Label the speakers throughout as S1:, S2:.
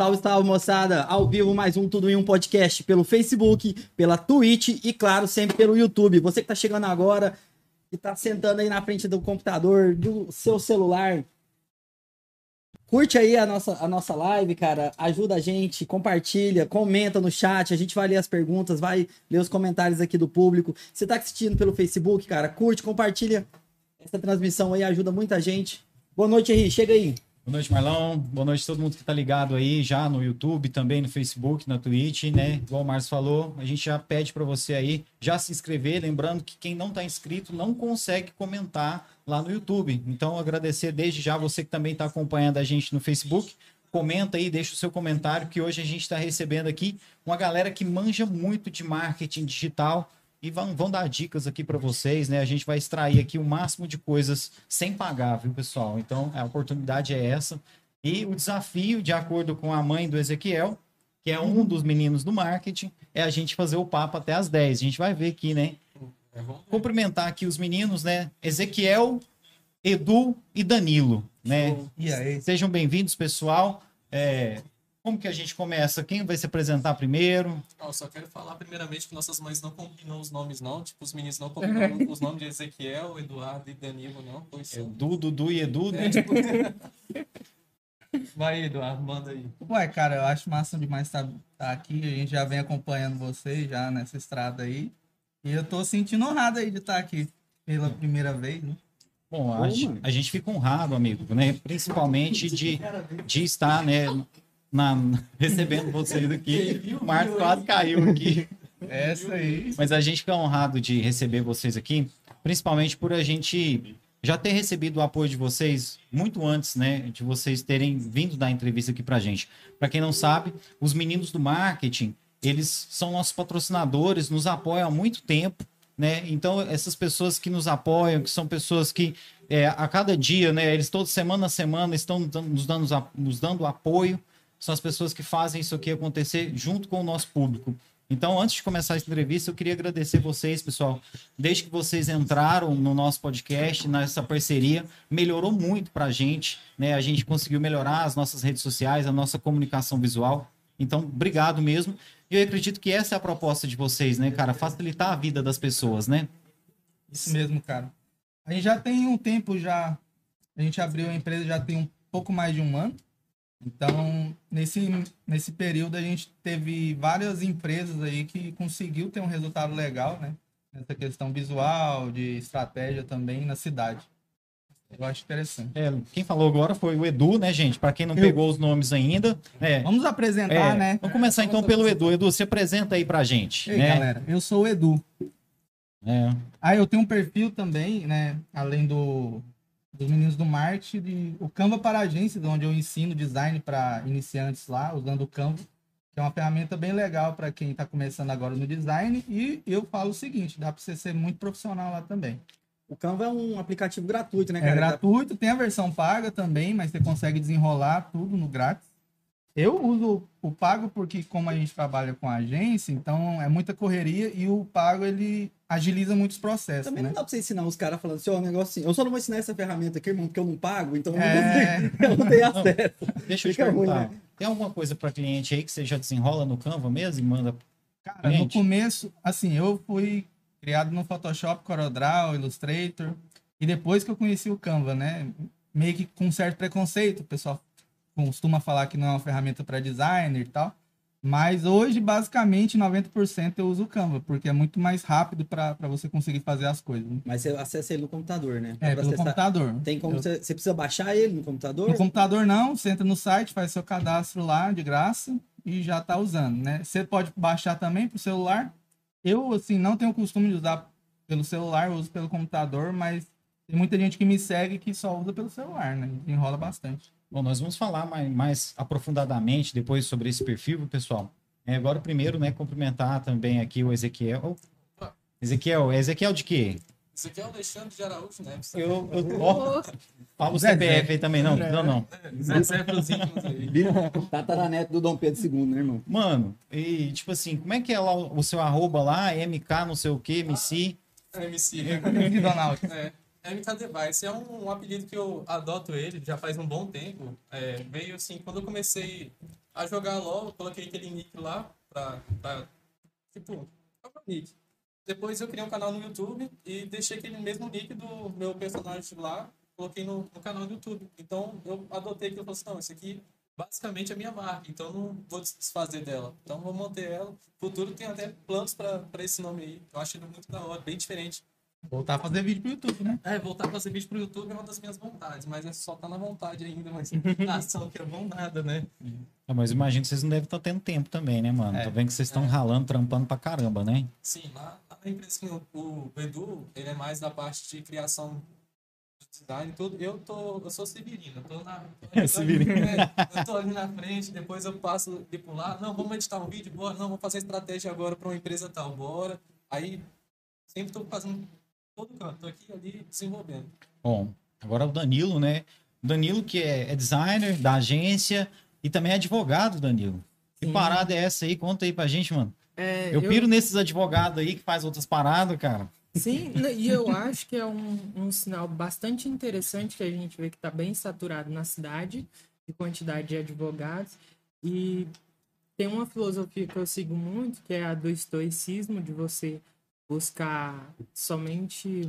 S1: Salve, salve, moçada! Ao vivo, mais um Tudo em um podcast pelo Facebook, pela Twitch e, claro, sempre pelo YouTube. Você que tá chegando agora e tá sentando aí na frente do computador, do seu celular, curte aí a nossa, a nossa live, cara. Ajuda a gente, compartilha, comenta no chat. A gente vai ler as perguntas, vai ler os comentários aqui do público. Você tá assistindo pelo Facebook, cara, curte, compartilha essa transmissão aí, ajuda muita gente. Boa noite, Henri. Chega aí.
S2: Boa noite, Marlão. Boa noite a todo mundo que está ligado aí já no YouTube, também no Facebook, na Twitch, né? Igual o Márcio falou, a gente já pede para você aí já se inscrever. Lembrando que quem não está inscrito não consegue comentar lá no YouTube. Então, agradecer desde já você que também está acompanhando a gente no Facebook. Comenta aí, deixa o seu comentário, que hoje a gente está recebendo aqui uma galera que manja muito de marketing digital e vão, vão dar dicas aqui para vocês, né? A gente vai extrair aqui o máximo de coisas sem pagar, viu, pessoal? Então, a oportunidade é essa. E o desafio, de acordo com a mãe do Ezequiel, que é um dos meninos do marketing, é a gente fazer o papo até as 10. A gente vai ver aqui, né? Cumprimentar aqui os meninos, né? Ezequiel, Edu e Danilo, né?
S1: E aí?
S2: Sejam bem-vindos, pessoal. É, como que a gente começa? Quem vai se apresentar primeiro?
S3: Não, só quero falar primeiramente que nossas mães não combinam os nomes, não. Tipo, os meninos não combinam os nomes de Ezequiel, Eduardo e Danilo, não. Pois.
S2: Edu, Dudu e Edu, né?
S3: É, tipo... Vai, Eduardo, manda aí.
S4: Ué, cara, eu acho massa demais estar tá aqui. A gente já vem acompanhando vocês já nessa estrada aí. E eu tô sentindo honrado aí de estar aqui pela primeira vez, né?
S2: Bom, a, gente, a gente fica honrado, amigo, né? Principalmente de, de estar, né, na, recebendo vocês aqui. O Marcos quase caiu aqui.
S4: Essa aí.
S2: Mas a gente fica honrado de receber vocês aqui, principalmente por a gente já ter recebido o apoio de vocês muito antes, né, de vocês terem vindo dar entrevista aqui pra gente. Para quem não sabe, os meninos do marketing, eles são nossos patrocinadores, nos apoiam há muito tempo, né? Então, essas pessoas que nos apoiam, que são pessoas que é, a cada dia, né, eles toda semana a semana estão nos dando, nos dando apoio, são as pessoas que fazem isso aqui acontecer junto com o nosso público. Então, antes de começar essa entrevista, eu queria agradecer vocês, pessoal. Desde que vocês entraram no nosso podcast, nessa parceria, melhorou muito para a gente, né? A gente conseguiu melhorar as nossas redes sociais, a nossa comunicação visual. Então, obrigado mesmo. E eu acredito que essa é a proposta de vocês, né, cara? Facilitar a vida das pessoas, né?
S4: Isso mesmo, cara. A gente já tem um tempo já. A gente abriu a empresa já tem um pouco mais de um ano. Então, nesse, nesse período, a gente teve várias empresas aí que conseguiu ter um resultado legal, né? Nessa questão visual, de estratégia também na cidade. Eu acho interessante.
S2: É, quem falou agora foi o Edu, né, gente? Para quem não
S4: Eu.
S2: pegou os nomes ainda. É,
S4: Vamos apresentar,
S2: é,
S4: né?
S2: Vamos começar então pelo Edu. Edu, se apresenta aí pra gente.
S4: Ei,
S2: né?
S4: galera, eu sou o Edu.
S2: É.
S4: Ah, eu tenho um perfil também, né? Além do dos meninos do marketing, de, o Canva para agências, onde eu ensino design para iniciantes lá, usando o Canva, que é uma ferramenta bem legal para quem está começando agora no design. E eu falo o seguinte, dá para você ser muito profissional lá também.
S1: O Canva é um aplicativo gratuito, né,
S4: É
S1: cara?
S4: gratuito, tem a versão paga também, mas você consegue desenrolar tudo no grátis. Eu uso o pago porque como a gente trabalha com agência, então é muita correria e o pago ele agiliza muitos processos,
S1: Também
S4: né?
S1: não dá pra você ensinar os caras falando assim, ó, um negócio assim, eu só não vou ensinar essa ferramenta aqui, irmão, porque eu não pago, então eu não,
S4: É.
S1: consigo, eu não tenho acesso.
S2: Deixa eu te
S1: Fica ruim,
S2: perguntar.
S1: né?
S2: Tem alguma coisa para cliente aí que você já desenrola no Canva mesmo e manda?
S4: Cara, no
S2: Gente.
S4: começo, assim, eu fui criado no Photoshop, CorelDRAW, Illustrator, e depois que eu conheci o Canva, né, meio que com um certo preconceito, o pessoal costuma falar que não é uma ferramenta para designer e tal, mas hoje, basicamente, 90% eu uso o Canva, porque é muito mais rápido para você conseguir fazer as coisas. né?
S1: Mas você acessa ele no computador, né?
S4: É,
S1: Pra
S4: pelo
S1: acessar-
S4: computador.
S1: Tem como
S4: Eu-
S1: você, você precisa baixar ele no computador?
S4: No computador não, você entra no site, faz seu cadastro lá de graça e já tá usando, né? Você pode baixar também pro celular. Eu, assim, não tenho o costume de usar pelo celular, eu uso pelo computador, mas tem muita gente que me segue que só usa pelo celular, né? Enrola bastante.
S2: Bom, nós vamos falar mais, mais aprofundadamente depois sobre esse perfil, pessoal. É, agora, primeiro, né, cumprimentar também aqui o Ezequiel. Ezequiel, é Ezequiel de quê?
S3: É o Alexandre de Araújo, né?
S2: Eu, eu ó, fala o
S4: Zezé.
S2: CPF aí também, não, não, não.
S3: Zé pros íntimos aí.
S1: Tataraneto do Dom Pedro II, né, irmão?
S2: Mano, e tipo assim, como é que é lá o seu arroba lá? MK não sei o que, MC?
S3: MC.
S4: E Donald.
S3: É, MK Device é um, um apelido que eu adoto ele já faz um bom tempo. É, veio assim, quando eu comecei a jogar LOL, eu coloquei aquele nick lá pra, pra tipo, nick. Depois eu criei um canal no YouTube e deixei aquele mesmo nick do meu personagem lá, coloquei no, no canal do YouTube. Então eu adotei que eu falei assim, não, isso aqui basicamente é minha marca, então não vou desfazer dela. Então vou manter ela. Futuro tem até planos pra esse nome aí. Eu acho ele muito da hora, bem diferente.
S4: Voltar a fazer vídeo pro YouTube, né?
S3: É, voltar a fazer vídeo pro YouTube é uma das minhas vontades, mas é só tá na vontade ainda, mas a ação que é bom nada, né?
S2: Ah, mas imagino que vocês não devem estar tendo tempo também, né, mano?
S4: É.
S2: Tô vendo que vocês estão ralando, trampando pra caramba, né?
S3: Sim, lá, lá na empresa que o, o Edu, ele é mais da parte de criação de design e tudo. Eu tô, eu sou Severino, eu tô na. Eu tô,
S2: Severino.
S3: é, eu tô ali na frente, depois eu passo de por lá. Não, vamos editar um vídeo, bora. Não, vamos fazer estratégia agora para uma empresa tal, bora. Aí sempre tô fazendo todo canto, tô aqui ali desenvolvendo.
S2: Bom, agora o Danilo, né? O Danilo que é, é designer da agência e também é advogado, Danilo. Que
S5: Sim.
S2: parada é essa aí? Conta aí pra gente, mano.
S5: É,
S2: Eu piro nesses advogados aí que faz outras paradas, cara.
S5: Sim, e eu acho que é um, um sinal bastante interessante que a gente vê que está bem saturado na cidade de quantidade de advogados. E tem uma filosofia que eu sigo muito, que é a do estoicismo, de você buscar somente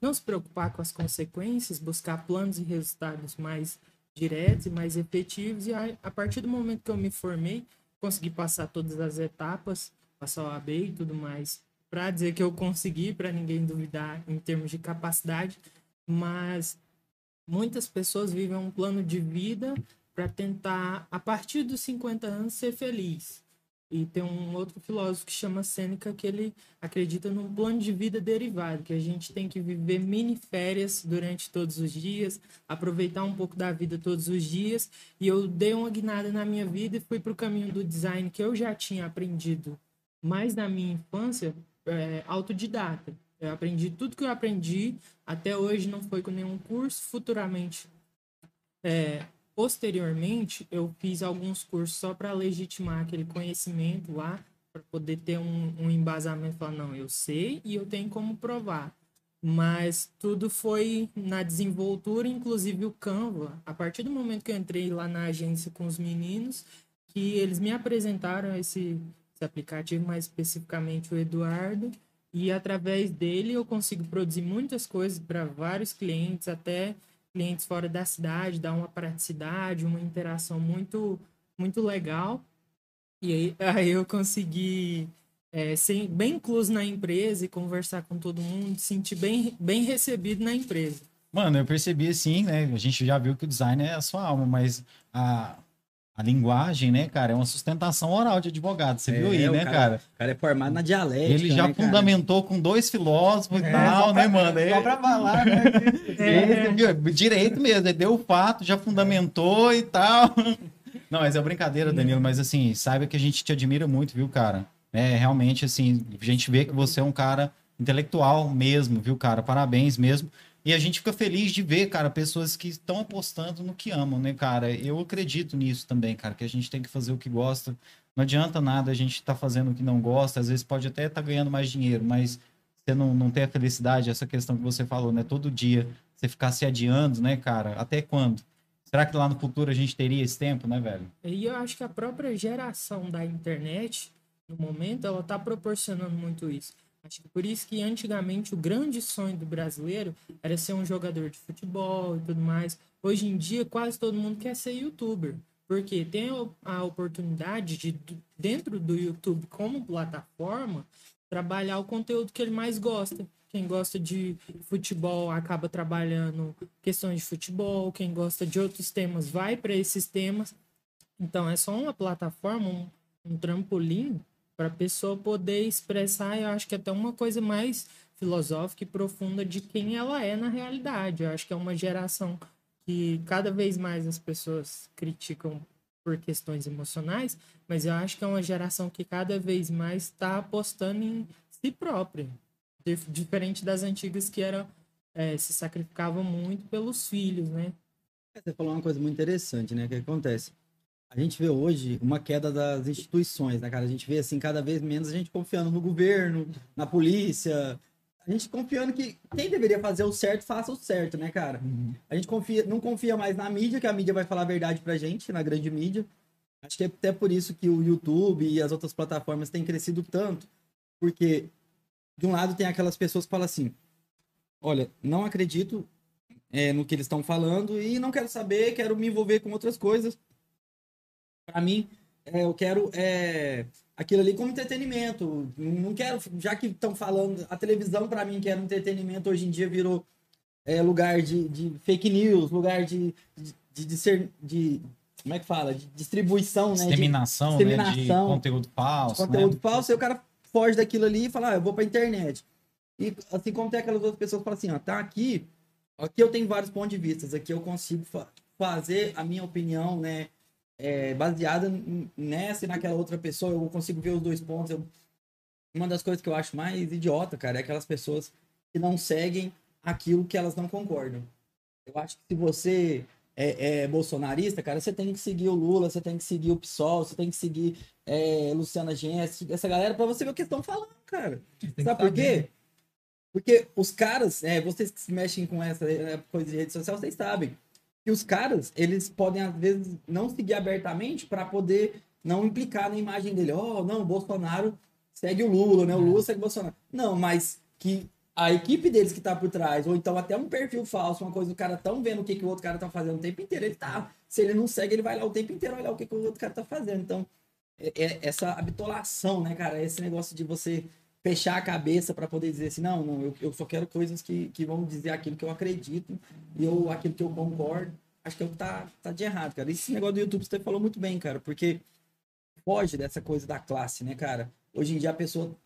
S5: não se preocupar com as consequências, buscar planos e resultados mais diretos e mais efetivos. E a, a partir do momento que eu me formei, consegui passar todas as etapas, passar o AB e tudo mais, para dizer que eu consegui, para ninguém duvidar em termos de capacidade, mas muitas pessoas vivem um plano de vida para tentar, a partir dos 50 anos, ser feliz. E tem um outro filósofo que chama Sêneca que ele acredita num plano de vida derivado, que a gente tem que viver mini férias durante todos os dias, aproveitar um pouco da vida todos os dias. E eu dei uma guinada na minha vida e fui para o caminho do design que eu já tinha aprendido mais na minha infância, é, autodidata. Eu aprendi tudo que eu aprendi, até hoje não foi com nenhum curso, futuramente é, posteriormente, eu fiz alguns cursos só para legitimar aquele conhecimento lá, para poder ter um, um embasamento, falar, não, eu sei e eu tenho como provar. Mas tudo foi na desenvoltura, inclusive o Canva. A partir do momento que eu entrei lá na agência com os meninos, que eles me apresentaram esse, esse aplicativo, mais especificamente o Eduardo, e através dele eu consigo produzir muitas coisas para vários clientes, até clientes fora da cidade, dá uma praticidade, uma interação muito, muito legal. E aí, aí eu consegui é, ser bem incluso na empresa e conversar com todo mundo, sentir bem, bem recebido na empresa.
S2: Mano, eu percebi assim, né? A gente já viu que o design é a sua alma, mas a, a linguagem, né, cara, é uma sustentação oral de advogado. Você viu aí,
S1: É,
S2: né,
S1: cara-
S2: cara?
S1: O cara é formado na dialética.
S2: Ele já
S1: né, cara?
S2: fundamentou com dois filósofos e
S4: É,
S2: tal,
S4: só
S2: né,
S4: pra-
S2: mano?
S4: Só pra falar, né?
S2: Esse, viu? Direito mesmo, ele deu o fato, já fundamentou e tal. Não, mas é brincadeira, Danilo, mas assim, saiba que a gente te admira muito, viu, cara? É, realmente, assim, a gente vê que você é um cara intelectual mesmo, viu, cara? Parabéns mesmo. E a gente fica feliz de ver, cara, pessoas que estão apostando no que amam, né, cara? Eu acredito nisso também, cara, que a gente tem que fazer o que gosta. Não adianta nada a gente estar fazendo o que não gosta, às vezes pode até estar ganhando mais dinheiro, mas você não, não ter a felicidade, essa questão que você falou, né? Todo dia você ficar se adiando, né, cara? Até quando? Será que lá no futuro a gente teria esse tempo, né, velho?
S5: E eu acho que a própria geração da internet, no momento, ela está proporcionando muito isso. Acho que por isso que antigamente o grande sonho do brasileiro era ser um jogador de futebol e tudo mais. Hoje em dia, quase todo mundo quer ser youtuber. Porque tem a oportunidade de, dentro do YouTube como plataforma, trabalhar o conteúdo que ele mais gosta. Quem gosta de futebol acaba trabalhando questões de futebol, quem gosta de outros temas vai para esses temas. Então é só uma plataforma, um, um trampolim para a pessoa poder expressar, eu acho que até uma coisa mais filosófica e profunda de quem ela é na realidade. Eu acho que é uma geração que cada vez mais as pessoas criticam por questões emocionais, mas eu acho que é uma geração que cada vez mais está apostando em si própria, Dif- diferente das antigas que eram eh, se sacrificavam muito pelos filhos, né?
S1: Você falou uma coisa muito interessante, né? O que acontece? A gente vê hoje uma queda das instituições, né, cara? A gente vê, assim, cada vez menos a gente confiando no governo, na polícia. A gente confiando que quem deveria fazer o certo, faça o certo, né, cara? A gente confia, não confia mais na mídia, que a mídia vai falar a verdade pra gente, na grande mídia. Acho que é até por isso que o YouTube e as outras plataformas têm crescido tanto. Porque, de um lado, tem aquelas pessoas que falam assim: olha, não acredito é, no que eles estão falando e não quero saber, quero me envolver com outras coisas. Para mim, é, eu quero é, aquilo ali como entretenimento. Não quero, já que estão falando, a televisão para mim que era um entretenimento hoje em dia virou é, lugar de, de fake news, lugar de, de, de, ser de como é que fala? De distribuição, né?
S2: Disseminação,
S1: de,
S2: né? De conteúdo falso.
S1: De conteúdo
S2: né?
S1: falso, e o cara foge daquilo ali e fala, ah, eu vou pra internet. E assim como tem aquelas outras pessoas que falam assim, ó, tá aqui, aqui eu tenho vários pontos de vista, aqui eu consigo fa fazer a minha opinião, né? É, baseada nessa e naquela outra pessoa, eu consigo ver os dois pontos. Eu... Uma das coisas que eu acho mais idiota, cara, é aquelas pessoas que não seguem aquilo que elas não concordam. Eu acho que se você é, é, bolsonarista, cara, você tem que seguir o Lula, você tem que seguir o PSOL, você tem que seguir é, Luciana Gens, essa galera, para você ver o que estão falando, cara. Sabe por quê? Porque os caras, é, vocês que se mexem com essa é, coisa de rede social, vocês sabem que os caras, eles podem, às vezes, não seguir abertamente para poder não implicar na imagem dele. Oh, não, o Bolsonaro segue o Lula, né? O Lula segue o Bolsonaro. Não, mas que a equipe deles que tá por trás, ou então até um perfil falso, uma coisa do cara tão vendo o que, que o outro cara tá fazendo o tempo inteiro, ele tá. Se ele não segue, ele vai lá o tempo inteiro olhar o que, que o outro cara tá fazendo. Então, é, é essa habitolação, né, cara? Esse negócio de você fechar a cabeça para poder dizer assim, não, não, eu, eu só quero coisas que, que vão dizer aquilo que eu acredito e eu, aquilo que eu concordo. Acho que é que tá, tá de errado, cara. Esse negócio do YouTube você falou muito bem, cara, porque foge dessa coisa da classe, né, cara? Hoje em dia a pessoa.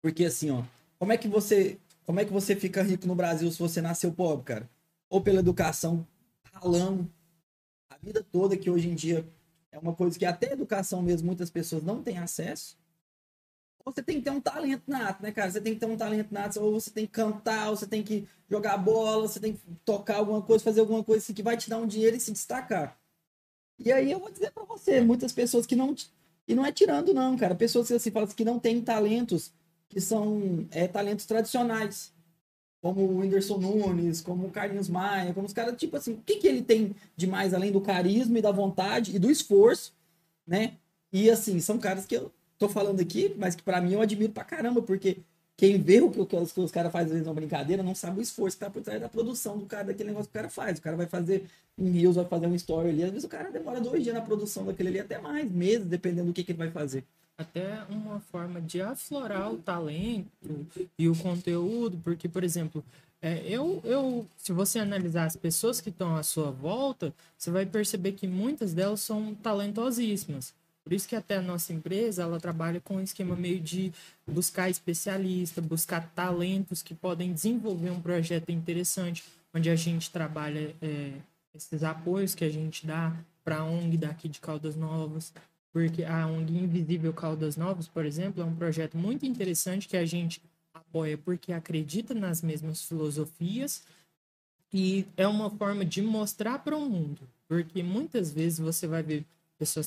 S1: Porque assim, ó, como é que você como é que você fica rico no Brasil se você nasceu pobre, cara? Ou pela educação, ralando a vida toda, que hoje em dia é uma coisa que até educação mesmo muitas pessoas não têm acesso. Você tem que ter um talento nato, né, cara? Você tem que ter um talento nato, ou você tem que cantar, ou você tem que jogar bola, você tem que tocar alguma coisa, fazer alguma coisa assim, que vai te dar um dinheiro e se destacar. E aí eu vou dizer para você, muitas pessoas que não. E não é tirando, não, cara. Pessoas que assim, falam que não têm talentos que são é, talentos tradicionais, como o Whindersson Nunes, como o Carlinhos Maia, como os caras, tipo assim, o que, que ele tem de mais além do carisma e da vontade e do esforço, né? E assim, são caras que eu tô falando aqui, mas que para mim eu admiro pra caramba, porque quem vê o que, que os, os caras fazem às vezes na brincadeira não sabe o esforço que tá por trás da produção do cara, daquele negócio que o cara faz. O cara vai fazer um Reels, vai fazer uma story ali. Às vezes o cara demora dois dias na produção daquele ali, até mais, meses, dependendo do que, que ele vai fazer
S5: até uma forma de aflorar o talento e o conteúdo, porque, por exemplo, é, eu, eu, se você analisar as pessoas que estão à sua volta, você vai perceber que muitas delas são talentosíssimas. Por isso que até a nossa empresa, ela trabalha com um esquema meio de buscar especialista, buscar talentos que podem desenvolver um projeto interessante, onde a gente trabalha é, esses apoios que a gente dá para a ONG daqui de Caldas Novas, porque a ONG Invisível Caldas Novas, por exemplo, é um projeto muito interessante que a gente apoia porque acredita nas mesmas filosofias e é uma forma de mostrar para o mundo, porque muitas vezes você vai ver pessoas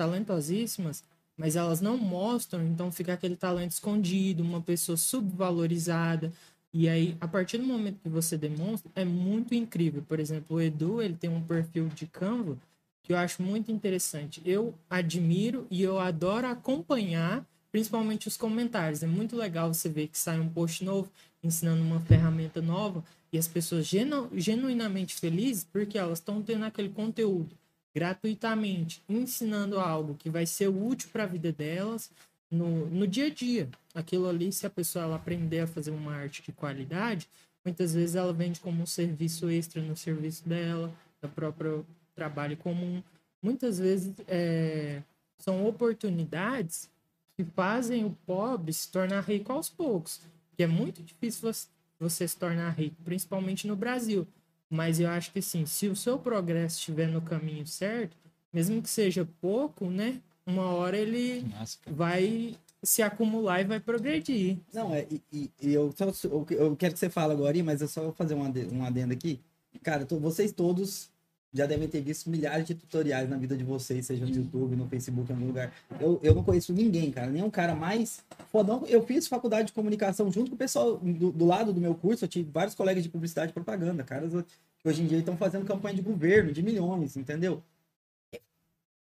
S5: talentosíssimas, mas elas não mostram, então fica aquele talento escondido, uma pessoa subvalorizada. E aí, a partir do momento que você demonstra, é muito incrível. Por exemplo, o Edu, ele tem um perfil de Canva que eu acho muito interessante. Eu admiro e eu adoro acompanhar, principalmente os comentários. É muito legal você ver que sai um post novo ensinando uma ferramenta nova e as pessoas genu genuinamente felizes porque elas estão tendo aquele conteúdo gratuitamente, ensinando algo que vai ser útil para a vida delas no, no dia a dia. Aquilo ali, se a pessoa ela aprender a fazer uma arte de qualidade, muitas vezes ela vende como um serviço extra no serviço dela, da própria trabalho comum. Muitas vezes é, são oportunidades que fazem o pobre se tornar rico aos poucos. Que é muito difícil você, você se tornar rico, principalmente no Brasil. Mas eu acho que sim, se o seu progresso estiver no caminho certo, mesmo que seja pouco, né? Uma hora ele Nossa, vai se acumular e vai progredir.
S1: Não, é, e, e eu, só, eu quero que você fale agora, mas eu só vou fazer um adendo, um adendo aqui. Cara, tô, vocês todos já devem ter visto milhares de tutoriais na vida de vocês, seja no YouTube, no Facebook, em algum lugar. Eu, eu não conheço ninguém, cara, nem um cara mais fodão. Eu fiz faculdade de comunicação junto com o pessoal do, do lado do meu curso, eu tive vários colegas de publicidade e propaganda, caras que hoje em dia estão fazendo campanha de governo, de milhões, entendeu?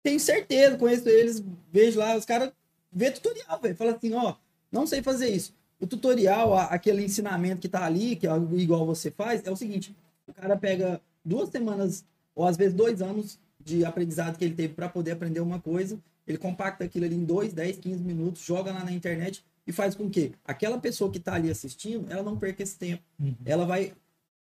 S1: tenho certeza, conheço eles, vejo lá, os caras vê tutorial, velho. Fala assim, ó, não sei fazer isso. O tutorial, aquele ensinamento que tá ali, que é igual você faz, é o seguinte: o cara pega duas semanas, ou às vezes dois anos de aprendizado que ele teve para poder aprender uma coisa, ele compacta aquilo ali em 2, 10, 15 minutos, joga lá na internet e faz com que aquela pessoa que tá ali assistindo, ela não perca esse tempo.
S4: Uhum.
S1: Ela vai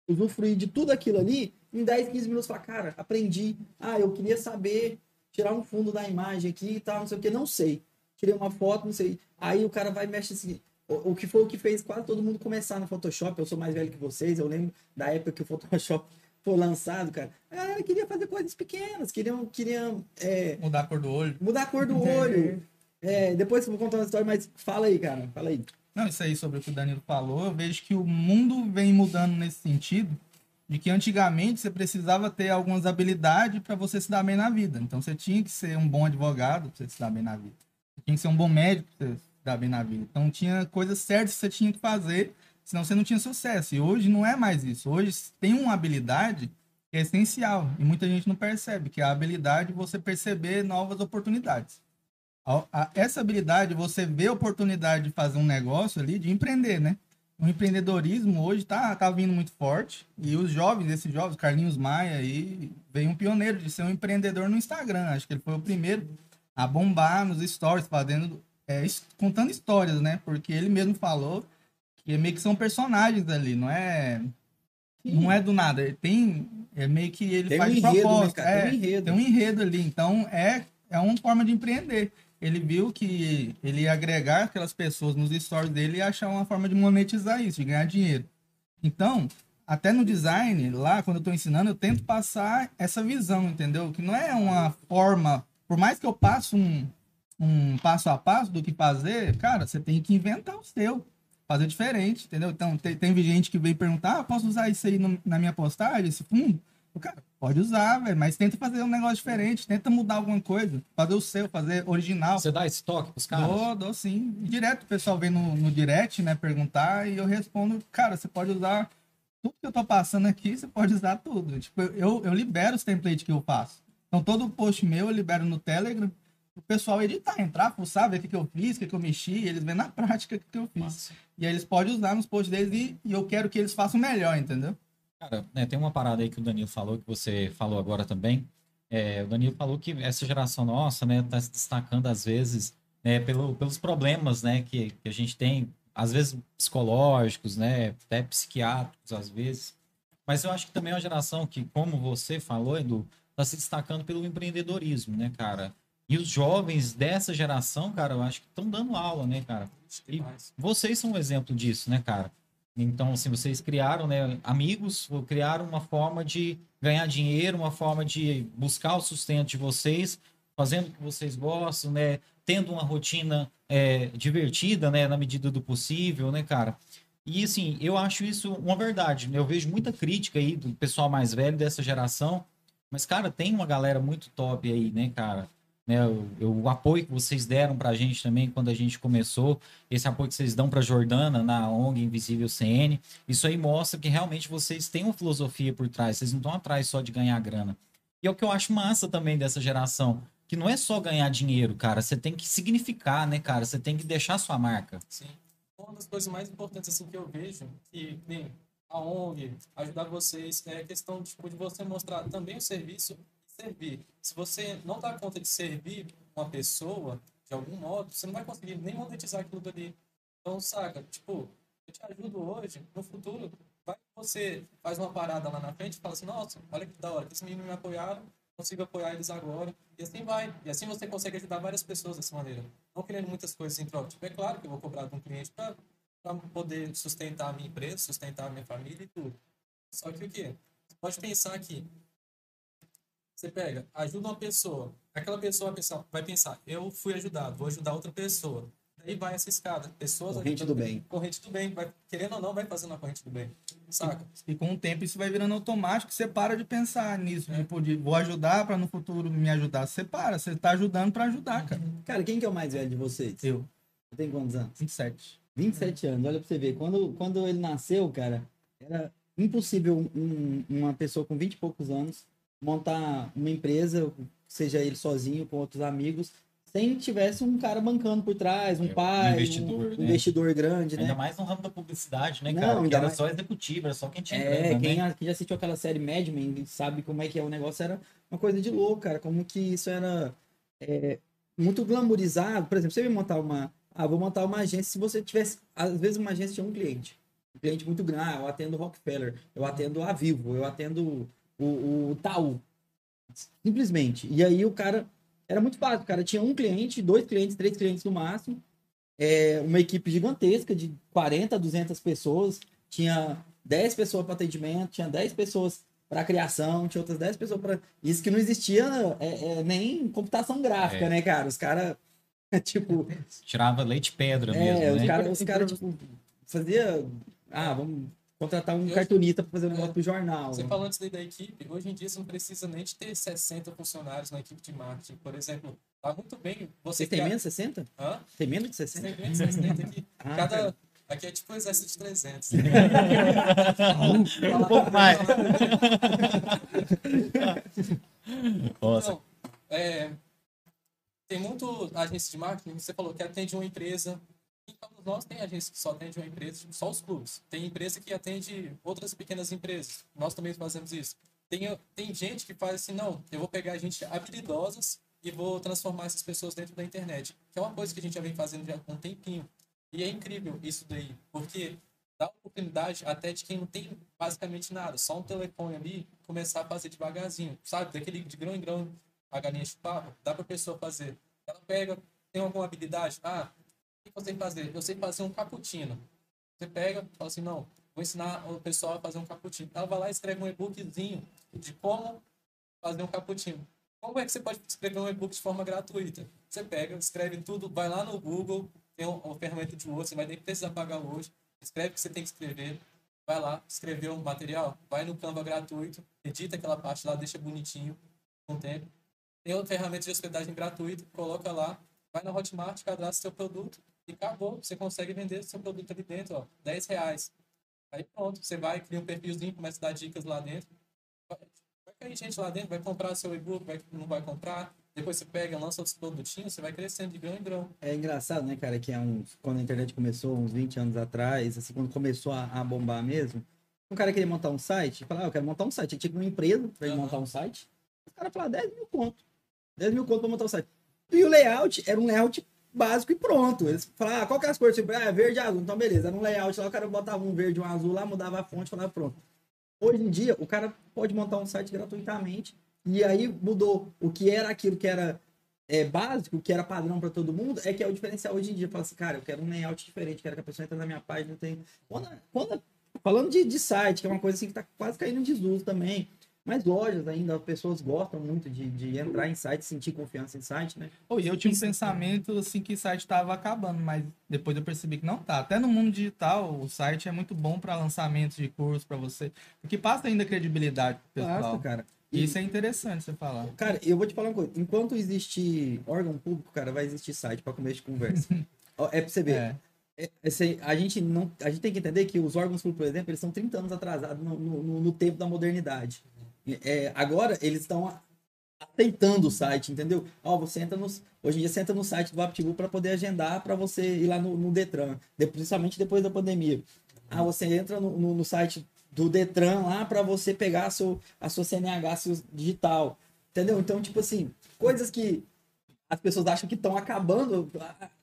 S1: usufruir de tudo aquilo ali em 10, 15 minutos. Fala, cara, aprendi. Ah, eu queria saber tirar um fundo da imagem aqui e tal, não sei o que, não sei. Tirei uma foto, não sei. Aí o cara vai e mexe assim. O, o que foi o que fez quase todo mundo começar no Photoshop. Eu sou mais velho que vocês, eu lembro da época que o Photoshop foi lançado, cara. A galera queria fazer coisas pequenas, queriam, queriam é,
S4: Mudar a cor do olho.
S1: mudar a cor do olho. É, depois eu vou contar uma história, mas fala aí, cara. Fala aí.
S4: Não, isso aí sobre o que o Danilo falou, eu vejo que o mundo vem mudando nesse sentido, de que antigamente você precisava ter algumas habilidades para você se dar bem na vida. Então você tinha que ser um bom advogado para você se dar bem na vida. Você tinha que ser um bom médico para você se dar bem na vida. Então tinha coisas certas que você tinha que fazer, senão você não tinha sucesso. E hoje não é mais isso. Hoje tem uma habilidade que é essencial e muita gente não percebe, que é a habilidade de você perceber novas oportunidades. Essa habilidade, você vê a oportunidade de fazer um negócio ali, de empreender, né? O empreendedorismo hoje tá, tá vindo muito forte. E os jovens, esses jovens, Carlinhos Maia aí, veio um pioneiro de ser um empreendedor no Instagram. Acho que ele foi o primeiro a bombar nos stories, fazendo, é, contando histórias, né? Porque ele mesmo falou que meio que são personagens ali, não é. Não é do nada. Tem. É meio que ele
S1: Tem um
S4: faz de
S1: enredo, né,
S4: é,
S1: Tem um enredo.
S4: tem um enredo ali. Então, é, é uma forma de empreender. Ele viu que ele ia agregar aquelas pessoas nos stories dele e achar uma forma de monetizar isso, de ganhar dinheiro. Então, até no design, lá, quando eu estou ensinando, eu tento passar essa visão, entendeu? Que não é uma forma... Por mais que eu passe um, um passo a passo do que fazer, cara, você tem que inventar o seu. Fazer diferente, entendeu? Então, tem, tem gente que vem perguntar, ah, posso usar isso aí no- na minha postagem, esse fundo? O cara, pode usar, velho, mas tenta fazer um negócio diferente, tenta mudar alguma coisa, fazer o seu, fazer original.
S2: Você dá esse toque pros caras?
S4: Dou, dou sim. Direto o pessoal vem no, no direct, né, perguntar, e eu respondo, cara, você pode usar tudo que eu tô passando aqui, você pode usar tudo. Tipo, eu, eu libero os templates que eu faço. Então, todo post meu eu libero no Telegram, o pessoal editar, entrar, fuçar, ver o que, que eu fiz, o que, que eu mexi, eles vêem na prática o que, que eu fiz. E aí eles podem usar nos posts deles e, e eu quero que eles façam melhor, entendeu?
S2: Cara, né, tem uma parada aí que o Danilo falou, que você falou agora também. É, o Danilo falou que essa geração nossa, né, tá se destacando às vezes né, pelo, pelos problemas, né, que, que a gente tem, às vezes psicológicos, né, até psiquiátricos às vezes. Mas eu acho que também é uma geração que, como você falou, Edu, tá se destacando pelo empreendedorismo, né, cara? E os jovens dessa geração, cara, eu acho que estão dando aula, né, cara?
S3: Mais.
S2: Vocês são um exemplo disso, né, cara? Então, assim, vocês criaram, né, amigos, criaram uma forma de ganhar dinheiro, uma forma de buscar o sustento de vocês, fazendo o que vocês gostam, né, tendo uma rotina é, divertida, né, na medida do possível, né, cara? E, assim, eu acho isso uma verdade. né? Eu vejo muita crítica aí do pessoal mais velho dessa geração, mas, cara, tem uma galera muito top aí, né, cara? Né, o, o apoio que vocês deram pra gente também quando a gente começou, esse apoio que vocês dão para Jordana na ONG Invisível CN, isso aí mostra que realmente vocês têm uma filosofia por trás, vocês não estão atrás só de ganhar grana. E é o que eu acho massa também dessa geração, que não é só ganhar dinheiro, cara, você tem que significar, né, cara? Você tem que deixar sua marca.
S3: Sim. Uma das coisas mais importantes assim que eu vejo que nem a ONG ajudar vocês é a questão tipo, de você mostrar também o serviço servir. Se você não dá conta de servir uma pessoa de algum modo, você não vai conseguir nem monetizar aquilo dali. Então, saca, tipo, eu te ajudo hoje, no futuro, vai que você faz uma parada lá na frente e fala assim, nossa, olha que da hora, que esses meninos me apoiaram, consigo apoiar eles agora. E assim vai. E assim você consegue ajudar várias pessoas dessa maneira. Não querendo muitas coisas em troca. Tipo, é claro que eu vou cobrar de um cliente para poder sustentar a minha empresa, sustentar a minha família e tudo. Só que o quê? Você pode pensar que você pega, ajuda uma pessoa. Aquela pessoa vai pensar, vai pensar, eu fui ajudado, vou ajudar outra pessoa. Daí vai essa escada. Pessoas
S1: Corrente do bem.
S3: Corrente do bem. Vai, querendo ou não, vai fazendo a corrente do bem. Saca?
S4: E com o tempo isso vai virando automático, você para de pensar nisso, tipo, de vou ajudar para no futuro me ajudar. Você para, você tá ajudando para ajudar, cara.
S1: Cara, quem que é o mais velho de vocês?
S4: Eu,
S1: Você tem quantos anos?
S4: 27.
S1: 27 anos, olha pra você ver. Quando, quando ele nasceu, cara, era impossível um- uma pessoa com 20 e poucos anos montar uma empresa seja ele sozinho, com outros amigos, sem tivesse um cara bancando por trás, um
S2: É,
S1: pai, um
S2: investidor,
S1: um
S2: né?
S1: investidor grande, né?
S2: Ainda mais no ramo da publicidade, né,
S1: Não,
S2: cara? Porque
S1: ainda
S2: era
S1: mais-
S2: só executivo, era só quem tinha
S1: É,
S2: grana,
S1: quem,
S2: né?
S1: já assistiu aquela série Mad Men sabe como é que é o negócio, era uma coisa de louco, cara. Como que isso era é, muito glamourizado. Por exemplo, você vai montar uma. Ah, vou montar uma agência. Se você tivesse. Às vezes uma agência tinha um cliente. Um cliente muito grande. Ah, eu atendo Rockefeller, eu atendo a Vivo, eu atendo o, o Itaú. Simplesmente. E aí o cara. Era muito fácil, o cara tinha um cliente, dois clientes, três clientes no máximo. É, uma equipe gigantesca de 40, 200 pessoas. Tinha 10 pessoas para atendimento, tinha 10 pessoas para criação, tinha outras 10 pessoas para. Isso que não existia é, é, nem computação gráfica,
S2: É.
S1: né, cara? Os caras, tipo,
S2: Tirava leite pedra
S1: é,
S2: mesmo,
S1: os
S2: né?
S1: caras, os cara, tipo, fazia. Ah, vamos contratar um cartunista para fazer um
S3: É.
S1: negócio pro jornal.
S3: Você falando isso daí da equipe, hoje em dia você não precisa nem de ter 60 funcionários na equipe de marketing. Por exemplo, tá muito bem você
S1: têm
S3: criar-
S1: menos de 60?
S3: Hã?
S1: Tem menos de
S3: Você
S1: 60?
S3: tem menos de 60 aqui.
S1: Ah,
S3: Cada... Aqui é tipo um exército de 300.
S2: Um pouco mais. Nossa,
S3: Então, é, tem muito agência de marketing, você falou que atende uma empresa. Então, nós tem agência que só atende uma empresa, só os clubes. Tem empresa que atende outras pequenas empresas. Nós também fazemos isso. Tem, tem gente que faz assim, não, eu vou pegar gente habilidosas e vou transformar essas pessoas dentro da internet. Que é uma coisa que a gente já vem fazendo já há um tempinho. E é incrível isso daí, porque dá oportunidade até de quem não tem basicamente nada, só um telefone ali, começar a fazer devagarzinho, sabe? Daquele de grão em grão a galinha chupava, dá pra pessoa fazer. Ela pega, tem alguma habilidade? Ah, eu sei fazer? Eu sei fazer um cappuccino. Você pega, fala assim, não, vou ensinar o pessoal a fazer um cappuccino. Ela vai lá e escreve um e-bookzinho de como fazer um cappuccino. Como é que você pode escrever um e-book de forma gratuita? Você pega, escreve tudo, vai lá no Google, tem um- uma ferramenta de Word, você vai nem precisar pagar hoje. Escreve o que você tem que escrever. Vai lá, escreveu um material, vai no Canva gratuito, edita aquela parte lá, deixa bonitinho, com o tempo. Tem outra ferramenta de hospedagem gratuita, coloca lá, vai na Hotmart, cadastra seu produto e acabou. Você consegue vender seu produto ali dentro, ó, 10 reais. Aí pronto, você vai, cria um perfilzinho, começa a dar dicas lá dentro. Vai, vai cair gente lá dentro, vai comprar seu e-book, vai, não vai comprar. Depois você pega, lança outros produtinhos, você vai crescendo de grão em grão.
S1: É engraçado, né, cara, que é uns, quando a internet começou, uns 20 anos atrás, assim, quando começou a, a bombar mesmo, um cara queria montar um site, falava, ah, eu quero montar um site. Ele tinha que ir numa empresa pra ele
S3: Aham.
S1: montar um site. Os caras falavam, 10 mil conto. 10 mil conto pra montar um site. E o layout era um layout básico e pronto. Eles falavam, ah, qual que é as cores? Tipo, ah, é verde e azul. Então, beleza. Um layout lá, o cara botava um verde e um azul lá, mudava a fonte, falava, pronto. Hoje em dia, o cara pode montar um site gratuitamente. E aí mudou o que era aquilo que era é, básico, que era padrão para todo mundo, é que é o diferencial hoje em dia. Fala assim, cara, eu quero um layout diferente, quero que a pessoa entre na minha página. Tem... Quando, quando- falando de, de site, que é uma coisa assim que tá quase caindo em desuso também. Mas lojas ainda, as pessoas gostam muito de, de entrar em site, sentir confiança em site, né?
S4: E eu tinha um pensamento assim que o site tava acabando, mas depois eu percebi que não tá. Até no mundo digital, o site é muito bom para lançamentos de curso para você, porque passa ainda credibilidade pro pessoal.
S1: Basta, cara.
S4: E isso é interessante você falar.
S1: Cara, eu vou te falar uma coisa. Enquanto existir órgão público, cara, vai existir site para começo de conversa. É pra você ver.
S4: É.
S1: É, esse- a, gente não, a gente tem que entender que os órgãos públicos, por exemplo, eles são 30 anos atrasados no- no- no tempo da modernidade. É, agora, eles estão aceitando o site, entendeu? Ó, você entra no, hoje em dia você entra no site do VaptVu para poder agendar para você ir lá no, no Detran, de- principalmente depois da pandemia. Ah, você entra no, no- no site do Detran lá para você pegar a, seu, a sua CNH seu digital, entendeu? Então, tipo assim, coisas que as pessoas acham que estão acabando,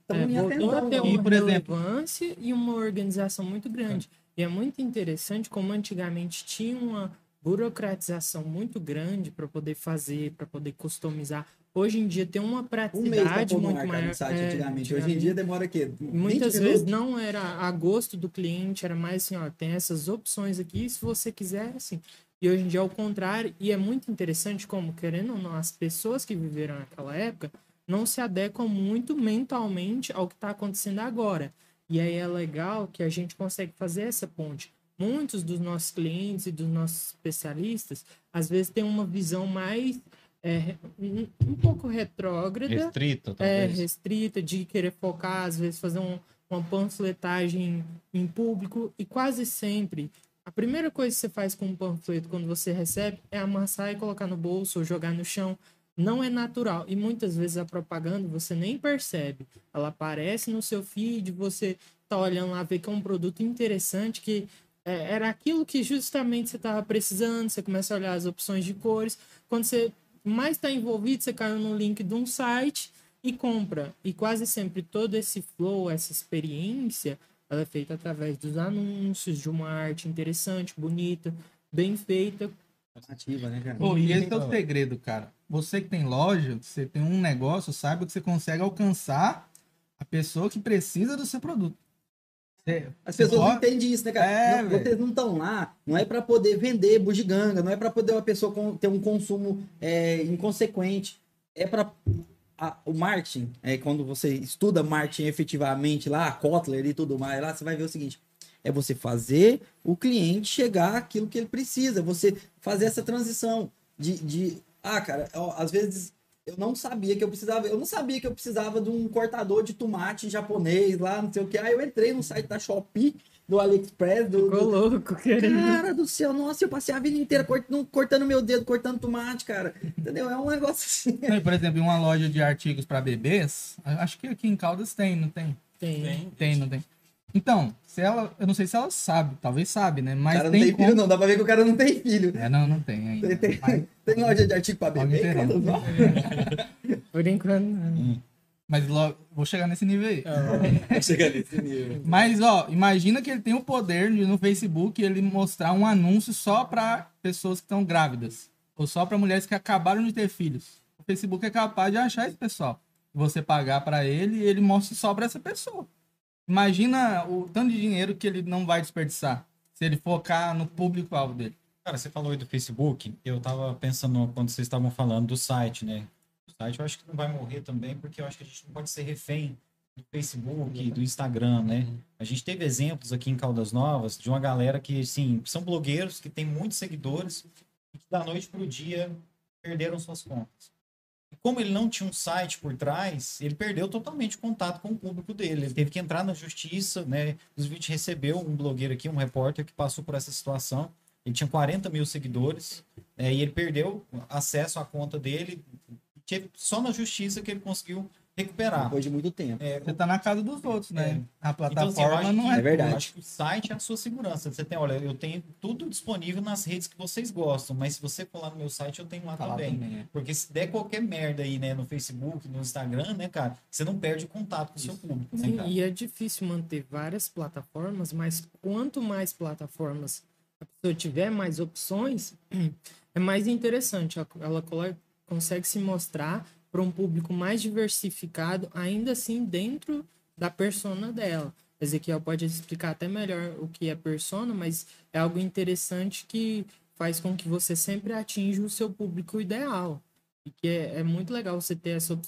S1: estão
S5: É,
S1: em
S5: voltou a
S1: ascensão.
S5: ter
S1: não.
S4: E,
S5: uma
S4: por exemplo-
S5: relevância e uma organização muito grande. E é muito interessante como antigamente tinha uma burocratização muito grande para poder fazer, para poder customizar. Hoje em dia tem uma
S1: um
S5: praticidade
S1: no
S5: muito maior.
S1: site
S5: é,
S1: antigamente. Hoje em dia demora o quê? 20
S5: Muitas
S1: minutos?
S5: vezes não era a gosto do cliente, era mais assim, ó, tem essas opções aqui, se você quiser, assim. E hoje em dia é o contrário, e é muito interessante como, querendo ou não, as pessoas que viveram naquela época não se adequam muito mentalmente ao que está acontecendo agora. E aí é legal que a gente consegue fazer essa ponte. Muitos dos nossos clientes e dos nossos especialistas, às vezes, têm uma visão mais é, um, um pouco retrógrada
S2: restrito,
S5: é,
S2: talvez.
S5: restrita, de querer focar, às vezes fazer um, uma panfletagem em público, e quase sempre a primeira coisa que você faz com um panfleto quando você recebe é amassar e colocar no bolso ou jogar no chão. não é natural. E muitas vezes a propaganda você nem percebe. Ela aparece no seu feed, você tá olhando lá, vê que é um produto interessante, que é, era aquilo que justamente você estava precisando, você começa a olhar as opções de cores. Quando você mais está envolvido, você caiu no link de um site e compra. E quase sempre todo esse flow, essa experiência, ela é feita através dos anúncios, de uma arte interessante, bonita, bem feita.
S1: Ativa, né, cara?
S4: Pô, e esse é o segredo, cara. Você que tem loja, você tem um negócio, saiba que você consegue alcançar a pessoa que precisa do seu produto. Você-
S1: As pessoas não
S4: pode-
S1: entendem isso, né, cara?
S4: É,
S1: Não, vocês não estão lá, não é pra poder vender bugiganga, não é pra poder uma pessoa com- ter um consumo é, inconsequente. É pra a- o marketing, é quando você estuda marketing efetivamente lá, Kotler e tudo mais, lá você vai ver o seguinte: é você fazer o cliente chegar àquilo que ele precisa, você fazer essa transição de, de ah, cara, ó, às vezes eu não sabia que eu precisava, eu não sabia que eu precisava de um cortador de tomate japonês lá, não sei o que. Aí eu entrei no site da Shopee, do AliExpress, do,
S5: Ficou
S1: do...
S5: louco, querendo.
S1: Cara do céu, nossa, eu passei a vida inteira cortando, cortando meu dedo, cortando tomate, cara. Entendeu? É um negócio assim.
S4: E, Por exemplo, em uma loja de artigos para bebês, acho que aqui em Caldas tem, não tem?
S5: Tem.
S3: Tem.
S4: Tem, não tem? Então, se ela, eu não sei se ela sabe, talvez sabe, né?
S1: O
S4: Mas
S1: cara não
S4: tem,
S1: tem
S4: como...
S1: filho, não. Dá pra ver que o cara não tem filho.
S4: É, não, não tem ainda.
S1: Tem, tem,
S4: Mas,
S1: tem loja de artigo pra. Não.
S5: Por enquanto, não.
S4: mas logo, vou chegar nesse nível aí.
S1: Vai chegar nesse nível.
S4: Mas, ó, imagina que ele tem o poder de no Facebook ele mostrar um anúncio só para pessoas que estão grávidas. Ou só para mulheres que acabaram de ter filhos. O Facebook é capaz de achar esse pessoal. Você pagar para ele e ele mostra só para essa pessoa. Imagina o tanto de dinheiro que ele não vai desperdiçar se ele focar no público-alvo dele.
S2: Cara, você falou aí do Facebook, eu tava pensando quando vocês estavam falando do site, né? O site eu acho que não vai morrer também, porque eu acho que a gente não pode ser refém do Facebook, do Instagram, né? A gente teve exemplos aqui em Caldas Novas de uma galera que, assim, são blogueiros que tem muitos seguidores e que da noite pro dia perderam suas contas. Como ele não tinha um site por trás, ele perdeu totalmente o contato com o público dele. Ele teve que entrar na justiça, né? Inclusive, a gente recebeu um blogueiro aqui, um repórter, que passou por essa situação. Ele tinha 40 mil seguidores é, e ele perdeu acesso à conta dele. Só na justiça que ele conseguiu recuperar.
S1: Depois de muito tempo.
S2: É,
S4: Você tá na casa dos outros, né? A
S2: então, assim,
S4: plataforma
S2: acho
S4: não é.
S1: É verdade.
S2: O site é a sua segurança. Você tem, olha, eu tenho tudo disponível nas redes que vocês gostam, mas se você for lá no meu site, eu tenho lá
S4: Tá lá
S2: também.
S4: também, é.
S2: Porque se der qualquer merda aí, né, no Facebook, no Instagram, né, cara, você não perde o contato com o seu público, né,
S5: Sim, e é difícil manter várias plataformas, mas quanto mais plataformas a pessoa tiver, mais opções, é mais interessante. Ela- consegue se mostrar para um público mais diversificado, ainda assim dentro da persona dela. Ezequiel pode explicar até melhor o que é persona, mas é algo interessante que faz com que você sempre atinja o seu público ideal. E que é, é muito legal você ter essa,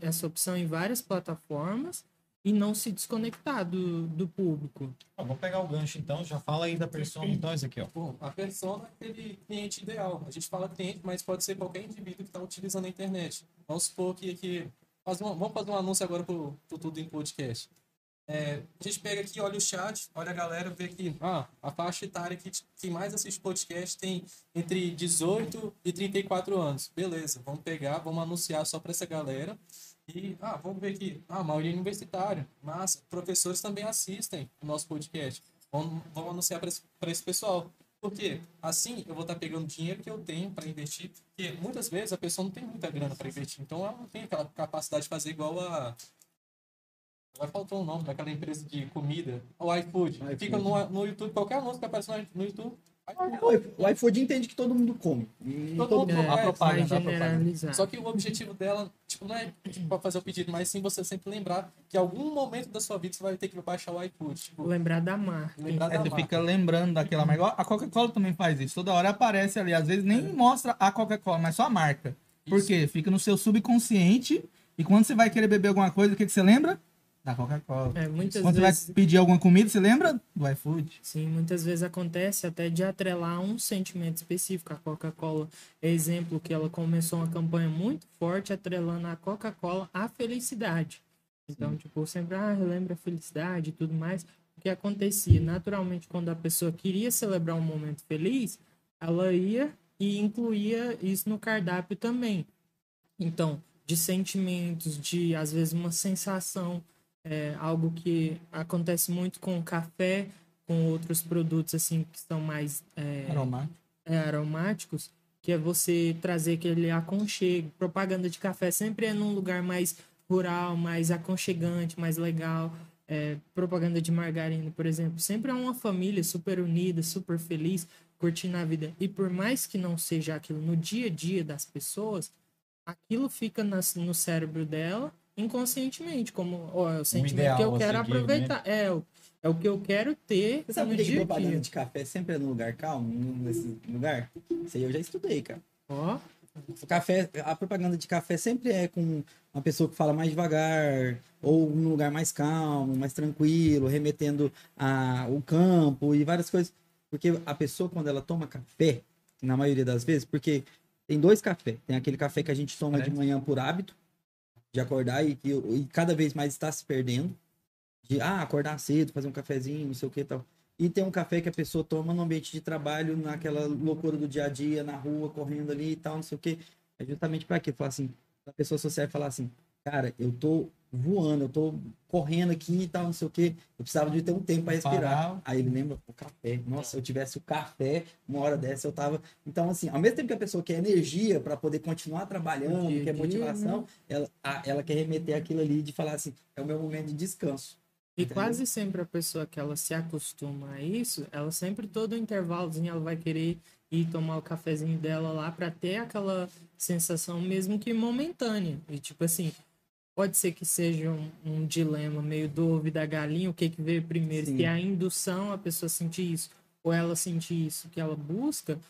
S5: essa opção em várias plataformas e não se desconectar do, do público.
S2: Ó, vamos pegar o gancho então, já fala aí da persona então, Ezequiel.
S3: Bom, a persona é aquele cliente ideal. A gente fala cliente, mas pode ser qualquer indivíduo que está utilizando a internet. Vamos supor que aqui. Faz uma, vamos fazer um anúncio agora pro, pro Tudo em Podcast. É, a gente pega aqui, olha o chat, olha a galera, vê que ah, a faixa etária que, que mais assiste podcast tem entre 18 e 34 anos. Beleza, vamos pegar, vamos anunciar só para essa galera. E, ah, vamos ver aqui, ah, a maioria é universitária, mas professores também assistem o nosso podcast. Vamos, vamos anunciar para esse, pra esse pessoal. Por quê? Assim eu vou estar pegando dinheiro que eu tenho para investir, porque muitas vezes a pessoa não tem muita grana para investir, então ela não tem aquela capacidade de fazer igual a. Agora faltou o nome daquela empresa de comida, o iFood.
S1: iFood.
S3: Fica no, no YouTube, qualquer anúncio que aparece no YouTube. iFood.
S1: O iFood- entende que todo mundo come.
S3: Todo
S1: todo
S3: mundo
S1: mundo-
S3: É,
S4: a propaganda, a propaganda.
S3: Só que o objetivo dela, tipo, não é para fazer o pedido, mas sim você sempre lembrar que em algum momento da sua vida você vai ter que baixar o iFood. Tipo,
S5: Lembrar da marca.
S3: lembrar
S4: É,
S3: da
S4: você
S3: marca.
S4: fica lembrando daquela marca. A Coca-Cola também faz isso. Toda hora aparece ali. Às vezes nem mostra a Coca-Cola, mas só a marca. Por
S3: Isso.
S4: quê? Fica no seu subconsciente. E quando você vai querer beber alguma coisa, o que, que você lembra? Da Coca-Cola.
S5: É, muitas
S4: Quando
S5: vezes,
S4: você vai pedir alguma comida, você lembra do iFood.
S5: sim, muitas vezes acontece até de atrelar um sentimento específico. A Coca-Cola é exemplo que ela começou uma campanha muito forte atrelando a Coca-Cola à felicidade. Então, tipo, sempre, ah, relembra a felicidade e tudo mais. O que acontecia? Naturalmente, quando a pessoa queria celebrar um momento feliz, ela ia e incluía isso no cardápio também. Então, de sentimentos, de às vezes uma sensação, é, algo que acontece muito com o café, com outros produtos assim que são mais é,
S4: Aromático.
S5: é, aromáticos, que é você trazer aquele aconchego. Propaganda de café sempre é num lugar mais rural, mais aconchegante, mais legal. É, propaganda de margarina, por exemplo, sempre é uma família super unida, super feliz, curtindo a vida. E por mais que não seja aquilo no dia a dia das pessoas, aquilo fica nas- no cérebro dela inconscientemente, como ó, é o sentimento
S2: ideal
S5: que eu quero
S2: seguir, né?
S5: aproveitar. É, o- é o que eu quero ter
S1: Você sabe
S5: no
S1: por que propaganda de café sempre é num lugar calmo, nesse lugar? Isso aí eu já estudei, cara.
S5: Ó,
S1: O café, a propaganda de café sempre é com uma pessoa que fala mais devagar, ou num lugar mais calmo, mais tranquilo, remetendo a, o campo e várias coisas. Porque a pessoa, quando ela toma café, na maioria das vezes, porque tem dois cafés. Tem aquele café que a gente toma de manhã por hábito, de acordar e, que- e cada vez mais está se perdendo. De ah, acordar cedo, fazer um cafezinho, não sei o que tal. E tem um café que a pessoa toma no ambiente de trabalho, naquela loucura do dia a dia, na rua, correndo ali e tal, não sei o quê. É justamente para quê? Falar assim, a pessoa social falar assim, cara, eu tô voando, eu tô correndo aqui e tal, não sei o quê. Eu precisava de ter um tempo para respirar.
S4: Parar.
S1: Aí ele lembra o café. Nossa, se eu tivesse o café, uma hora dessa eu tava. Então, assim, ao mesmo tempo que a pessoa quer energia para poder continuar trabalhando,
S5: dia
S1: quer
S5: dia,
S1: motivação, ela, a- ela quer remeter aquilo ali de falar assim, é o meu momento de descanso.
S5: E
S1: Entendeu?
S5: quase sempre a pessoa que ela se acostuma a isso, ela sempre todo intervalozinho ela vai querer ir tomar o cafezinho dela lá para ter aquela sensação mesmo que momentânea. E tipo assim, pode ser que seja um, um dilema meio do ovo e da galinha, o que que veio primeiro,
S1: Sim.
S5: se é a indução a pessoa sentir isso ou ela sentir isso que ela busca,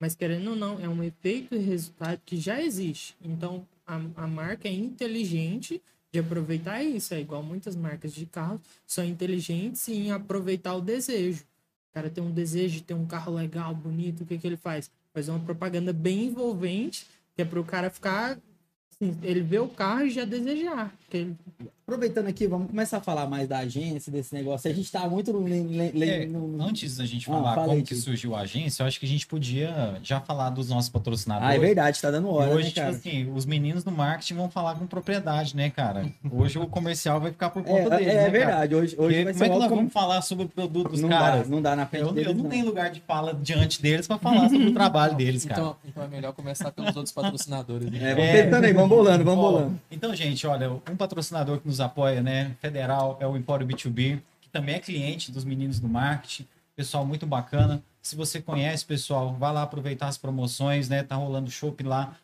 S5: mas querendo ou não, é um efeito e resultado que já existe. Então a, a marca é inteligente de aproveitar isso. É igual muitas marcas de carro são inteligentes em aproveitar o desejo. O cara tem um desejo de ter um carro legal, bonito, o que, que ele faz? Faz uma propaganda bem envolvente, que é para o cara ficar. Ele vê o carro e já desejar. Ele-
S1: Aproveitando aqui, vamos começar a falar mais da agência, desse negócio. A gente tá muito no.
S2: É,
S1: no-
S2: antes da gente
S1: Ah,
S2: falar
S1: fala
S2: como
S1: aí,
S2: que surgiu a agência, eu acho que a gente podia já falar dos nossos patrocinadores.
S1: Ah, é verdade, tá dando
S2: E
S1: hora,
S2: hoje,
S1: né,
S2: tipo assim, os meninos do marketing vão falar com propriedade, né, cara? Hoje o comercial vai ficar por
S1: É,
S2: conta deles,
S1: é,
S2: né, cara?
S1: verdade. Hoje, hoje vai
S2: como
S1: ser
S2: é que nós
S1: como-
S2: vamos falar sobre o produto dos
S1: não
S2: caras?
S1: dá, não dá na frente
S2: Eu,
S1: deles,
S2: eu não
S1: não.
S2: tenho lugar de fala diante deles pra falar sobre o trabalho deles, cara.
S3: Então, então é melhor começar pelos outros patrocinadores. né?
S1: É, vamos
S2: É.
S1: tentando aí, vamos bolando, vamos
S2: Ó,
S1: bolando.
S2: Então, gente, olha, um patrocinador que nos apoia, né, federal, é o Empório B2B, que também é cliente dos meninos do marketing. Pessoal muito bacana. Se você conhece, pessoal, vai lá aproveitar as promoções, né? Tá rolando chopp lá.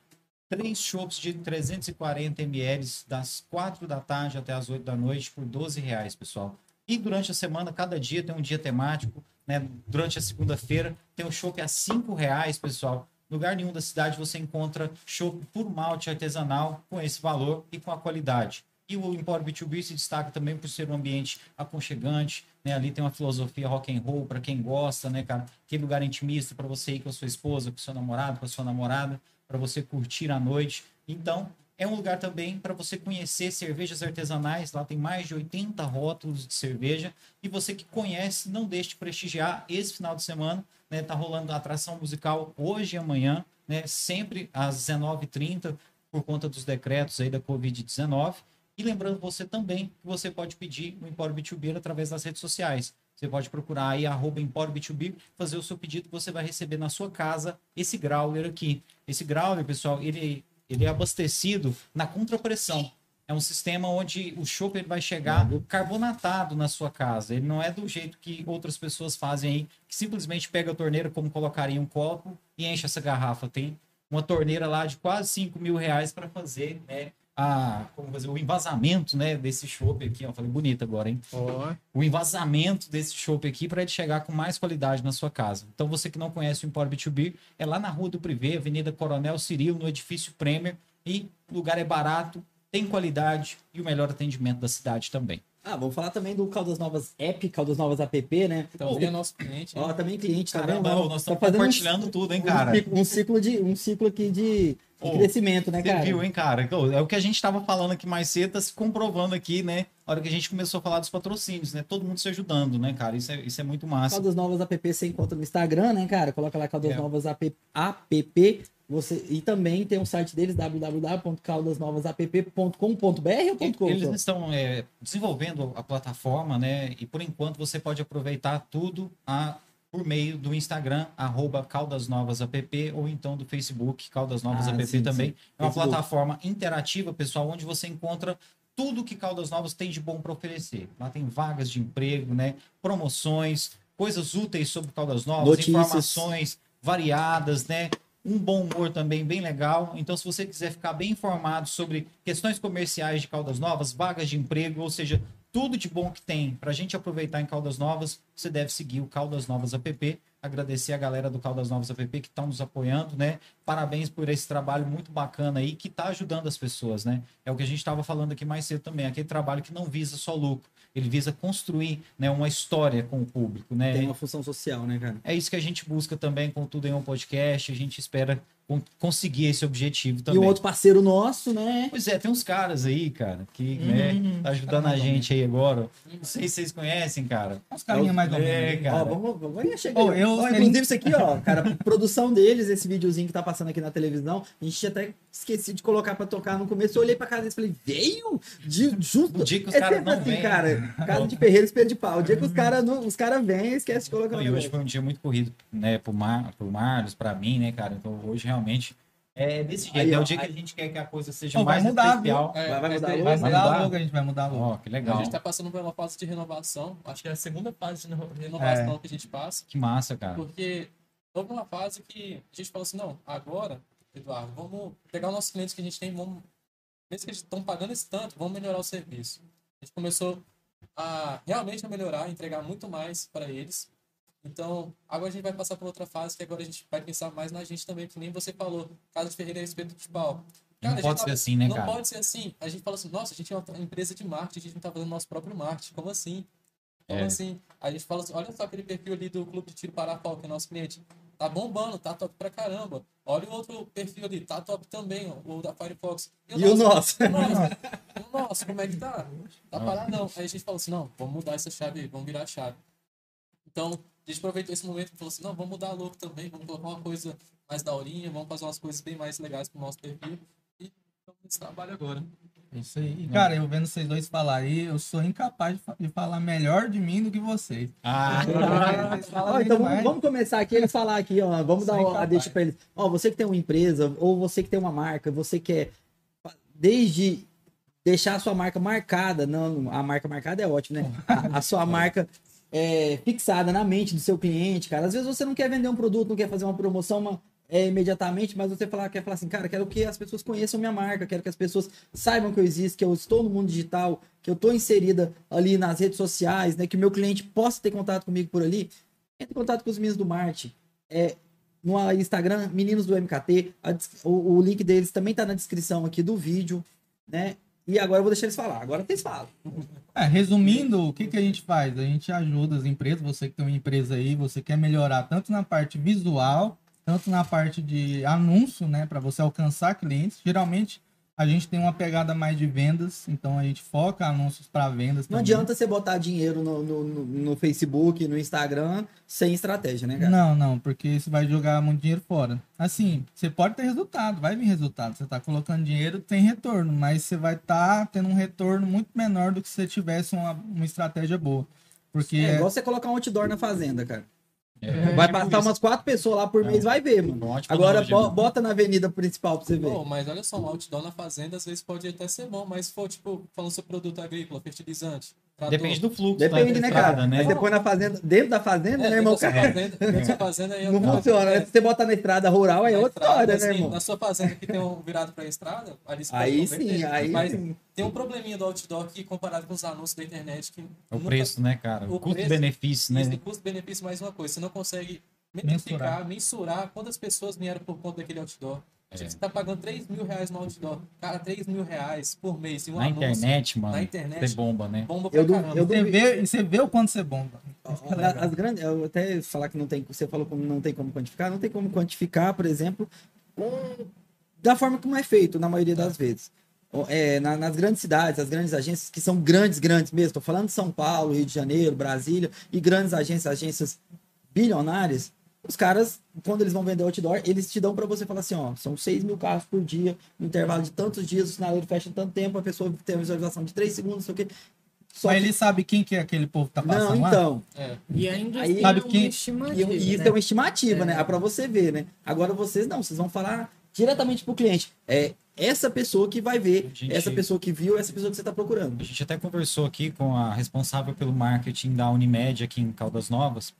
S2: Três chopps de 340 ml das 4 da tarde até as 8 da noite por 12 reais, pessoal. E durante a semana, cada dia tem um dia temático, né? Durante a segunda-feira tem o chopp a 5 reais, pessoal. Lugar nenhum da cidade você encontra chopp por malte artesanal com esse valor e com a qualidade. E o Empório B2B se destaca também por ser um ambiente aconchegante, né? Ali tem uma filosofia rock and roll para quem gosta, né, cara? Aquele lugar intimista para você ir com a sua esposa, com o seu namorado, com a sua namorada, para você curtir a noite. Então, é um lugar também para você conhecer cervejas artesanais. Lá tem mais de 80 rótulos de cerveja. E você que conhece, não deixe de prestigiar esse final de semana. Né? Tá rolando a atração musical hoje e amanhã, né? sempre às 19h30, por conta dos decretos aí da Covid-19. E lembrando você também que você pode pedir o Empório B2B através das redes sociais. Você pode procurar aí, arroba Empório B2B, fazer o seu pedido você vai receber na sua casa esse growler aqui. Esse growler, pessoal, ele, ele é abastecido na contrapressão. É um sistema onde o chopp ele vai chegar carbonatado na sua casa. Ele não é do jeito que outras pessoas fazem aí, que simplesmente pega a torneira como colocaria um copo e enche essa garrafa. Tem uma torneira lá de quase 5 mil reais para fazer, né? A, como fazer, o envasamento né, desse chopp aqui, ó. Falei bonito agora, hein?
S5: Ó,
S2: o envasamento desse chopp aqui para ele chegar com mais qualidade na sua casa. Então, você que não conhece o Empório B2B, é lá na Rua do Privé, Avenida Coronel Cirilo, no edifício Premier. E o lugar é barato, tem qualidade e o melhor atendimento da cidade também.
S1: Ah, vamos falar também do Caldas Novas App, Caldas Novas App, né?
S3: Então, é nosso cliente.
S1: Ó, também cliente, tá
S2: Caramba,
S1: vendo?
S2: nós
S1: Tá
S2: estamos
S1: um-
S2: compartilhando tudo, hein,
S1: um
S2: cara?
S1: ciclo- Um ciclo, de um ciclo aqui de crescimento, né,
S2: Você
S1: cara?
S2: viu, hein, cara? É o que a gente tava falando aqui mais cedo, tá se comprovando aqui, né? A hora que a gente começou a falar dos patrocínios, né? Todo mundo se ajudando, né, cara? Isso é, isso é muito massa.
S1: Caldas Novas app você encontra no Instagram, né, cara? Coloca lá Caldas
S2: É.
S1: Novas app, app. Você, e também tem o site deles, www.caldasnovasapp.com.br ou .com?
S2: Eles estão é, desenvolvendo a plataforma, né? E por enquanto você pode aproveitar tudo a- por meio do Instagram, arroba Caldas Novas App, ou então do Facebook, Caldas Novas
S1: Ah,
S2: App
S1: sim,
S2: também.
S1: sim.
S2: É uma
S1: Facebook.
S2: plataforma interativa, pessoal, onde você encontra tudo que Caldas Novas tem de bom para oferecer. Lá tem vagas de emprego, né? Promoções, coisas úteis sobre Caldas Novas,
S1: Notícias.
S2: informações variadas, né? Um bom humor também bem legal. Então, se você quiser ficar bem informado sobre questões comerciais de Caldas Novas, vagas de emprego, ou seja, tudo de bom que tem para a gente aproveitar em Caldas Novas, você deve seguir o Caldas Novas App. Agradecer a galera do Caldas Novas App que estão nos apoiando, né? Parabéns por esse trabalho muito bacana aí que está ajudando as pessoas, né? É o que a gente estava falando aqui mais cedo também, aquele trabalho que não visa só lucro, ele visa construir né, uma história com o público, né?
S1: Tem uma função social, né, cara?
S2: É isso que a gente busca também com Tudo em um Podcast. A gente espera conseguir esse objetivo
S1: E
S2: também.
S1: um outro parceiro nosso, né?
S2: Pois é, tem uns caras aí, cara, que né,
S5: Uhum.
S2: tá ajudando a gente aí agora. Não sei se vocês conhecem, cara.
S4: Uns carinha mais ou
S2: É,
S4: menos.
S2: cara.
S1: Ó, vamos, vamos, chegar. Aí.
S4: eu-
S1: Ó, inclusive, isso aqui, ó, cara, produção deles, esse videozinho que tá passando aqui na televisão, a gente até esqueci de colocar pra tocar no começo. Eu olhei pra casa deles e falei, veio? De, justo.
S2: O dia que os
S1: é
S2: caras
S1: sempre
S2: não
S1: assim,
S2: vêm.
S1: cara. Casa de ferreiro, espelho de pau. O dia que os caras os cara vêm, esquece de colocar
S2: Não,
S1: no
S2: e hoje foi um dia muito corrido, né, pro, Mar, pro Marlos, pra mim, né, cara? Então hoje realmente é desse jeito.
S1: Aí,
S2: é o dia que
S1: aí-
S2: a gente quer que a coisa seja
S4: vai
S2: mais
S4: mudar,
S2: especial.
S3: É,
S1: Vai- vai
S3: mas
S1: mudar a
S4: Vai
S1: Vai
S4: mudar
S2: mudar?
S4: logo, a gente vai mudar logo.
S2: Ó, que legal.
S3: A gente tá passando por uma fase de renovação. Acho que é a segunda fase de reno- renovação que a gente passa.
S2: Que massa, cara.
S3: Porque houve uma fase que a gente falou assim, não, agora, Eduardo, vamos pegar os nossos clientes que a gente tem, vamos, mesmo que eles estão pagando esse tanto, vamos melhorar o serviço. A gente começou a realmente a melhorar, entregar muito mais para eles. Então, agora a gente vai passar por outra fase, que agora a gente vai pensar mais na gente também, que nem você falou, de Ferreira é respeito de pau.
S2: Não
S3: a gente
S2: pode
S3: tá-
S2: ser assim, né,
S3: não
S2: cara?
S3: pode ser assim. A gente fala assim, nossa, a gente é uma empresa de marketing, a gente não tá fazendo nosso próprio marketing. Como assim? Como
S2: É.
S3: assim? A gente fala assim, olha só aquele perfil ali do Clube de Tiro Parapau, que é nosso cliente. Tá bombando, tá top pra caramba. Olha o outro perfil ali, tá top também, ó, o da Firefox.
S1: E o nosso?
S3: O nosso, o nosso, como é que tá? Tá paradão. Aí a gente falou assim, não, vamos mudar essa chave aí, vamos virar a chave. Então, a gente aproveitou esse momento e falou assim, não, vamos mudar a look também, vamos colocar uma coisa mais daorinha, vamos fazer umas coisas bem mais legais pro nosso perfil. E estamos nesse trabalho agora.
S4: É Isso aí. E, Cara, eu vendo vocês dois falar aí, eu sou incapaz de fa- de falar melhor de mim do que vocês.
S2: Ah,
S4: Vocês
S1: Ó, então vamos, vamos começar aqui, ele falar aqui, ó. Vamos dar uma- a deixa pra eles. Ó, você que tem uma empresa, ou você que tem uma marca, você quer desde deixar a sua marca marcada, não, a marca marcada é ótimo, né? A, a sua marca é, fixada na mente do seu cliente, cara. Às vezes você não quer vender um produto, não quer fazer uma promoção uma- é, imediatamente, mas você fala, quer falar assim, cara, quero que as pessoas conheçam minha marca, quero que as pessoas saibam que eu existo, que eu estou no mundo digital, que eu estou inserida ali nas redes sociais, né? Que o meu cliente possa ter contato comigo por ali. Entre em contato com os meninos do Marte. É, no Instagram, meninos do MKT. a o, o link deles também tá na descrição aqui do vídeo, né? E agora eu vou deixar eles falar. Agora vocês falam.
S4: É, resumindo, o que, que a gente faz? A gente ajuda as empresas, você que tem uma empresa aí, você quer melhorar tanto na parte visual, tanto na parte de anúncio, né, para você alcançar clientes. Geralmente a gente tem uma pegada mais de vendas, então a gente foca anúncios para vendas.
S1: Não
S4: também.
S1: adianta você botar dinheiro no, no, no- Facebook, no Instagram, sem estratégia, né, cara?
S4: Não, não, porque você vai jogar muito dinheiro fora. Assim, você pode ter resultado, vai vir resultado. Você tá colocando dinheiro, tem retorno, mas você vai estar tendo um retorno muito menor do que se você tivesse uma, uma estratégia boa. Porque
S1: É igual você colocar um outdoor na fazenda, cara.
S2: É,
S1: Vai
S2: tipo
S1: passar
S2: isso.
S1: umas quatro pessoas lá por
S2: É.
S1: mês, vai ver, mano. Agora bo- bota na avenida principal pra você ver.
S3: Mas olha só, um outdoor na fazenda às vezes pode até ser bom, mas se for, tipo, falando sobre produto agrícola, fertilizante, trator,
S2: Depende do fluxo
S1: Depende,
S2: da
S1: né, cara?
S2: né?
S1: Você põe na fazenda, dentro da fazenda,
S3: É,
S1: né, irmão?
S3: dentro da sua fazenda, sua fazenda aí é
S1: Não funciona, né?
S3: é,
S1: Se você botar na estrada rural, aí é
S3: na
S1: outra
S3: estrada,
S1: história, né,
S3: assim,
S1: irmão?
S3: Na sua fazenda que tem um virado pra estrada, ali você pode
S1: Aí sim, aí
S3: Mas
S1: sim.
S3: tem um probleminha do outdoor que comparado com os anúncios da internet que
S2: É o
S3: nunca-
S2: preço, né, cara? O
S3: o
S2: custo-benefício, né?
S3: Isso, custo-benefício mais uma coisa. Você não consegue metrificar, mensurar quantas pessoas vieram por conta daquele outdoor.
S2: É.
S3: Você tá pagando 3 mil reais no outdoor. Cara, 3 mil reais por mês um
S2: Na
S3: anúncio.
S2: internet, mano.
S3: Na internet.
S2: Você bomba, né?
S3: Bomba pra
S1: Eu,
S3: caramba.
S1: eu
S4: você vê, você vê o quanto você bomba.
S1: As grandes, eu até falar que não tem, você falou como não tem como quantificar, não tem como quantificar, por exemplo, com da forma como é feito, na maioria das vezes. Ó, é, na- nas grandes cidades, as grandes agências que são grandes, grandes mesmo. Estou falando de São Paulo, Rio de Janeiro, Brasília e grandes agências, agências bilionárias. Os caras, quando eles vão vender outdoor, eles te dão para você falar assim: ó, são 6 mil carros por dia, no intervalo de tantos dias, o sinaleiro fecha em tanto tempo, a pessoa tem uma visualização de 3 segundos, não sei o quê. Só
S4: Mas
S1: que-
S4: ele sabe quem que é aquele povo que tá passando
S1: Não,
S4: lá?
S1: então.
S3: É.
S5: E ainda
S1: Aí-
S5: tem
S4: Sabe
S5: uma
S4: quem-
S5: estimativa,
S1: E, e isso
S5: né?
S1: é uma estimativa,
S5: É.
S1: né? É pra você ver, né? Agora vocês não, vocês vão falar diretamente pro cliente. É essa pessoa que vai ver,
S2: Gente-
S1: essa pessoa que viu, essa pessoa que você tá procurando.
S2: A gente até conversou aqui com a responsável pelo marketing da Unimed aqui em Caldas Novas.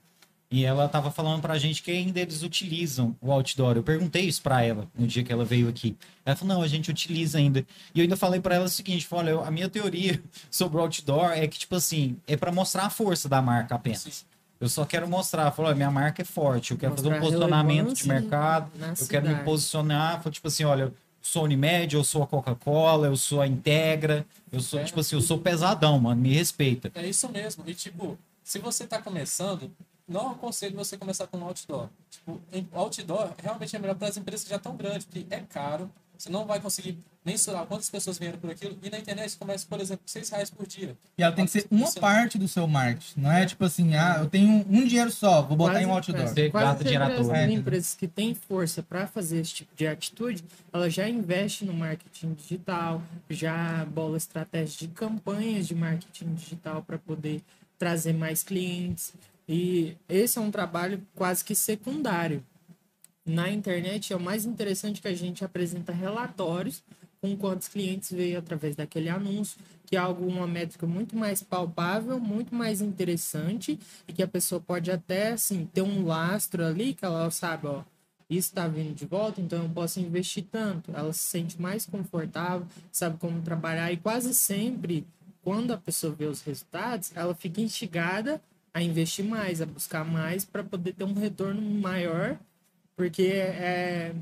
S2: E ela estava falando pra gente que ainda eles utilizam o outdoor. Eu perguntei isso pra ela no dia que ela veio aqui. Ela falou: não, a gente utiliza ainda. E eu ainda falei pra ela o seguinte: falei, olha, a minha teoria sobre o outdoor é que, tipo assim, é pra mostrar a força da marca apenas.
S3: Sim.
S2: Eu só quero mostrar, falou, minha marca é forte, eu quero fazer um
S5: Mostrar
S2: posicionamento de mercado, eu quero me
S5: cidade.
S2: posicionar, foi tipo assim, olha, eu sou Unimed, eu sou a Coca-Cola, eu sou a Integra, eu sou,
S3: É.
S2: tipo assim, eu sou pesadão, mano, me respeita.
S3: É isso mesmo. E, tipo, se você tá começando, não aconselho você começar com um outdoor. Tipo, outdoor realmente é melhor para as empresas que já estão grandes, porque é caro. Você não vai conseguir mensurar quantas pessoas vieram por aquilo. E na internet começa, por exemplo, 6 reais por dia.
S4: E ela tem que ser uma
S3: Você-
S4: parte do seu marketing. Não é tipo assim, ah, eu tenho um dinheiro só, vou botar em um outdoor.
S5: quase-
S2: Você
S5: quase
S2: dinheiro
S5: as.
S4: É,
S5: empresas que têm força para fazer esse tipo de atitude, ela já investe no marketing digital, já bola estratégias de campanhas de marketing digital para poder trazer mais clientes. E esse é um trabalho quase que secundário. Na internet é o mais interessante que a gente apresenta relatórios com quantos clientes veio através daquele anúncio, que é algo, uma métrica muito mais palpável, muito mais interessante e que a pessoa pode até, assim, ter um lastro ali que ela sabe, ó, isso está vindo de volta, então eu posso investir tanto. Ela se sente mais confortável, sabe como trabalhar e quase sempre, quando a pessoa vê os resultados, ela fica instigada a investir mais, a buscar mais para poder ter um retorno maior, porque é,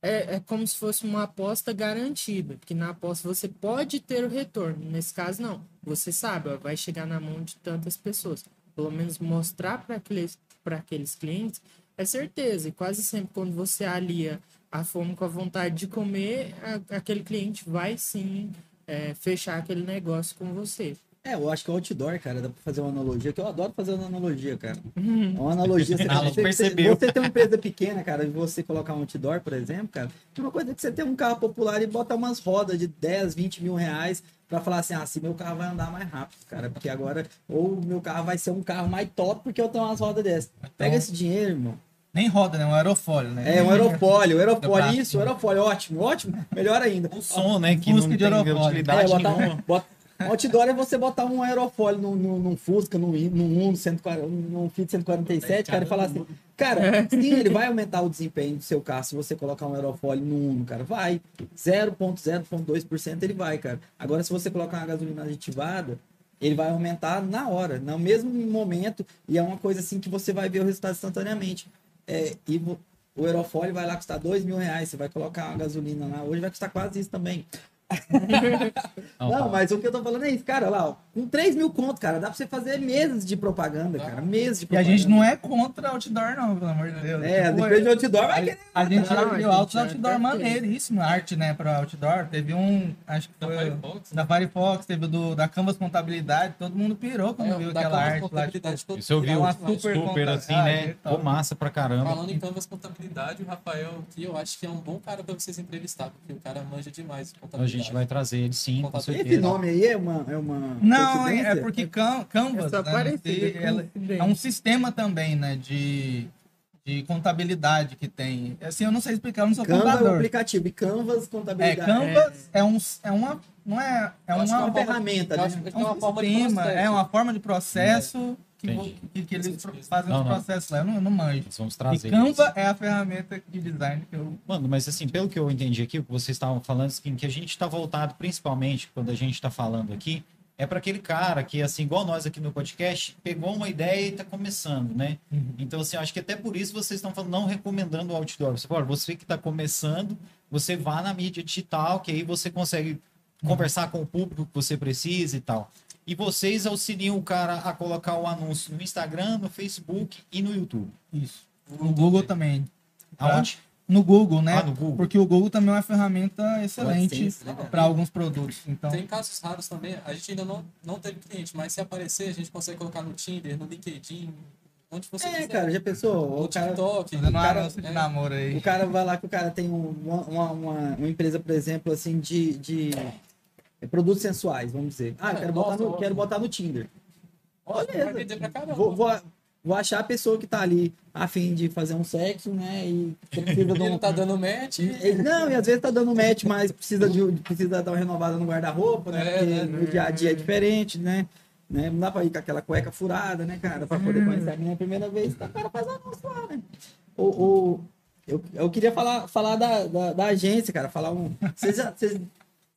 S5: é, é como se fosse uma aposta garantida, porque na aposta você pode ter o retorno, nesse caso não. Você sabe, ó, vai chegar na mão de tantas pessoas. Pelo menos mostrar para aqueles, aqueles clientes é certeza. E quase sempre quando você alia a fome com a vontade de comer, a- aquele cliente vai sim é, fechar aquele negócio com você.
S1: É, eu acho que o outdoor, cara, dá pra fazer uma analogia, que eu adoro fazer uma analogia, cara. Uma analogia. Você,
S2: Ela
S1: você,
S2: percebeu.
S1: você tem uma empresa pequena, cara, e você colocar um outdoor, por exemplo, cara, é uma coisa que você tem um carro popular e bota umas rodas de 10, 20 mil reais pra falar assim, ah, se meu carro vai andar mais rápido, cara, porque agora, ou meu carro vai ser um carro mais top porque eu tenho umas rodas dessas. Pega esse dinheiro, irmão.
S4: Nem roda, né? Um aerofólio, né?
S1: É, um aerofólio,
S4: Do
S1: aerofólio,
S4: braço.
S1: isso, aerofólio, ótimo, ótimo, melhor ainda.
S2: O som, né, que
S4: Busca
S2: não
S4: de
S2: tem
S4: aerofólio.
S1: É,
S2: utilidade
S1: botar
S2: nenhuma.
S1: um, bota, um outdoor é você botar um aerofólio num, num, num Fusca, num, num Uno 140, num Fit 147, cara, e falar assim, cara, sim, ele vai aumentar o desempenho do seu carro se você colocar um aerofólio no Uno, cara, vai. 0,0,2% ele vai, cara. Agora, se você colocar uma gasolina aditivada, ele vai aumentar na hora, no mesmo momento, e é uma coisa assim que você vai ver o resultado instantaneamente. É, e o aerofólio vai lá custar dois mil reais, você vai colocar uma gasolina lá, hoje vai custar quase isso também.
S2: Não,
S1: Não, mas o que eu tô falando é isso, cara, lá, ó, com 3 mil conto, cara, dá pra você fazer meses de propaganda, cara, meses de
S4: E a
S1: propaganda.
S4: gente não é contra outdoor, não, pelo amor de Deus.
S1: É,
S4: Tipo,
S1: depois de outdoor vai querer.
S4: A gente já viu
S5: gente
S4: altos outdoor maneiríssimo, arte, né, pra outdoor. Teve um, acho que
S3: Da
S4: foi
S3: Firefox,
S4: da Firefox, teve o do, da Canvas Contabilidade, todo mundo pirou quando
S3: É,
S4: viu
S3: da
S4: aquela
S3: Canvas
S4: arte lá.
S3: Contabilidade,
S4: Tipo,
S2: Isso eu vi
S4: É uma
S3: Super
S4: super
S2: assim, né?
S4: é top.
S2: Pô, massa pra caramba.
S3: Falando em Canvas Contabilidade, o Rafael, que eu acho que é um bom cara pra vocês entrevistar, porque o cara manja demais contabilidade.
S2: Gente vai trazer ele sim, com
S3: Esse
S1: Esse
S2: certeza.
S1: nome aí é uma. É uma
S4: Não, é, é porque Can- Canvas
S5: É
S4: né, ela- é um sistema também, né, de, de contabilidade que tem. Assim, eu não sei explicar, eu não sou
S1: Canva é o
S4: contador.
S1: aplicativo e Canvas
S4: É,
S1: contabilidade.
S4: Canvas é, um, é uma, não é, é uma,
S3: é uma
S1: ferramenta, né?
S4: é
S3: é uma
S4: um
S3: forma de
S4: sistema,
S3: processo.
S4: é uma forma de processo que, que, que eles
S3: Isso
S4: fazem
S2: Não,
S4: os
S2: não.
S4: processos lá, eu não, não manjo.
S2: Nós vamos
S4: E
S2: trazer
S4: Canva
S2: eles.
S4: é a ferramenta de design que eu
S2: Mano, mas assim, pelo que eu entendi aqui, o que vocês estavam falando, assim, que a gente está voltado, principalmente quando a gente está falando aqui, é para aquele cara que, assim, igual nós aqui no podcast, pegou uma ideia e está começando, né? Então, assim, eu acho que até por isso vocês estão falando, não recomendando o outdoor. Você fala, você que está começando, você vá na mídia digital, que aí você consegue conversar com o público que você precisa e tal. E vocês auxiliam o cara a colocar o anúncio no Instagram, no Facebook e no YouTube.
S4: Isso. No Google também.
S2: Aonde?
S4: no Google, né?
S2: Ah, no Google.
S4: Porque o Google também é uma ferramenta excelente
S1: AdSense, né,
S4: para alguns produtos. Então,
S3: Tem casos raros também, a gente ainda não, não teve cliente, mas se aparecer, a gente consegue colocar no Tinder, no LinkedIn, onde você
S1: É,
S3: quiser.
S1: cara, já pensou?
S3: no
S1: O cara,
S3: TikTok.
S4: um
S1: cara-
S4: de
S3: é.
S4: namoro aí.
S1: o cara vai lá que o cara tem um- uma, uma, uma- uma empresa, por exemplo, assim, de, de produtos sensuais, vamos dizer. Ah, eu
S3: É,
S1: quero,
S3: nossa,
S1: botar, no,
S3: ótimo.
S1: quero botar no Tinder.
S3: Ó,
S1: Beleza. Vou, vou, vou achar a pessoa que tá ali a fim de fazer um sexo, né? E precisa de um.
S3: tá dando match.
S1: Não, e às vezes tá dando match, mas precisa, de, precisa dar uma renovada no guarda-roupa, né?
S3: É,
S1: Porque
S3: né?
S1: no dia a dia é diferente, né? né? Não dá pra ir com aquela cueca furada, né, cara? Pra poder conhecer a minha primeira vez. O cara faz anúncio lá, né? Eu, eu queria falar, falar da, da, da agência, cara. Falar um. Vocês já,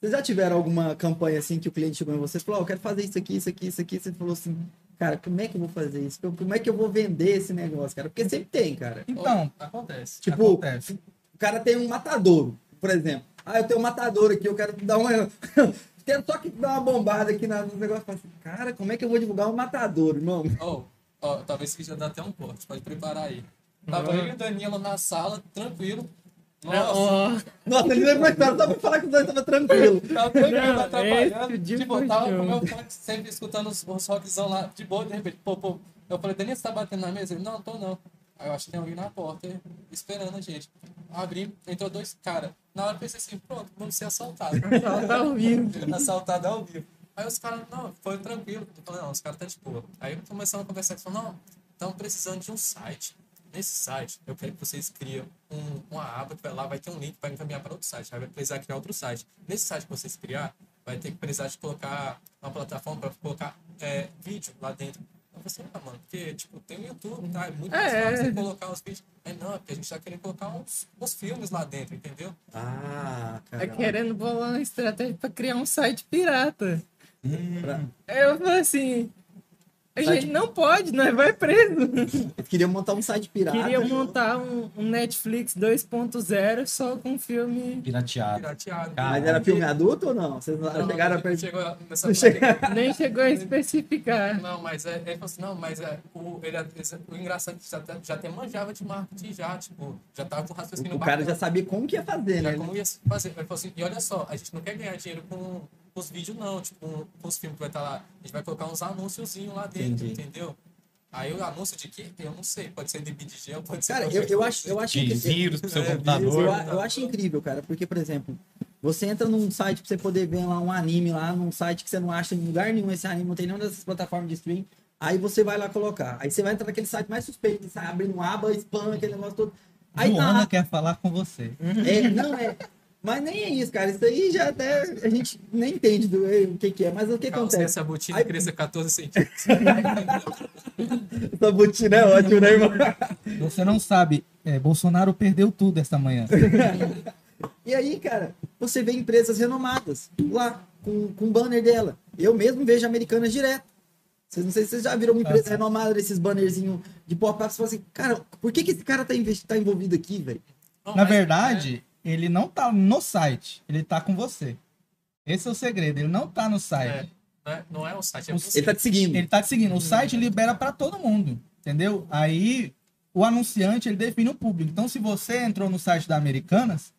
S1: vocês, já tiveram alguma campanha assim que o cliente chegou em vocês e falou: "Ó, eu quero fazer isso aqui, isso aqui, isso aqui. Você falou assim, cara, como é que eu vou fazer isso? Como é que eu vou vender esse negócio, cara? Porque sempre tem, cara.
S4: Então,
S3: Acontece.
S1: Tipo,
S4: acontece.
S1: o cara tem um matadouro, por exemplo. Ah, eu tenho um matadouro aqui, eu quero dar uma. quero só que dar uma bombada aqui na- no negócio. Assim, Cara, como é que eu vou divulgar um matadouro, irmão?
S3: Ó, ó, talvez que já dá até um corte, pode preparar aí. Tava eu e o Danilo na sala, tranquilo. Nossa,
S1: Nossa, ele lembra história, só pra falar que os dois estavam tranquilos.
S3: tava tranquilo,
S5: Não,
S3: tá trabalhando.
S5: esse dia
S3: Tipo,
S5: foi
S3: eu tava com o meu fone sempre escutando os, os rockzão lá, de boa, de repente, pô, pô. Eu falei, você tá batendo na mesa? Ele, não, tô não. Aí eu acho que tem alguém na porta esperando a gente. Abri, entrou dois caras. Na hora eu pensei assim, pronto, vamos ser assaltados.
S5: só tá ouvindo.
S3: assaltado ao vivo. Aí os caras, não, foi tranquilo. Eu falei, não, os caras tá de boa. Aí começamos a conversar, eles falaram, não, estamos precisando de um site. Nesse site, eu quero que vocês criem um- uma aba que vai lá, vai ter um link para encaminhar para outro site. Aí vai precisar criar outro site. Nesse site que vocês criar, vai ter que precisar de colocar uma plataforma para colocar é, vídeo lá dentro. Eu falei assim, ah, mano, porque, tipo, tem o YouTube, tá? É muito mais
S5: É.
S3: fácil você colocar os vídeos. Aí, não, é porque a gente tá querendo colocar uns, uns filmes lá dentro, entendeu?
S1: Ah,
S5: Tá
S1: cara.
S5: querendo bolar uma estratégia pra criar um site pirata.
S1: Pra-
S5: Aí eu falei assim. A
S1: Site-
S5: gente não pode, nós vai preso.
S1: Eles queriam montar um site pirata.
S5: Queria montar um, um Netflix 2.0 só com filme.
S2: Pirateado.
S3: Pirateado.
S1: Mas era filme adulto ou não? Vocês não,
S3: Não,
S1: chegaram a per...
S3: chegou nessa
S1: Não.
S5: Nem chegou a especificar.
S3: Não, mas é, ele falou assim, não, mas é, o, ele, esse- o engraçado é que já, até- já até manjava de marketing já, tipo, já tava com o raciocínio
S1: O cara
S3: bacana,
S1: já sabia como que ia fazer,
S3: já
S1: né?
S3: como ia fazer. Ele falou assim, e olha só, a gente não quer ganhar dinheiro com os vídeos não, tipo, com os filmes que vai estar lá. A gente vai colocar uns anúnciozinhos lá dentro,
S1: Entendi.
S3: entendeu? Aí o anúncio de quê? Eu não sei, pode ser de BDG, pode ser...
S1: Cara, eu, eu acho, eu acho
S2: vírus pro seu
S3: É,
S2: computador.
S1: Eu, eu acho incrível, cara, porque, por exemplo, você entra num site pra você poder ver lá um anime lá, num site que você não acha em lugar nenhum esse anime, não tem nenhuma dessas plataformas de stream. Aí você vai lá colocar. Aí você vai entrar naquele site mais suspeito, que sai abrindo aba, spam, aquele negócio todo. Aí tá
S4: Joana
S1: lá.
S4: quer falar com você.
S1: É, não é. Mas nem é isso, cara. Isso aí já até a gente nem entende do, eh, o que, que é. Mas o que
S3: Calça
S1: acontece?
S3: essa botina
S1: Aí-
S3: cresça 14 centímetros.
S1: Essa botina é ótimo, né, irmão?
S4: Você não sabe, é, Bolsonaro perdeu tudo esta manhã.
S1: E aí, cara, você vê empresas renomadas lá, com, com banner dela. Eu mesmo vejo americanas direto. Vocês não sei se vocês já viram uma empresa
S4: Ah, tá.
S1: renomada desses bannerzinhos de pop-up. Você fala assim, cara, por que, que esse cara tá, investi- tá envolvido aqui, velho?
S4: Na verdade, ele não tá no site, ele tá com você. Esse é o segredo, ele não tá no
S3: É,
S4: site.
S3: não é, não é o site, é
S4: O-
S3: você.
S1: Ele tá te seguindo.
S4: Ele tá te seguindo. O site libera para todo mundo, entendeu? Aí o anunciante ele define o público. Então, se você entrou no site da Americanas,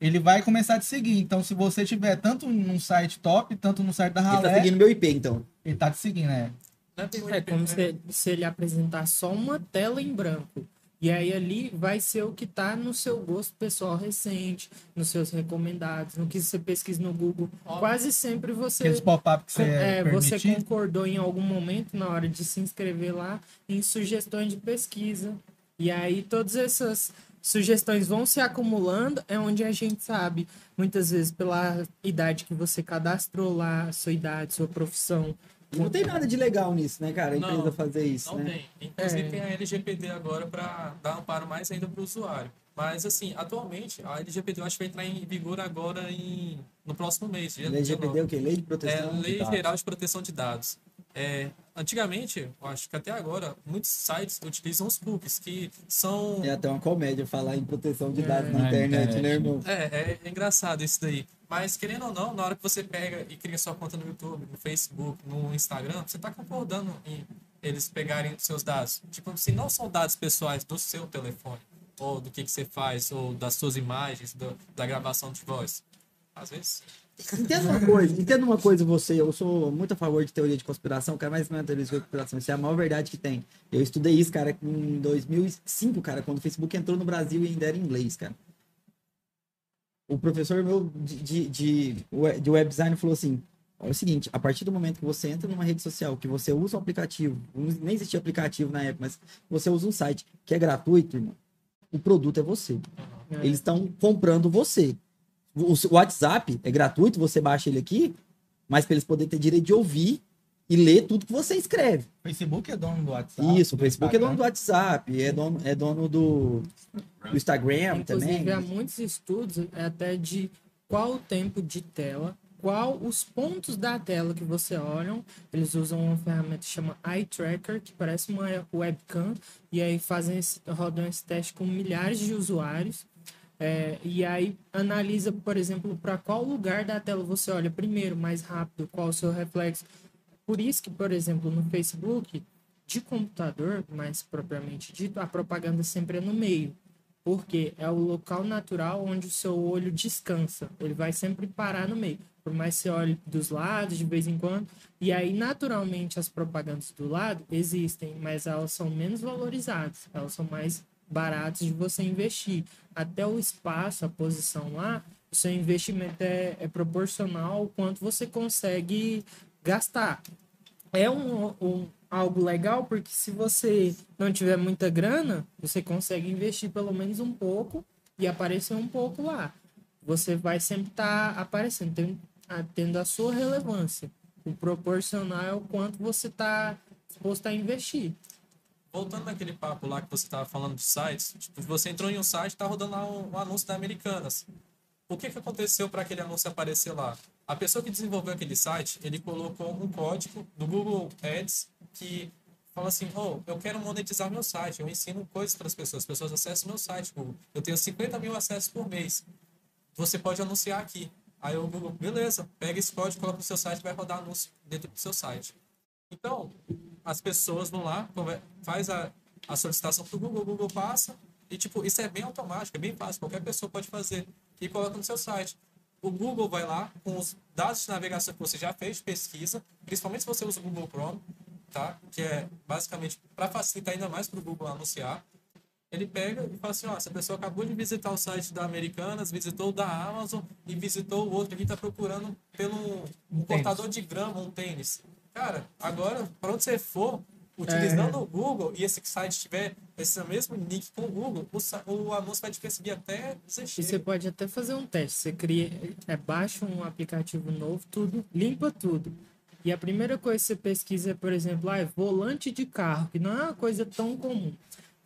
S4: ele vai começar a te seguir. Então, se você tiver tanto num site top, tanto no site da
S1: Ele tá
S4: Ralé,
S1: seguindo meu IP, então.
S4: ele tá te seguindo, né?
S3: Não é bem
S5: É como se, se ele apresentar só uma tela em branco. E aí ali vai ser o que tá no seu gosto pessoal recente, nos seus recomendados, no que você pesquisa no Google.
S3: Ó.
S5: Quase sempre você,
S4: Aqueles pop-up que você
S5: é, você concordou em algum momento na hora de se inscrever lá em sugestões de pesquisa. E aí todas essas sugestões vão se acumulando, é onde a gente sabe, muitas vezes pela idade que você cadastrou lá, sua idade, sua profissão.
S1: E não tem nada de legal nisso, né, cara? A empresa
S3: Não,
S1: fazer isso,
S3: Não
S1: né?
S3: tem. Inclusive
S5: É.
S3: tem a LGPD agora para dar amparo mais ainda para o usuário. Mas, assim, atualmente, a LGPD eu acho que vai entrar em vigor agora em, no próximo mês. dia
S1: LGPD
S3: 19.
S1: é o quê? Lei de
S3: É
S1: proteção de
S3: Lei
S1: dados.
S3: Geral de Proteção de Dados. É, antigamente, eu acho que até agora, muitos sites utilizam os cookies, que são...
S1: É até uma comédia falar em proteção de dados
S5: É.
S1: na internet. né, irmão?
S3: É, é, é engraçado isso daí. Mas, querendo ou não, na hora que você pega e cria sua conta no YouTube, no Facebook, no Instagram, você está concordando em eles pegarem seus dados. Tipo, se não são dados pessoais do seu telefone. ou do que, que você faz, ou das suas imagens, do- da gravação de voz. Às vezes.
S1: Entenda uma coisa, entenda uma coisa você, eu sou muito a favor de teoria de conspiração, cara, mas não é teoria de conspiração, isso é a maior verdade que tem. Eu estudei isso, cara, em 2005, cara, quando o Facebook entrou no Brasil e ainda era inglês, cara. O professor meu de, de, de, we- de web design falou assim, é o seguinte, a partir do momento que você entra numa rede social, que você usa um aplicativo, nem existia aplicativo na época, mas você usa um site que é gratuito, irmão, o produto é você.
S5: É.
S1: Eles estão comprando você. O o WhatsApp é gratuito, você baixa ele aqui, mas para eles poderem ter direito de ouvir e ler tudo que você escreve.
S4: O Facebook é dono do WhatsApp.
S1: Isso, o
S4: do
S1: Facebook é dono do
S4: Instagram.
S1: WhatsApp, é dono, é dono do, do Instagram
S5: Inclusive,
S1: também.
S5: há muitos estudos é até de qual o tempo de tela, qual os pontos da tela que você olham. Eles usam uma ferramenta que chama Eye Tracker, que parece uma webcam, e aí fazem esse, rodam esse teste com milhares de usuários. É, e aí analisa, por exemplo, para qual lugar da tela você olha primeiro, mais rápido, qual o seu reflexo. Por isso que, por exemplo, no Facebook, de computador, mais propriamente dito, a propaganda sempre é no meio. Porque é o local natural onde o seu olho descansa. Ele vai sempre parar no meio. Por mais que você olhe dos lados de vez em quando. E aí, naturalmente, as propagandas do lado existem, mas elas são menos valorizadas. Elas são mais baratas de você investir. Até o espaço, a posição lá, o seu investimento é, é proporcional ao quanto você consegue gastar é um, um- algo legal porque se você não tiver muita grana, você consegue investir pelo menos um pouco e aparecer um pouco lá. Você vai sempre estar aparecendo, tendo, tendo a sua relevância. O proporcional é o quanto você está disposto a investir.
S3: Voltando naquele papo lá que você estava falando de sites, tipo, você entrou em um site e tá rodando lá um, um anúncio da Americanas. O que, que aconteceu para aquele anúncio aparecer lá? A pessoa que desenvolveu aquele site, ele colocou um código do Google Ads que fala assim, oh, eu quero monetizar meu site, eu ensino coisas para as pessoas, as pessoas acessam meu site, Google. Eu tenho 50 mil acessos por mês. Você pode anunciar aqui. Aí o Google, beleza, pega esse código, coloca no seu site, vai rodar anúncio dentro do seu site. Então, as pessoas vão lá, faz a, a solicitação para o Google, o Google passa, e tipo, isso é bem automático, é bem fácil, qualquer pessoa pode fazer, e coloca no seu site. O Google vai lá com os dados de navegação que você já fez, de pesquisa, principalmente se você usa o Google Chrome, tá? Que é basicamente para facilitar ainda mais para o Google anunciar. Ele pega e fala assim, ó, essa pessoa acabou de visitar o site da Americanas, visitou o da Amazon e visitou o outro aqui, tá procurando pelo um,
S4: tênis.
S3: cortador de grama, um tênis. Cara, agora, para onde você for, utilizando o Google e esse site tiver esse mesmo nick com o Google, o, o anúncio vai te perseguir até você
S5: E
S3: chega.
S5: você pode até fazer um teste. Você cria, é, baixa um aplicativo novo, tudo, limpa tudo. E a primeira coisa que você pesquisa é, por exemplo, ah, é volante de carro, que não é uma coisa tão comum.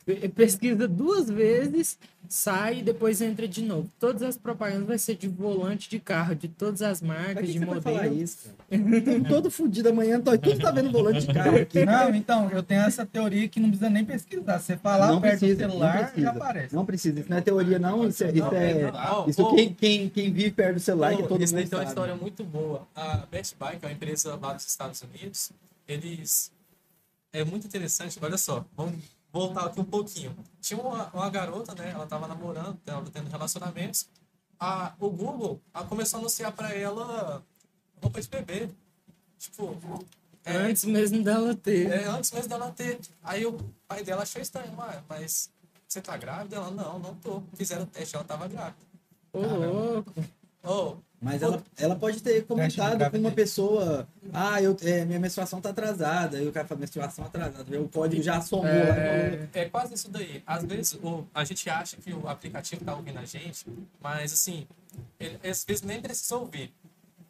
S5: Pe- Pesquisa duas vezes, sai e depois entra de novo. Todas as propagandas vai ser de volante de carro, de todas as marcas,
S1: que
S5: de
S1: você vai falar
S5: modelo.
S1: isso, cara? Tô todo fudido amanhã, tô, tudo tá vendo volante de carro aqui.
S4: Não, então, eu tenho essa teoria que não precisa nem pesquisar. Você falar
S1: Não
S4: perto
S1: precisa,
S4: do
S1: não
S4: celular,
S1: precisa.
S4: já aparece.
S1: Não precisa, isso não é teoria, não. Isso é. Isso, é,
S3: Não,
S1: isso quem, quem, quem vive perto do celular, que
S3: Pô,
S1: todo
S3: isso
S1: mundo
S3: tem uma história muito boa. A Best Buy, que é uma empresa lá dos Estados Unidos, eles. É muito interessante, olha só, vamos voltar aqui um pouquinho. Tinha uma, uma garota, né? Ela tava namorando, tava tendo relacionamentos. A, o Google a, começou a anunciar pra ela roupa de bebê. Tipo. é,
S5: Antes mesmo dela ter.
S3: é, antes mesmo dela ter. Aí o pai dela achou estranho, "Ué, mas você tá grávida? Ela, não, não tô. Fizeram o teste, ela tava grávida.
S5: Ô, louco.
S3: Oh,
S1: Mas ela, ela pode ter comentado com uma pessoa, ah, eu, é, minha menstruação tá atrasada. Aí o cara fala, menstruação atrasada. O código já somou lá e falou,
S3: É quase isso daí. Às vezes o, a gente acha que o aplicativo tá ouvindo a gente, mas assim, ele, às vezes nem precisa ouvir.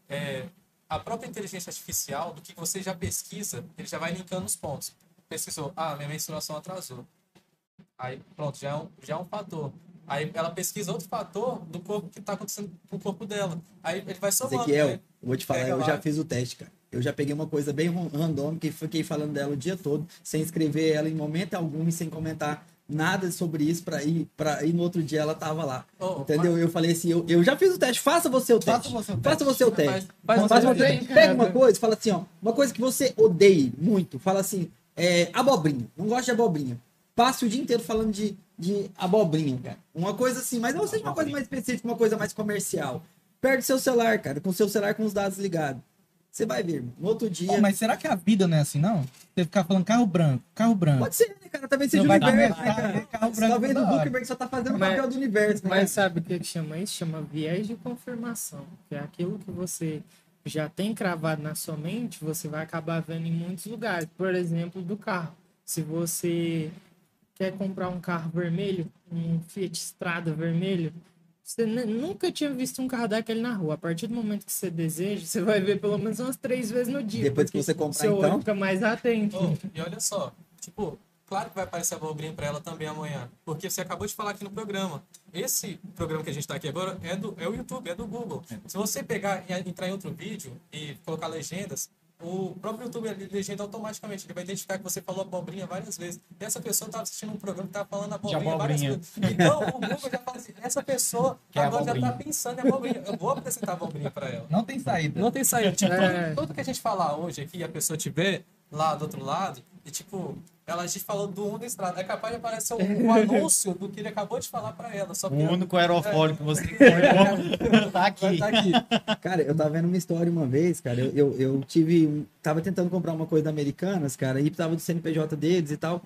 S3: É, a própria inteligência artificial, do que você já pesquisa, ele já vai linkando os pontos. Pesquisou, ah, minha menstruação atrasou. Aí, pronto, já é um, já é um fator. Aí ela pesquisa outro fator do corpo que tá acontecendo com o corpo dela. Aí ele vai somando.
S1: Ezequiel,
S3: né?
S1: eu vou te falar,
S3: Pega
S1: eu
S3: lá.
S1: já fiz o teste, cara. Eu já peguei uma coisa bem ran- random, que fiquei falando dela o dia todo, sem escrever ela em momento algum e sem comentar nada sobre isso pra ir, pra ir no outro dia ela tava lá.
S3: Oh,
S1: entendeu? Eu falei assim, eu, eu já fiz o teste, faça você o
S4: Faça
S1: teste.
S4: você o
S1: Faça
S4: teste.
S1: você o teste.
S3: Faz- faz
S1: Faz
S3: você
S1: coisa,
S5: teste.
S1: pega uma coisa, fala assim, ó, uma coisa que você odeie muito, fala assim, é, abobrinha, não gosta de abobrinha. Passe o dia inteiro falando de de abobrinha, cara. Uma coisa assim, mas não seja uma coisa mais específica, uma coisa mais comercial. Perde seu celular, cara, com seu celular com os dados ligados. Você vai ver, no outro dia.
S4: Pô, mas será que a vida não é assim, não? Você ficar falando carro branco, carro branco.
S1: Pode ser, né, cara? Talvez seja o universo, né, cara?
S4: Carro branco
S1: Talvez o. Zuckerberg só tá fazendo o
S5: Mas-
S1: papel do universo, né?
S5: Mas sabe o que que chama isso? Chama viés de confirmação. Que é aquilo que você já tem cravado na sua mente, você vai acabar vendo em muitos lugares. Por exemplo, do carro. Se você quer comprar um carro vermelho, um Fiat Strada vermelho, você nu- nunca tinha visto um carro daquele na rua. A partir do momento que você deseja, você vai ver pelo menos umas três vezes no dia.
S1: Depois que você comprar,
S5: seu olho
S1: então?
S5: fica mais atento.
S3: Oh, e olha só, tipo, claro que vai aparecer a abobrinha pra ela também amanhã. Porque você acabou de falar aqui no programa. Esse programa que a gente tá aqui agora é, do, é o YouTube, é do Google. Se você pegar e entrar em outro vídeo e colocar legendas, o próprio YouTube ele legenda automaticamente. Ele vai identificar que você falou abobrinha várias vezes. E essa pessoa tá assistindo um programa que tá falando abobrinha, várias
S2: abobrinha.
S3: vezes. Então o Google já fala assim, essa pessoa
S2: Que é
S3: agora já tá
S2: abobrinha.
S3: pensando em abobrinha. Eu vou apresentar a abobrinha pra ela.
S4: Não tem saída.
S3: Não tem saída. Tipo,
S5: É.
S3: tudo, tudo que a gente falar hoje aqui, a pessoa tiver lá do outro lado, e tipo, ela a gente falou do da estrada. É capaz de aparecer um, um anúncio do que ele acabou de falar pra ela. Só
S2: O
S3: que
S2: único aerofólio que você foi tá aqui.
S3: tá aqui.
S1: Cara, eu tava vendo uma história uma vez, cara. Eu, eu, eu tive. um- Tava tentando comprar uma coisa da Americanas, cara, e tava do CNPJ deles e tal.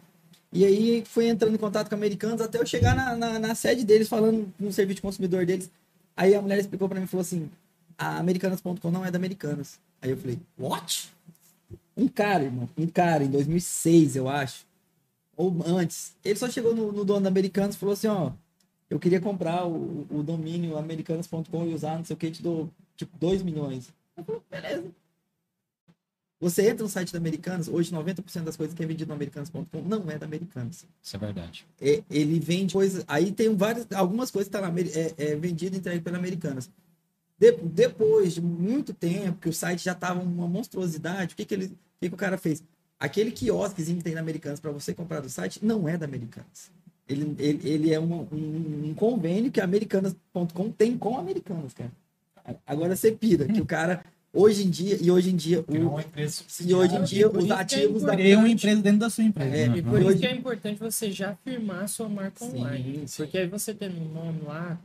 S1: E aí fui entrando em contato com Americanas até eu chegar na, na, na sede deles, falando no serviço de consumidor deles. Aí a mulher explicou pra mim e falou assim: a Americanas.com não é da Americanas. Aí eu falei: What? Um cara, irmão, um cara, em 2006, eu acho. Ou antes. Ele só chegou no, no dono da Americanas e falou assim: Ó, eu queria comprar o, o domínio americanas.com e usar, não sei o que, te dou tipo 2 milhões. Eu falei, beleza. Você entra no site da Americanas, hoje 90% das coisas que é vendido no americanas.com não é da Americanas.
S2: Isso é verdade.
S1: É, ele vende coisas. Aí tem várias, algumas coisas que tá na, é, é vendido e entregue pela Americanas. De- depois de muito tempo, que o site já tava uma monstruosidade, o que, que, ele, o que, que o cara fez? Aquele quiosquezinho que tem na Americanas para você comprar do site não é da Americanas. Ele, ele, ele é um, um, um convênio que a Americanas.com tem com a Americanas, cara. Agora você pira, que o cara, hoje em dia, e hoje em dia, o,
S2: uma empresa
S1: e hoje em dia, os
S5: é
S1: ativos da
S4: Criei uma empresa dentro da sua empresa.
S1: É,
S5: E por
S1: Hoje-
S5: isso que é importante você já firmar a sua marca
S1: Sim,
S5: online.
S1: sim.
S5: Porque aí você tendo um nome lá,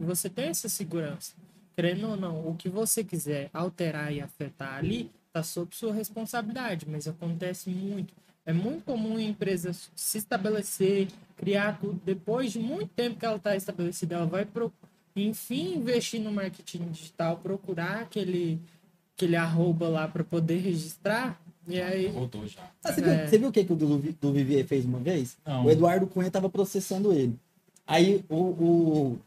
S5: você tem essa segurança. Querendo ou não, o que você quiser alterar e afetar ali, tá sob sua responsabilidade, mas acontece muito. É muito comum a empresa se estabelecer, criar tudo. Depois de muito tempo que ela está estabelecida, ela vai, pro, enfim, investir no marketing digital, procurar aquele, aquele arroba lá para poder registrar. E aí,
S2: Rodou já.
S1: Ah, você, viu,
S5: É.
S1: você viu o que, que o do, do Vivier fez uma vez?
S2: Não.
S1: O Eduardo Cunha tava processando ele. Aí o, o,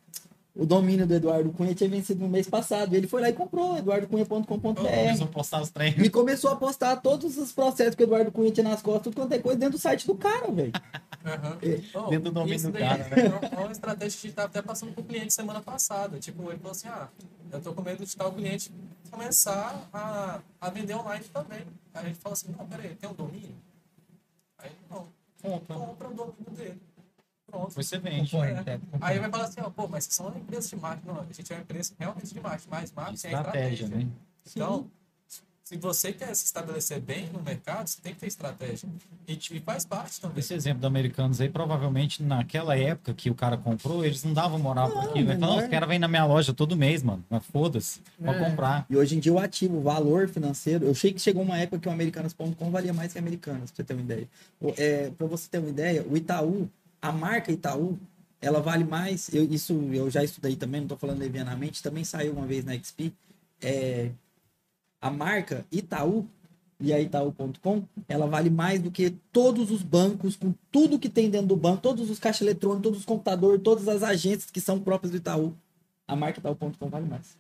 S1: o domínio do Eduardo Cunha tinha vencido no mês passado. Ele foi lá e comprou
S2: Começou
S1: eduardocunha.com.br
S2: a postar os trem.
S1: e começou a postar todos os processos que o Eduardo Cunha tinha nas costas, tudo quanto é coisa dentro do site do cara, velho.
S3: Aham.
S1: É.
S3: Oh,
S2: Dentro do domínio do cara,
S3: É uma estratégia que a gente tava até passando com o cliente semana passada. Tipo, ele falou assim: ah, eu tô com medo de tal cliente começar a, a vender online também. Aí a gente fala assim: não, peraí, tem um domínio? Aí não,
S2: Compra.
S3: compra o domínio dele. Pronto.
S2: Você vende.
S4: Concorrente, é,
S3: Aí
S4: concorrente.
S3: vai falar assim, ó, pô, mas vocês são uma empresa de marketing. Não, a gente é uma empresa realmente de marketing, mas marketing é
S2: Estratégia,
S3: estratégia.
S2: né?
S3: Então, se você quer se estabelecer bem no mercado, você tem que ter estratégia. E, e faz parte também.
S2: Esse exemplo do Americanos aí, provavelmente naquela época que o cara comprou, eles não davam moral pra aquilo. Ele
S1: não
S2: falou,
S1: é.
S2: os caras vêm na minha loja todo mês, mano. Mas foda-se,
S5: É.
S2: comprar.
S1: E hoje em dia o ativo, o valor financeiro, eu sei que chegou uma época que o Americanas.com valia mais que Americanas, pra você ter uma ideia. É, pra você ter uma ideia, o Itaú, a marca Itaú, ela vale mais, eu, isso eu já estudei também, não tô falando levianamente, também saiu uma vez na XP, é, a marca Itaú e a Itaú.com, ela vale mais do que todos os bancos, com tudo que tem dentro do banco, todos os caixas eletrônicos, todos os computadores, todas as agências que são próprias do Itaú. A marca Itaú.com vale mais.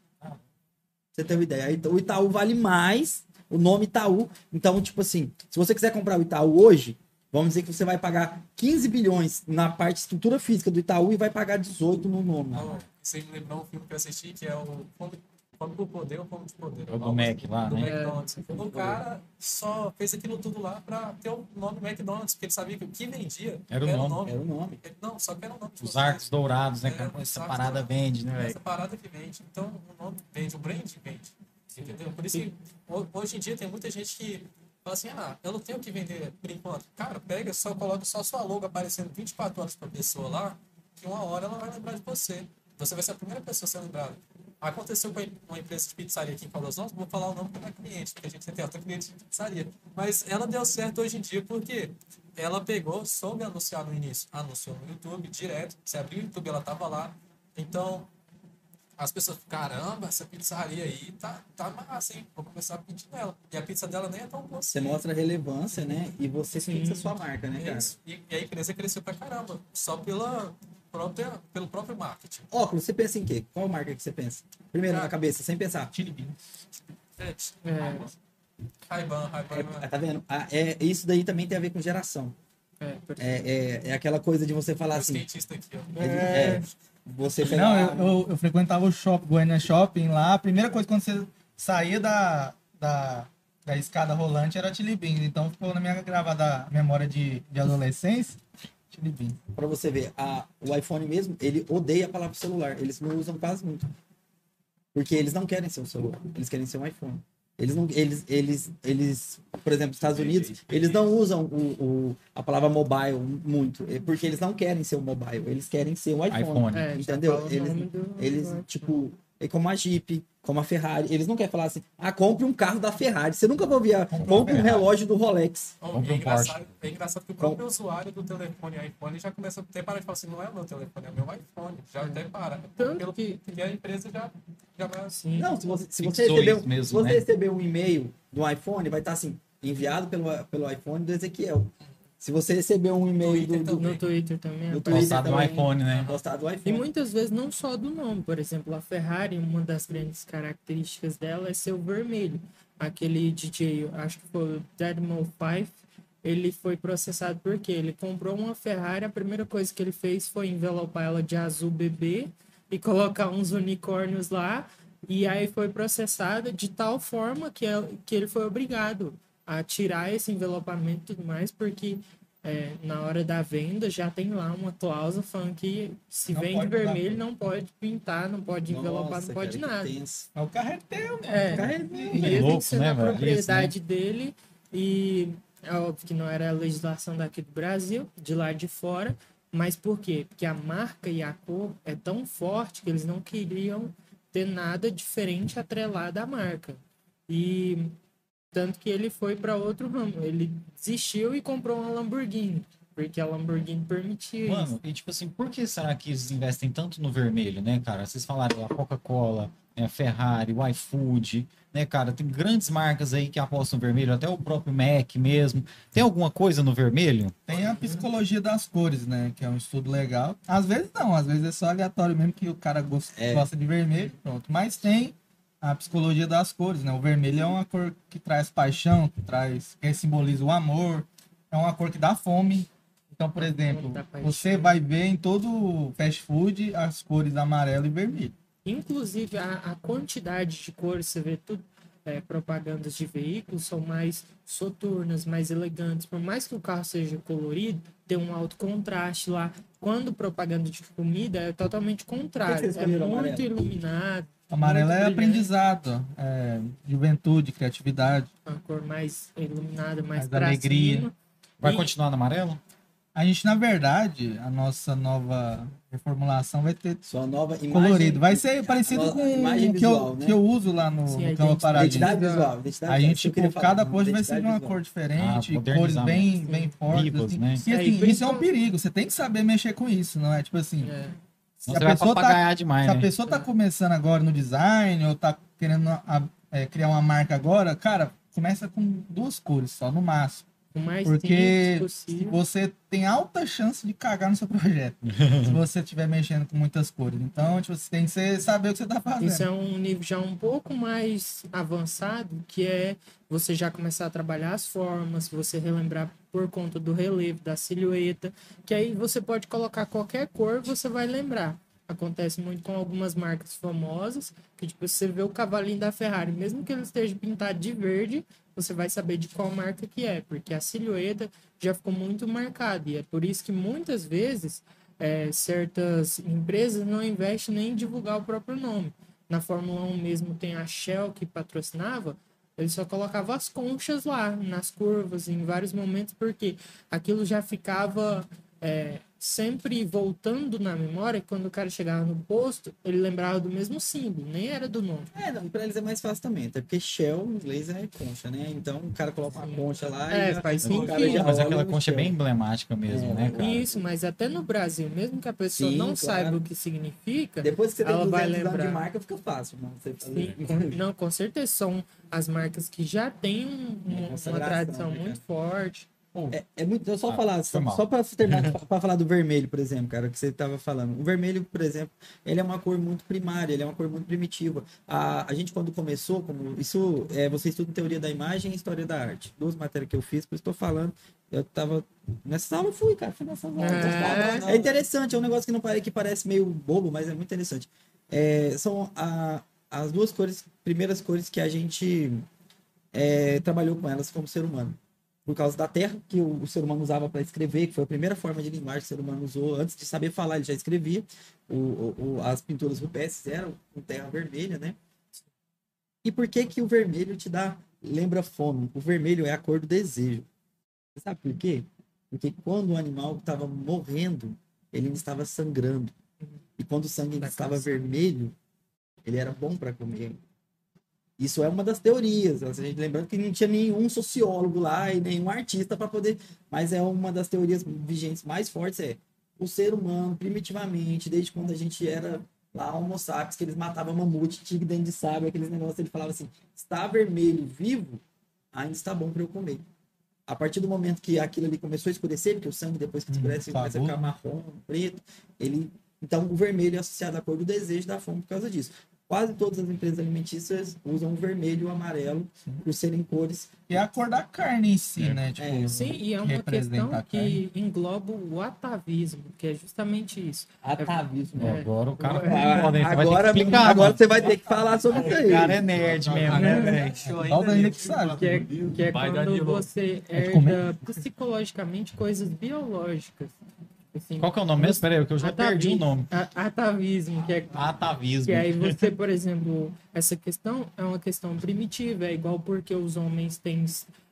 S1: Você tem uma ideia. Aí, O Itaú vale mais, o nome Itaú. Então, tipo assim, se você quiser comprar o Itaú hoje, vamos dizer que você vai pagar 15 bilhões na parte de estrutura física do Itaú e vai pagar 18 no nome.
S3: Então, você me lembrou um filme que eu assisti, que é o Fome, por Poder ou Fome de Poder?
S2: É o do Mac lá,
S3: do
S2: né?
S3: McDonald's. O cara só fez aquilo tudo lá pra ter o nome McDonald's, porque ele sabia que o que vendia
S2: Era o nome.
S1: Era o nome.
S3: Ele- Não, só que era o nome.
S2: Os arcos dourados, né,
S3: É,
S2: cara? Essa parada
S3: dourados.
S2: vende, né, velho?
S3: Essa parada que vende. Então, o nome vende, o brand vende. Entendeu? Por isso que ho- hoje em dia tem muita gente que fala assim, ah, eu não tenho que vender por enquanto. Cara, pega, só coloca só sua logo aparecendo 24 horas pra pessoa lá, que uma hora ela vai lembrar de você. Você vai ser a primeira pessoa a ser lembrada. Aconteceu com uma empresa de pizzaria aqui em Caldas Novas, vou falar o nome não é cliente, porque a gente tem outra cliente de pizzaria. Mas ela deu certo hoje em dia porque ela pegou, soube anunciar no início, anunciou no YouTube direto, você abriu o YouTube, ela tava lá. Então, as pessoas, caramba, essa pizzaria aí tá, tá massa, hein? Vou começar a pedir nela. E a pizza dela nem é tão boa
S1: Você
S3: assim.
S1: mostra a relevância, né? E você fixa a sua marca, né, cara?
S3: isso. E, e a empresa cresceu pra caramba, só pela própria, pelo próprio marketing.
S1: Óculos, você pensa em quê? Qual marca que você pensa? Primeiro na cabeça, sem pensar.
S3: É,
S5: É,
S3: Ray-Ban, Ray-Ban,
S1: É, tá vendo? Ah, é, isso daí também tem a ver com geração.
S5: é,
S1: É, é, é aquela coisa de você falar
S3: o
S1: assim.
S3: aqui, ó.
S1: É, é, você
S4: Não, eu, eu, eu frequentava o shopping, Goiânia Shopping lá. A primeira coisa quando você saía da, da, da escada rolante era Chili Beans. Então ficou na minha gravada memória de, de adolescência. Chili Beans.
S1: Pra você ver, a, o iPhone mesmo, ele odeia a palavra celular. Eles não usam quase nunca. Porque eles não querem ser um celular, eles querem ser um iPhone. Eles não, eles, eles, eles, por exemplo, nos Estados Unidos, eles não usam o, o- a palavra mobile muito, é porque eles não querem ser um mobile, eles querem ser um iPhone.
S2: iPhone.
S5: é,
S1: entendeu?
S5: o
S1: Eles, eles tipo, como a Jeep, como a Ferrari, eles não querem falar assim, ah, compre um carro da Ferrari. Você nunca vai ouvir, ah,
S4: Compre um
S1: compre um relógio do Rolex.
S3: Ó,
S2: Compra
S3: é,
S2: um
S3: engraçado, é engraçado que o próprio usuário do telefone iPhone já começa a até parar de falar assim, não é o meu telefone, é o meu iPhone. Já até para. Pelo
S5: que-
S3: que a empresa já, já vai
S5: Sim.
S1: Não, se você, se você receber, um-
S2: mesmo,
S1: se você
S2: né?
S1: receber um e-mail do iPhone, vai estar assim, enviado pelo, pelo iPhone do Ezequiel. Se você receber um e-mail do,
S3: Twitter
S1: do,
S5: No Twitter também.
S1: No. Twitter
S2: Postado no
S1: também.
S2: iPhone, né?
S1: postado do
S5: E
S1: iPhone.
S5: muitas vezes não só do nome, por exemplo, a Ferrari, uma das grandes características dela é ser o vermelho. Aquele DJ, acho que foi o Deadmo 5, ele foi processado porque ele comprou uma Ferrari, a primeira coisa que ele fez foi envelopar ela de azul bebê e colocar uns unicórnios lá, e aí foi processado de tal forma que, el- que ele foi obrigado a tirar esse envelopamento e tudo mais, porque é, na hora da venda já tem lá uma cláusula falando que se
S4: Não
S5: vende
S4: mudar
S5: vermelho não pode pintar, não pode envelopar,
S1: Nossa,
S5: não pode
S1: cara,
S5: nada.
S4: É o carro é teu.
S5: É,
S1: Cara,
S5: e
S2: É louco, né, velho?
S5: propriedade dele e é óbvio que não era a legislação daqui do Brasil, de lá de fora, mas por quê? Porque a marca e a cor é tão forte que eles não queriam ter nada diferente atrelado à marca. E tanto que ele foi para outro ramo, ele desistiu e comprou uma Lamborghini, porque a Lamborghini permitia isso.
S2: Mano, e tipo assim, por que será que eles investem tanto no vermelho, né, cara? Vocês falaram a Coca-Cola, né, a Ferrari, o iFood, né, cara? Tem grandes marcas aí que apostam no vermelho, até o próprio Mac mesmo. Tem alguma coisa no vermelho?
S4: Tem a psicologia das cores, né? Que é um estudo legal. Às vezes não, às vezes é só aleatório mesmo que o cara gosta,
S1: É.
S4: gosta de vermelho, pronto. Mas tem a psicologia das cores, né? O vermelho é uma cor que traz paixão, que traz, que simboliza o amor, é uma cor que dá fome. Então, por exemplo, você vai ver em todo fast food as cores amarelo e vermelho.
S5: Inclusive, a, a quantidade de cores, você vê tudo, é, propagandas de veículos são mais soturnas, mais elegantes. Por mais que o carro seja colorido, tem um alto contraste lá. Quando propaganda de comida, é totalmente contrário. É muito
S1: amarelo?
S5: iluminado,
S4: Amarelo é aprendizado, é juventude, criatividade.
S5: uma cor mais iluminada, mais
S4: Mais
S5: pra
S4: alegria.
S5: cima.
S2: Vai
S5: E-
S2: continuar no amarelo?
S4: A gente, na verdade, a nossa nova reformulação vai ter
S1: Sua nova imagem.
S4: colorido. Vai ser parecido
S1: a
S4: com o que, eu,
S1: né?
S4: que eu uso lá no,
S5: Sim,
S4: no Cama. Paradinho.
S1: Identidade visual. Identidade
S4: A
S1: visual,
S4: gente, tipo,
S1: falar,
S4: cada post vai ser de uma
S1: visual.
S4: cor diferente,
S2: Ah,
S4: cores bem,
S5: mesmo.
S4: bem fortes.
S2: Vivas,
S4: assim.
S2: né?
S4: E assim,
S5: É, e
S4: isso é um perigo, você tem que saber mexer com isso, não é? Tipo assim,
S5: É,
S4: se a pessoa tá
S2: demais,
S4: se a
S2: né?
S4: pessoa tá começando agora no design ou tá querendo a- é, criar uma marca agora, cara, começa com duas cores só, no máximo.
S5: O mais
S4: Porque. Você tem alta chance de cagar no seu projeto. se você estiver mexendo com muitas cores. Então, tipo, você tem que ser- saber o que você tá fazendo.
S5: Isso é um nível já um pouco mais avançado, que é você já começar a trabalhar as formas, você relembrar por conta do relevo, da silhueta, que aí você pode colocar qualquer cor, você vai lembrar. Acontece muito com algumas marcas famosas, que tipo, você vê o cavalinho da Ferrari, mesmo que ele esteja pintado de verde, você vai saber de qual marca que é, porque a silhueta já ficou muito marcada, e é por isso que muitas vezes é, certas empresas não investem nem em divulgar o próprio nome. Na Fórmula 1 mesmo tem a Shell que patrocinava, ele só colocava as conchas lá, nas curvas, em vários momentos, porque aquilo já ficava é, sempre voltando na memória. Quando o cara chegava no posto, ele lembrava do mesmo símbolo, nem era do nome.
S1: É, não, pra eles é mais fácil também, até porque shell em inglês é concha, né? Então o cara coloca uma concha lá
S5: É,
S1: e
S5: faz
S1: o cara
S5: sentido.
S1: já
S2: Mas aquela concha é bem emblemática mesmo,
S1: É,
S2: né, cara?
S5: Isso, mas até no Brasil, mesmo que a pessoa
S1: Sim,
S5: não
S1: claro.
S5: saiba o que significa,
S1: Depois que você
S5: Ela
S1: 200
S5: vai
S1: anos de
S5: lembrar.
S1: marca, fica fácil, mano.
S5: Sim, com- não, com certeza são as marcas que já têm um-
S1: É,
S5: uma tradição
S1: né,
S5: muito forte.
S1: É, é muito. Eu só
S2: Ah,
S1: falar, só,
S2: mal.
S1: só pra terminar, pra- pra falar do vermelho, por exemplo, cara, que você tava falando. O vermelho, por exemplo, ele é uma cor muito primária, ele é uma cor muito primitiva. A, a gente, quando começou, como isso, é, você estuda teoria da imagem e história da arte. Duas matérias que eu fiz, por isso estou falando. Eu tava. Nessa aula eu fui, cara. Fui nessa aula.
S5: É.
S1: É interessante, é um negócio que não parece, que parece meio bobo, mas é muito interessante. É, são a- as duas cores, primeiras cores que a gente é, trabalhou com elas como ser humano. Por causa da terra que o, o ser humano usava para escrever, que foi a primeira forma de linguagem que o ser humano usou. Antes de saber falar, ele já escrevia. O, o- as pinturas rupestres eram com terra vermelha, né? E por que que o vermelho te dá lembra fome? O vermelho é a cor do desejo. Você sabe por quê? Porque quando o animal estava morrendo, ele ainda estava sangrando. E quando o sangue estava vermelho, ele era bom para comer. Isso é uma das teorias. A gente lembrando que não tinha nenhum sociólogo lá e nenhum artista para poder. Mas é uma das teorias vigentes mais fortes é o ser humano primitivamente, desde quando a gente era lá Homo sapiens, que eles matavam mamute, tigre dentro de sábio, aqueles negócios, ele falava assim: está vermelho, vivo, ainda está bom para eu comer. A partir do momento que aquilo ali começou a escurecer, porque o sangue depois que escurece começa a ficar marrom, preto, ele então o vermelho é associado à cor do desejo da fome por causa disso. Quase todas as empresas alimentícias usam o vermelho e o amarelo por serem cores.
S4: E a cor da carne em si,
S2: É.
S4: né? Tipo,
S1: É,
S5: Sim, e é uma questão que engloba o atavismo, que é justamente isso.
S1: Atavismo.
S5: É.
S2: Agora o cara
S5: É.
S2: foda, hein? Você vai ter que
S1: Agora,
S2: explicar,
S1: agora você vai ter que falar sobre isso
S2: O
S1: aí.
S2: cara é nerd mesmo, né, velho?
S4: Só o Danilo que sabe.
S5: Que é, que é quando você
S4: comer.
S5: herda psicologicamente coisas biológicas. Assim,
S2: Qual que é o nome mesmo? Pera aí, que eu já perdi o nome.
S5: Atavismo, que é
S2: Atavismo.
S5: Que aí você, por exemplo, essa questão é uma questão primitiva, é igual porque os homens têm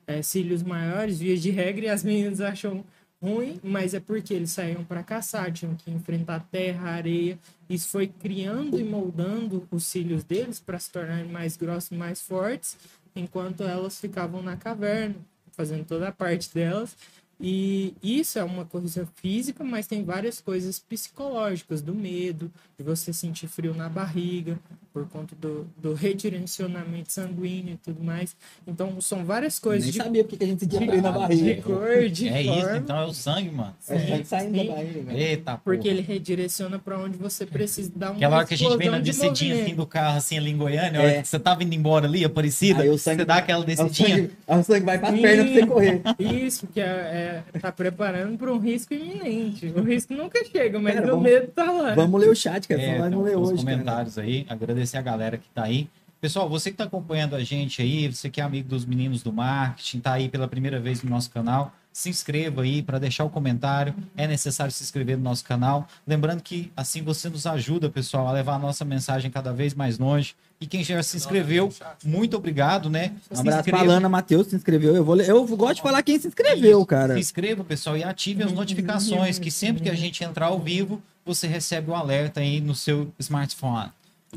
S5: é, cílios maiores, via de regra, e as meninas acham ruim, mas é porque eles saíam para caçar, tinham que enfrentar terra, areia. Isso foi criando e moldando os cílios deles para se tornarem mais grossos e mais fortes, enquanto elas ficavam na caverna, fazendo toda a parte delas. E isso é uma coisa física, mas tem várias coisas psicológicas, do medo, de você sentir frio na barriga, por conta do, do redirecionamento sanguíneo e tudo mais. Então, são várias coisas
S1: Nem
S5: de,
S1: sabia porque que a gente
S5: de,
S1: frio na
S5: de
S1: barriga.
S5: cor, de
S2: É isso,
S5: forma,
S2: então é o sangue, mano.
S1: É, tá saindo
S5: sim.
S1: da barriga. cara.
S2: Eita,
S5: porque
S2: porra.
S5: ele redireciona para onde você precisa dar uma
S2: Aquela hora que a gente vem na
S5: de
S2: descidinha assim do carro, assim, ali em Goiânia, a hora
S1: É.
S2: que você tava indo embora ali, Aparecida,
S1: Aí o sangue-
S2: você dá aquela
S1: Aí o
S2: descidinha.
S1: sangue, aí o sangue vai pra
S5: Sim.
S1: perna pra você correr.
S5: Isso, que é, é tá preparando para um risco iminente. O risco nunca chega, mas
S1: Cara,
S5: o
S1: vamos-
S5: medo tá lá.
S1: Vamos ler o chat, cara.
S2: É,
S1: nós
S2: então,
S1: não ler
S2: os
S1: hoje. cara.
S2: comentários aí, agradecer a galera que tá aí. Pessoal, você que tá acompanhando a gente aí, você que é amigo dos meninos do marketing, tá aí pela primeira vez no nosso canal, se inscreva aí para deixar o comentário. É necessário se inscrever no nosso canal. Lembrando que assim você nos ajuda, pessoal, a levar a nossa mensagem cada vez mais longe. E quem já se inscreveu, muito obrigado, né?
S1: Um abraço pra
S2: inscreva.
S1: Lana Matheus, se inscreveu. Eu, vou, ler- eu gosto de falar quem se inscreveu, cara.
S2: Se inscreva, pessoal, e ative as notificações, que sempre que a gente entrar ao vivo, você recebe o alerta aí no seu smartphone.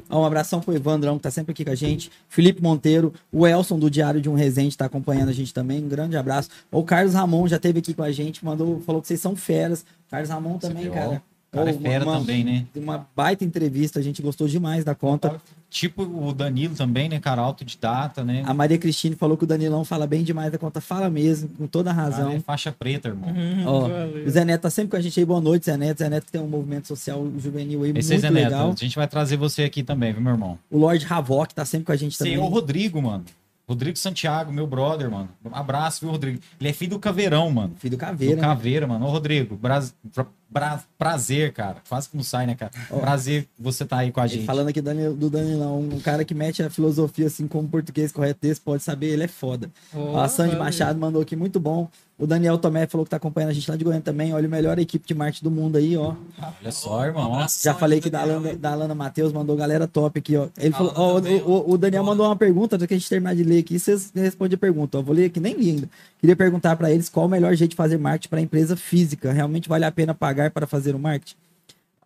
S1: Um abração pro Evandrão, que tá sempre aqui com a gente. Felipe Monteiro, o Elson do Diário de um Resende tá acompanhando a gente também. Um grande abraço. O Carlos Ramon já esteve aqui com a gente, mandou, falou que vocês são feras. Carlos Ramon também, cara.
S2: O cara é
S1: Ô,
S2: fera
S1: uma-
S2: também, né?
S1: Uma baita entrevista, a gente gostou demais da conta.
S2: Tipo o Danilo também, né, cara? Autodidata, né?
S1: A Maria Cristine falou que o Danilão fala bem demais da conta. Fala mesmo, com toda a
S2: Cara,
S1: razão.
S2: é faixa preta, irmão.
S5: Uhum,
S1: Ó,
S5: valeu.
S1: o Zé Neto tá sempre com a gente aí. Boa noite, Zé Neto. Zé Neto tem um movimento social juvenil aí
S2: Esse
S1: muito
S2: Zé Neto,
S1: legal.
S2: a gente vai trazer você aqui também, viu, meu irmão?
S1: O Lorde Havok tá sempre com a gente também.
S2: é o Rodrigo, mano. Rodrigo Santiago, meu brother, mano. Um abraço, viu, Rodrigo? Ele é filho do Caveirão, mano.
S1: Filho do
S2: Do
S1: Caveira. né?
S2: Caveira, mano. Ô, Rodrigo, bra- prazer, cara. Quase que não sai, né, cara? Prazer você tá aí com a gente.
S1: falando aqui do Danilão, um cara que mete a filosofia assim como português correto desse, pode saber, ele é foda.
S5: Ó,
S1: a Sandy. Machado mandou aqui, muito bom. O Daniel Tomé falou que tá acompanhando a gente lá de Goiânia também. Olha, o melhor equipe de marketing do mundo aí, ó.
S2: Olha só, irmão.
S3: Um
S1: Já falei que da Alana, da Alana Matheus mandou galera top aqui, ó. Ele falou,
S3: Alana
S1: ó, o-
S3: também,
S1: o, o, Daniel
S3: Boa.
S1: mandou uma pergunta, antes que a gente terminar de ler aqui, vocês respondem a pergunta. Ó, vou ler aqui, nem li ainda. Queria perguntar para eles qual o melhor jeito de fazer marketing para empresa física. Realmente vale a pena pagar para fazer o marketing?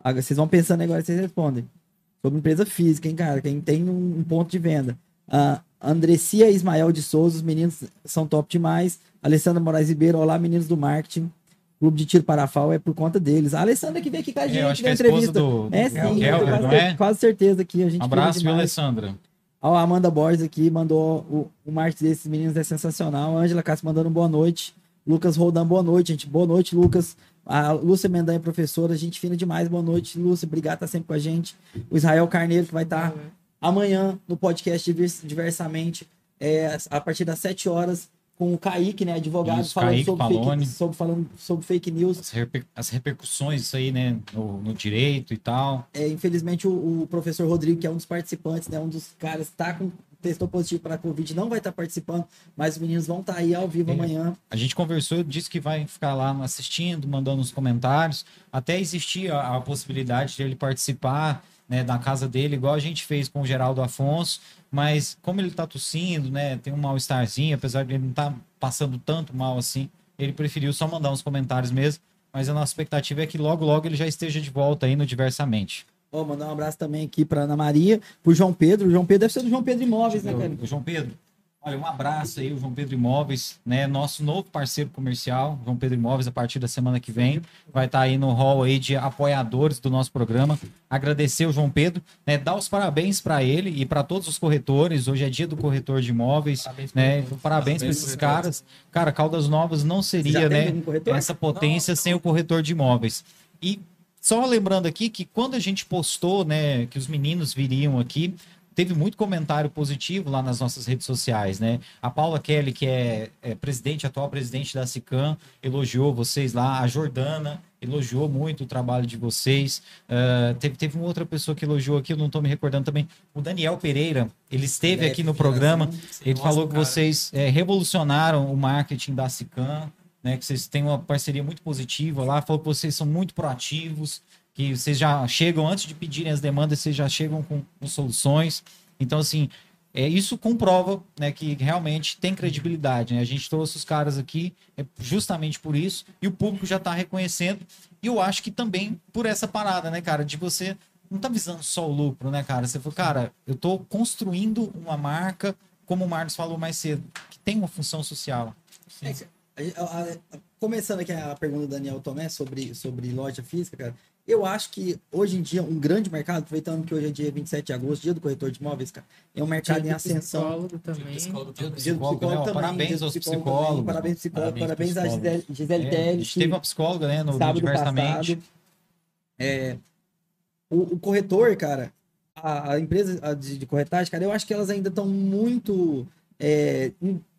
S1: Agora, vocês vão pensando agora, vocês respondem. Sobre empresa física, hein, cara? Quem tem um, um ponto de venda. Ah, Andressia e Ismael de Souza, os meninos são top demais. Alessandra Moraes Ribeiro, olá, meninos do marketing. Clube de Tiro Parafal é por conta deles. A Alessandra que veio aqui com a gente
S2: É, eu acho que
S1: na
S2: é a esposa
S1: entrevista.
S2: do, do
S1: É sim, quase,
S2: não é?
S1: quase certeza aqui. A gente
S2: Um abraço, viu. Alessandra?
S1: Ó, a Amanda Borges aqui mandou o, o marketing desses meninos é sensacional. A Ângela Cássio mandando boa noite. Lucas Roldan, boa noite, gente. Boa noite, Lucas. A Lúcia Mendanha, professora, gente fina demais. Boa noite, Lúcia. Obrigado, tá sempre com a gente. O Israel Carneiro, que vai estar amanhã no podcast Divers- Diversamente, é, a partir das 7 horas, com o Kaique, né, advogado,
S2: Isso,
S1: falando,
S2: Kaique
S1: sobre fake, sobre, falando sobre fake news.
S2: As, reper- as repercussões disso aí, né? No, no direito e tal.
S1: É, infelizmente, o, o professor Rodrigo, que é um dos participantes, né, um dos caras, tá com testou positivo para a Covid, não vai estar participando, mas os meninos vão estar aí ao vivo
S2: É.
S1: amanhã.
S2: A gente conversou, disse que vai ficar lá assistindo, mandando os comentários. Até existia a, a possibilidade de ele participar né, da casa dele, igual a gente fez com o Geraldo Afonso. Mas como ele tá tossindo, né? Tem um mal-estarzinho, apesar de ele não estar passando tanto mal assim, ele preferiu só mandar uns comentários mesmo. Mas a nossa expectativa é que logo, logo ele já esteja de volta aí no Diversamente.
S1: Ó, mandar um abraço também aqui para Ana Maria, pro João Pedro. O João Pedro deve ser do João Pedro Imóveis, né, cara?
S2: O João Pedro, olha, um abraço aí, o João Pedro Imóveis, né? Nosso novo parceiro comercial, João Pedro Imóveis, a partir da semana que vem, vai estar aí no hall aí de apoiadores do nosso programa. Agradecer o João Pedro, né? Dar os parabéns para ele e para todos os corretores. Hoje é dia do corretor de imóveis,
S4: Parabéns
S2: né? Então, parabéns para
S3: Parabéns,
S2: esses caras. Cara, Caldas Novas não seria, né?
S1: corretor?
S2: Essa potência
S3: Não,
S2: sem
S3: não.
S2: o corretor de imóveis. E só lembrando aqui que quando a gente postou, né, que os meninos viriam aqui, teve muito comentário positivo lá nas nossas redes sociais, né? A Paula Kelly, que é, é presidente, atual presidente da SICAM, elogiou vocês lá. A Jordana elogiou muito o trabalho de vocês. Ah, teve, teve uma outra pessoa que elogiou aqui, eu não estou me recordando também. O Daniel Pereira, ele esteve
S1: É,
S2: aqui no programa.
S1: assim.
S2: Ele
S3: Nossa,
S2: falou que
S3: cara.
S2: vocês é, revolucionaram o marketing da SICAM, né? Que vocês têm uma parceria muito positiva lá. Falou que vocês são muito proativos, que vocês já chegam, antes de pedirem as demandas, vocês já chegam com, com soluções. Então, assim, é, isso comprova né, que realmente tem credibilidade. Né? A gente trouxe os caras aqui é justamente por isso, e o público já está reconhecendo. E eu acho que também por essa parada, né, cara, de você não tá visando só o lucro, né, cara? Você falou, cara, eu tô construindo uma marca, como o Marcos falou mais cedo, que tem uma função social.
S1: É começando aqui a pergunta do Daniel Tomé sobre, sobre loja física, cara. Eu acho que hoje em dia um grande mercado, aproveitando que hoje é dia 27 de agosto, dia do corretor de imóveis, cara, é um mercado
S5: Dia
S1: em ascensão.
S5: psicólogo também.
S2: Dia do
S3: também.
S1: Dia do
S2: Psicólogo, parabéns aos
S1: psicólogo
S2: psicólogos.
S1: Parabéns, psicólogo,
S2: Parabéns, psicólogos.
S1: Gisele, Gisele
S2: É, a gente teve uma psicóloga, né, no, no Diversamente.
S1: passado. É, o, o corretor, cara, a, a empresa de, de corretagem, cara, eu acho que elas ainda estão muito é,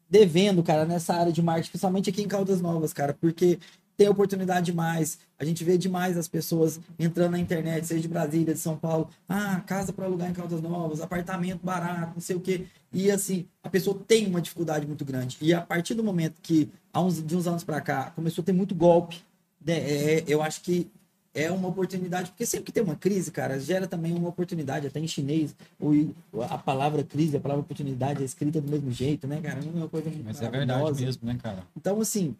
S1: devendo, cara, nessa área de marketing, principalmente aqui em Caldas Novas, cara, porque tem oportunidade demais. A gente vê demais as pessoas entrando na internet, seja de Brasília, de São Paulo, ah, casa para alugar em Caldas Novas, apartamento barato, não sei o quê. E assim, a pessoa tem uma dificuldade muito grande. E a partir do momento que, há uns, de uns anos para cá, começou a ter muito golpe, né, é, eu acho que é uma oportunidade, porque sempre que tem uma crise, cara, gera também uma oportunidade, até em chinês, o, a palavra crise, a palavra oportunidade é escrita do mesmo jeito, né, cara? Não é uma coisa
S2: Mas é verdade mesmo, né, cara?
S1: Então, assim,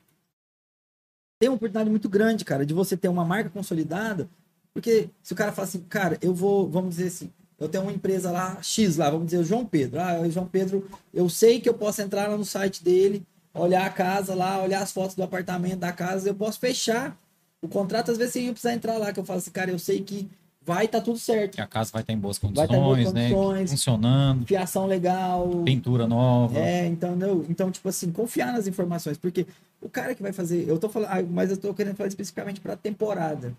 S1: tem uma oportunidade muito grande, cara, de você ter uma marca consolidada, porque se o cara fala assim, cara, eu vou, vamos dizer assim, eu tenho uma empresa lá, X lá, vamos dizer, o João Pedro. Ah, o João Pedro, eu sei que eu posso entrar lá no site dele, olhar a casa lá, olhar as fotos do apartamento da casa, eu posso fechar o contrato, às vezes sem eu precisar entrar lá, que eu falo assim, cara, eu sei que vai estar tudo certo.
S2: Que a casa vai estar em boas
S1: Vai
S2: condições,
S1: estar em boas
S2: né?
S1: condições.
S2: Funcionando,
S1: Fiação legal.
S2: pintura nova.
S1: É, então, não, então, tipo assim, confiar nas informações, porque o cara que vai fazer, eu tô falando, ah, mas eu tô querendo falar especificamente pra temporada.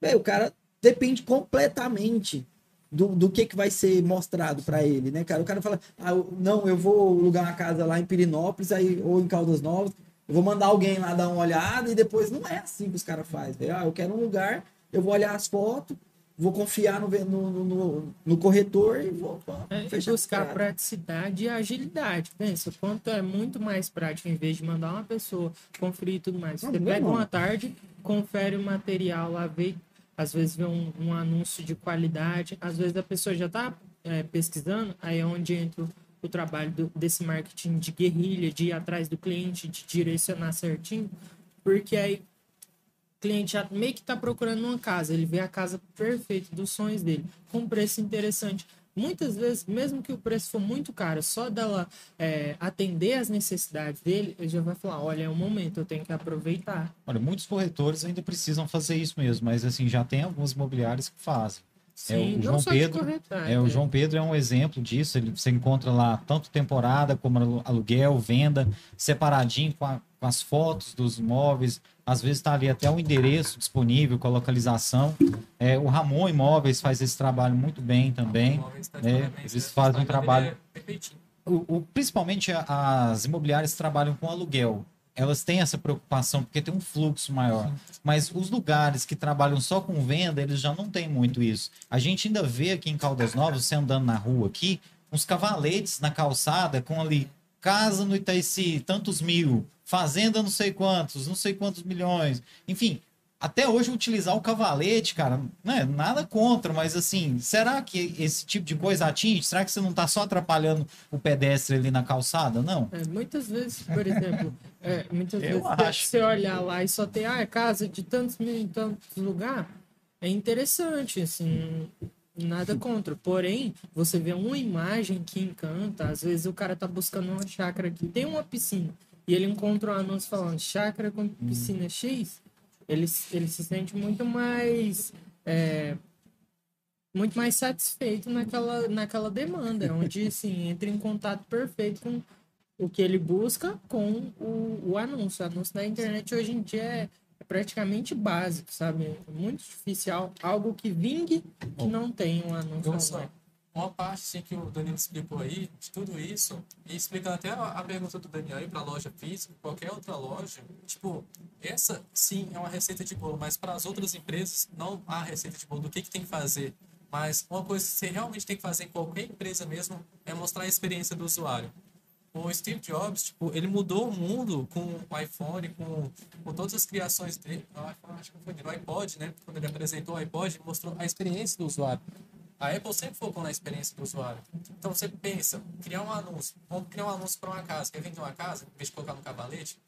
S1: Véi, o cara depende completamente do, do que que vai ser mostrado pra ele, né, cara? O cara fala, ah, não, eu vou alugar uma casa lá em Pirinópolis aí, ou em Caldas Novas, Eu vou mandar alguém lá dar uma olhada e depois não é assim que os caras fazem. velho. Ah, eu quero um lugar, eu vou olhar as fotos, vou confiar no, no, no, no- corretor e vou
S5: É,
S1: fechar
S5: buscar
S1: o
S5: praticidade e agilidade. Pensa, quanto é muito mais prático em vez de mandar uma pessoa conferir e tudo mais.
S1: Não,
S5: Você
S1: é
S5: pega
S1: não.
S5: uma tarde, confere o material lá, vê, às vezes vê um, um anúncio de qualidade, às vezes a pessoa já está pesquisando, aí é onde entra o, o trabalho do- desse marketing de guerrilha, de ir atrás do cliente, de direcionar certinho, porque aí o cliente já meio que está procurando uma casa, ele vê a casa perfeita dos sonhos dele, com preço interessante. Muitas vezes, mesmo que o preço for muito caro, só dela é, atender as necessidades dele, ele já vai falar: olha, é o momento, eu tenho que aproveitar.
S2: Olha, muitos corretores ainda precisam fazer isso mesmo, mas assim, já tem alguns imobiliários que fazem. É, o
S5: Sim,
S2: João Pedro-. É, o
S5: né?
S2: João Pedro é um exemplo disso. Ele, você encontra lá tanto temporada como alu- aluguel, venda, separadinho com, a- com as fotos dos imóveis. Às vezes está ali até o endereço disponível com a localização. É, o Ramon Imóveis faz esse trabalho muito bem também.
S3: Tá de
S2: É,
S3: parabéns,
S2: eles
S3: né?
S2: fazem um
S3: Instagram
S2: trabalho-
S3: é.
S2: O, o- principalmente as imobiliárias trabalham com aluguel. Elas têm essa preocupação porque tem um fluxo maior. Mas os lugares que trabalham só com venda, eles já não têm muito isso. A gente ainda vê aqui em Caldas Novas, você andando na rua aqui, uns cavaletes na calçada com ali casa no Itaici, tantos mil, fazenda não sei quantos, não sei quantos milhões. Enfim, até hoje utilizar o cavalete, cara, né, nada contra, mas assim, será que esse tipo de coisa atinge? Será que você não tá só atrapalhando o pedestre ali na calçada? Não.
S5: É, muitas vezes, por exemplo, é, muitas
S2: Eu
S5: vezes
S2: acho.
S5: você olhar lá e só ter ah, é casa de tantos mil em tantos lugar, é interessante, assim, nada contra. Porém, você vê uma imagem que encanta, às vezes o cara tá buscando uma chácara que tem uma piscina e ele encontra um anúncio falando chácara com piscina X, ele, ele se sente muito mais é, muito mais satisfeito naquela, naquela demanda, onde assim, entra em contato perfeito com o que ele busca com o, o anúncio. O anúncio da internet hoje em dia é, é praticamente básico, sabe? É muito difícil al- algo que vingue que não tem um anúncio
S3: só. Uma parte assim, que o Danilo explicou aí, de tudo isso, e explicando até a, pergunta do Daniel aí para loja física, qualquer outra loja, tipo, essa sim é uma receita de bolo, mas para as outras empresas não há receita de bolo do que, que tem que fazer. Mas uma coisa que você realmente tem que fazer em qualquer empresa mesmo é mostrar a experiência do usuário. O Steve Jobs, tipo, ele mudou o mundo com o iPhone, com, com todas as criações dele. No iPhone, acho que foi no iPod, né? Quando ele apresentou o iPod, mostrou a experiência do usuário. A Apple sempre focou na experiência do usuário. Então você pensa, criar um anúncio, vamos criar um anúncio para uma casa, quer vender uma casa, em vez de colocar no cavalete,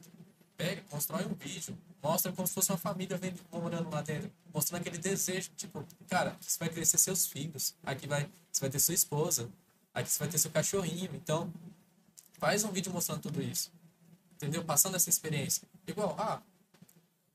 S3: pega, constrói um vídeo, mostra como se fosse uma família vendo, morando lá dentro, mostrando aquele desejo, tipo, cara, você vai crescer seus filhos, aqui vai, você vai ter sua esposa, aqui você vai ter seu cachorrinho, então faz um vídeo mostrando tudo isso, entendeu? Passando essa experiência. Igual, ah,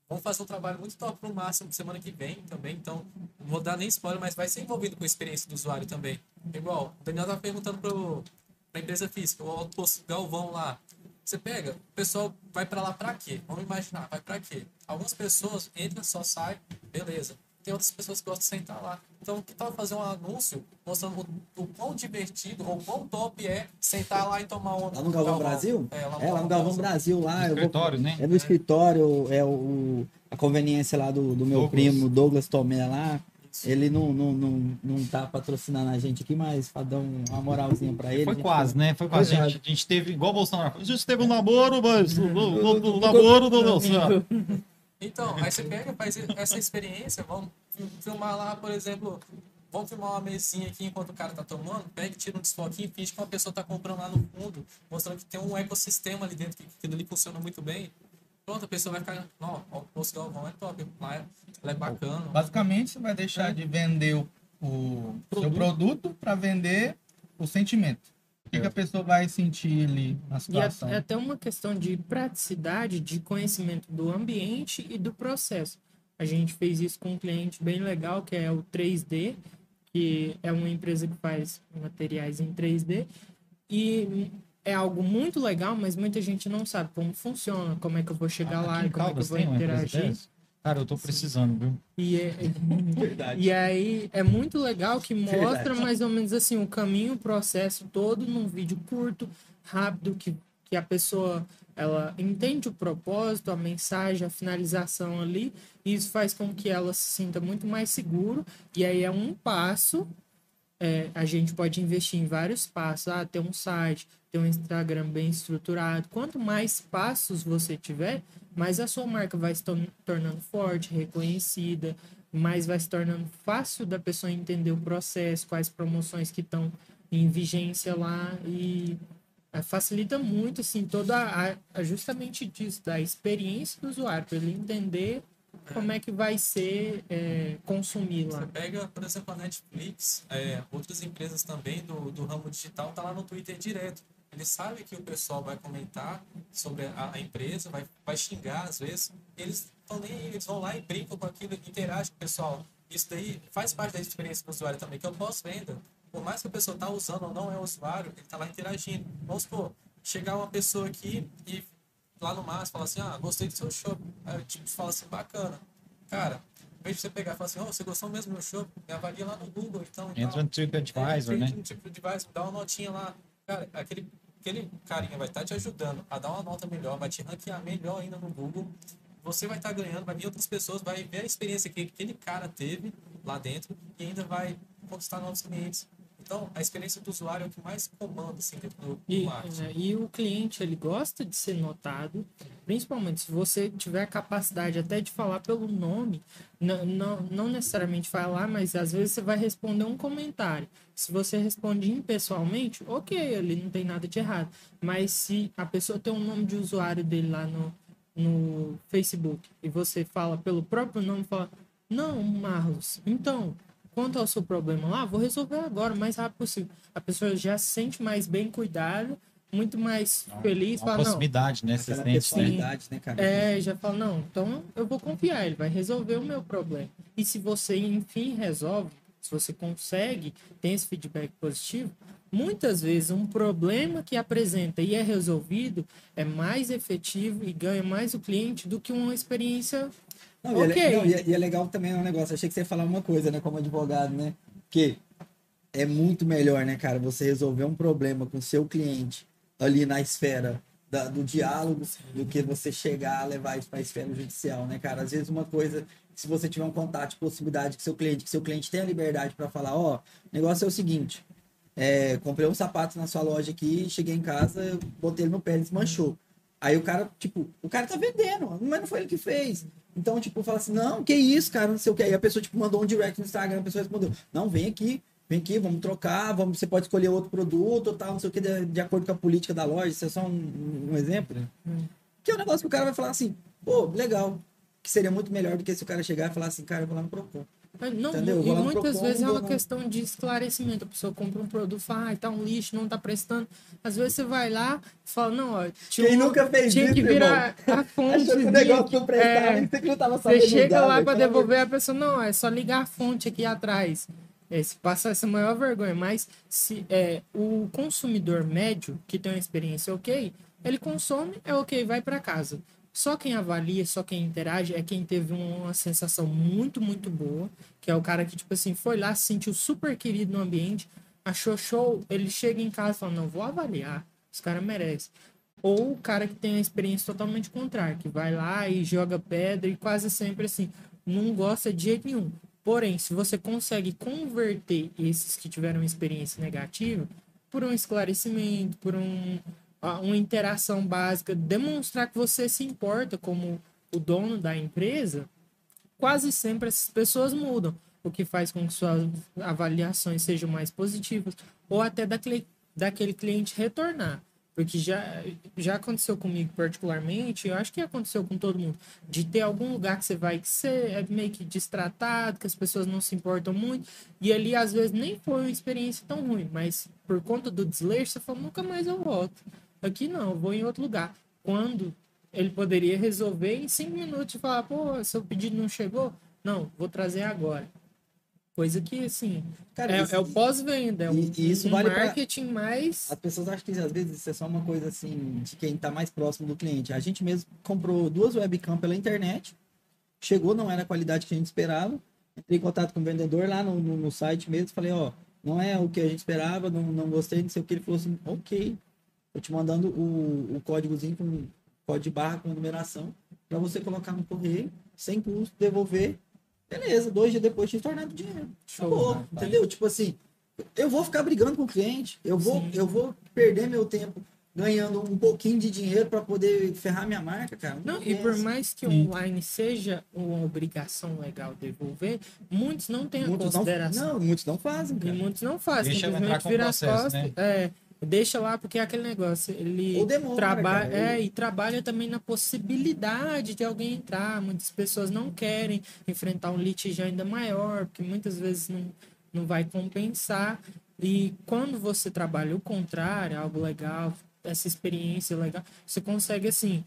S3: vamos fazer um trabalho muito top pro máximo semana que vem também, então não vou dar nem spoiler, mas vai ser envolvido com a experiência do usuário também. Igual, o Daniel tava perguntando pro, pra empresa física, o Alto Posto Galvão lá, você pega, o pessoal vai para lá para quê? Vamos imaginar, vai para quê? Algumas pessoas entram, só saem, beleza. Tem outras pessoas que gostam de sentar lá. Então, que tal fazer um anúncio mostrando o, o quão divertido ou quão top é sentar lá e tomar um.
S1: Lá no Galvão Brasil?
S3: É, lá no,
S1: É, lá no Galvão Brasil, lá. vou-
S2: Escritório, né?
S1: É no escritório, é o, a conveniência lá do, do meu
S2: Douglas.
S1: primo, Douglas Tomé lá. Ele não, não, não, não tá patrocinando a gente aqui, mas pra dar um- uma moralzinha pra ele.
S2: Foi quase, né? Foi quase. A gente, a gente teve, igual o Bolsonaro, a gente teve um namoro, mas o, namoro não deu certo.
S3: Então, aí você pega, faz essa experiência, vamos fi- filmar lá, por exemplo, vamos filmar uma mesinha aqui enquanto o cara tá tomando, pega, tira um desfoquinho, finge que uma pessoa tá comprando lá no fundo, mostrando que tem um ecossistema ali dentro, que aquilo ali funciona muito bem. Pronto, a pessoa vai ficar, ó, o Posto Galvão é top, lá é, ela é bacana.
S4: Basicamente, você vai deixar de vender o, o seu produto para vender o sentimento. O que, que a pessoa vai sentir ali na
S5: E é,
S4: situação?
S5: é até uma questão de praticidade, de conhecimento do ambiente e do processo. A gente fez isso com um cliente bem legal, que é o 3D, que é uma empresa que faz materiais em 3D. E é algo muito legal, mas muita gente não sabe como funciona, como é que eu vou chegar lá,
S2: Aqui em
S5: como é que eu vou interagir.
S2: Cara, eu tô precisando, viu?
S5: E, é- e aí é muito legal que mostra
S1: Verdade.
S5: mais ou menos assim o caminho, o processo todo num vídeo curto, rápido, que, que a pessoa ela entende o propósito, a mensagem, a finalização ali, e isso faz com que ela se sinta muito mais seguro, e aí é um passo é, a gente pode investir em vários passos. Ah, ter um site, ter um Instagram bem estruturado. Quanto mais passos você tiver, mais a sua marca vai se tor- tornando forte, reconhecida, mais vai se tornando fácil da pessoa entender o processo, quais promoções que estão em vigência lá e é, facilita muito assim toda a- justamente disso da experiência do usuário para ele entender como é que vai ser é, consumir lá.
S3: Você pega, por exemplo, a Netflix, é, outras empresas também do, do ramo digital, tá lá no Twitter direto. Eles sabem que o pessoal vai comentar sobre a, a empresa, vai, vai xingar às vezes. Eles aí, eles vão lá e brincam com aquilo, interagem com o pessoal. Isso daí faz parte da experiência do usuário também, que é o pós-venda. Por mais que a pessoa tá usando ou não é usuário, ele tá lá interagindo. Vamos supor, chegar uma pessoa aqui e lá no Márcio fala assim, ah, gostei do seu show. Aí eu tipo, fala assim, bacana. Cara, em vez de você pegar e falar assim, oh, você gostou mesmo do meu show? Me avalia lá no Google, então. e
S2: Entra no TripAdvisor,
S3: É,
S2: né?
S3: entra no TripAdvisor, dá uma notinha lá. Cara, aquele, aquele carinha vai estar te ajudando a dar uma nota melhor, vai te ranquear melhor ainda no Google. Você vai estar ganhando, vai vir outras pessoas, vai ver a experiência que aquele cara teve lá dentro e ainda vai conquistar novos clientes. Então, a experiência do usuário é o que mais comanda assim, dentro do,
S5: E,
S3: marketing.
S5: é, e o cliente ele gosta de ser notado, principalmente se você tiver a capacidade até de falar pelo nome, não, não, não necessariamente falar, mas às vezes você vai responder um comentário. Se você responde impessoalmente, ok, ali não tem nada de errado. Mas se a pessoa tem um nome de usuário dele lá no, no Facebook e você fala pelo próprio nome, fala, não, Marlos, então, quanto ao seu problema lá, vou resolver agora, o mais rápido possível. A pessoa já se sente mais bem cuidada, muito mais feliz,
S2: Uma
S5: fala, não,
S2: proximidade, né? Você sente, né?
S1: personalidade, né, cara?
S5: é, já fala, não, então eu vou confiar, ele vai resolver o meu problema. E se você, enfim, resolve, se você consegue, tem esse feedback positivo, muitas vezes um problema que apresenta e é resolvido é mais efetivo e ganha mais o cliente do que uma experiência
S1: Não, e, é,
S5: Ok.
S1: não, e é- e é legal também um negócio. Achei que você ia falar uma coisa, né, como advogado, né? Porque é muito melhor, né, cara, você resolver um problema com o seu cliente ali na esfera da- do diálogo do que você chegar a levar isso para a esfera judicial, né, cara? Às vezes uma coisa, se você tiver um contato de possibilidade com seu cliente, que seu cliente tenha liberdade para falar, ó, o negócio é o seguinte, é, comprei um sapato na sua loja aqui, cheguei em casa, botei ele no pé, ele desmanchou. Aí o cara, tipo, o cara tá vendendo, mas não foi ele que fez. Então, tipo, fala assim, não, que isso, cara, não sei o que. Aí a pessoa, tipo, mandou um direct no Instagram, a pessoa respondeu, não, vem aqui, vem aqui, vamos trocar, vamos, você pode escolher outro produto, tal, não sei o que, de, de acordo com a política da loja, isso é só um, um exemplo, né? Que é um negócio que o cara vai falar assim, pô, legal, que seria muito melhor do que se o cara chegar e falar assim, cara, eu vou lá no Procon.
S5: Não,
S1: Entendeu?
S5: e muitas vezes é uma
S1: lá-
S5: questão de esclarecimento. A pessoa compra um produto, fala, ah, tá um lixo, não tá prestando. Às vezes você vai lá e fala, não, ó, tinha,
S1: Quem nunca fez
S5: tinha
S1: isso,
S5: que virar a fonte.
S1: Achou que o negócio não prestava,
S5: É,
S1: você que não tava
S5: Você chega lá para devolver a pessoa, não, é só ligar a fonte aqui atrás. É, se passa essa maior vergonha, mas se é o consumidor médio que tem uma experiência ok, ele consome, é ok, vai para casa. Só quem avalia, só quem interage é quem teve uma sensação muito, muito boa, que é o cara que, tipo assim, foi lá, se sentiu super querido no ambiente, achou show, ele chega em casa e fala, não, vou avaliar, os caras merecem. Ou o cara que tem a experiência totalmente contrária, que vai lá e joga pedra e quase sempre assim, não gosta de jeito nenhum. Porém, se você consegue converter esses que tiveram experiência negativa por um esclarecimento, por um, uma interação básica, demonstrar que você se importa como o dono da empresa, quase sempre essas pessoas mudam, o que faz com que suas avaliações sejam mais positivas, ou até daquele, cliente retornar. Porque já, já aconteceu comigo particularmente, eu acho que aconteceu com todo mundo, de ter algum lugar que você vai que você é meio que destratado, que as pessoas não se importam muito, e ali às vezes nem foi uma experiência tão ruim, mas por conta do desleixo, você fala, nunca mais eu volto. Aqui não, vou em outro lugar. Quando ele poderia resolver em cinco minutos e falar, pô, seu pedido não chegou? Não, vou trazer agora. Coisa que, assim,
S1: Cara,
S5: é,
S1: isso-
S5: é o pós-venda, é um,
S1: e- e isso
S5: um
S1: vale pra-
S5: marketing mais...
S1: As pessoas acham que às vezes isso é só uma coisa assim de quem tá mais próximo do cliente. A gente mesmo comprou duas webcam pela internet, chegou, não era a qualidade que a gente esperava. Entrei em contato com o vendedor lá no, no, no site mesmo, falei, ó, não é o que a gente esperava, não, não gostei, não sei o que. Ele falou assim, ok. Tô te mandando o, o códigozinho com código de barra com numeração para você colocar no correio, sem custo, devolver. Beleza, dois dias depois te tornando dinheiro. Acabou,
S4: né?
S1: entendeu? Tipo assim, eu vou ficar brigando com o cliente, eu vou,
S5: Sim.
S1: eu vou perder meu tempo ganhando um pouquinho de dinheiro para poder ferrar minha marca, cara.
S5: Não, e
S1: compensa.
S5: por mais que online seja uma obrigação legal devolver, muitos não têm a
S1: muitos não,
S5: consideração.
S1: não, muitos não fazem,
S5: E
S1: cara.
S5: muitos não fazem,
S2: Deixa
S5: simplesmente
S2: entrar com o
S5: vira as
S2: processo,
S5: costas.
S2: né?
S5: É, deixa lá, porque é aquele negócio. Ele
S1: demora,
S5: trabalha, é, e trabalha também na possibilidade de alguém entrar. Muitas pessoas não querem enfrentar um litígio ainda maior, porque muitas vezes não, não vai compensar. E quando você trabalha o contrário, algo legal, essa experiência legal, você consegue assim.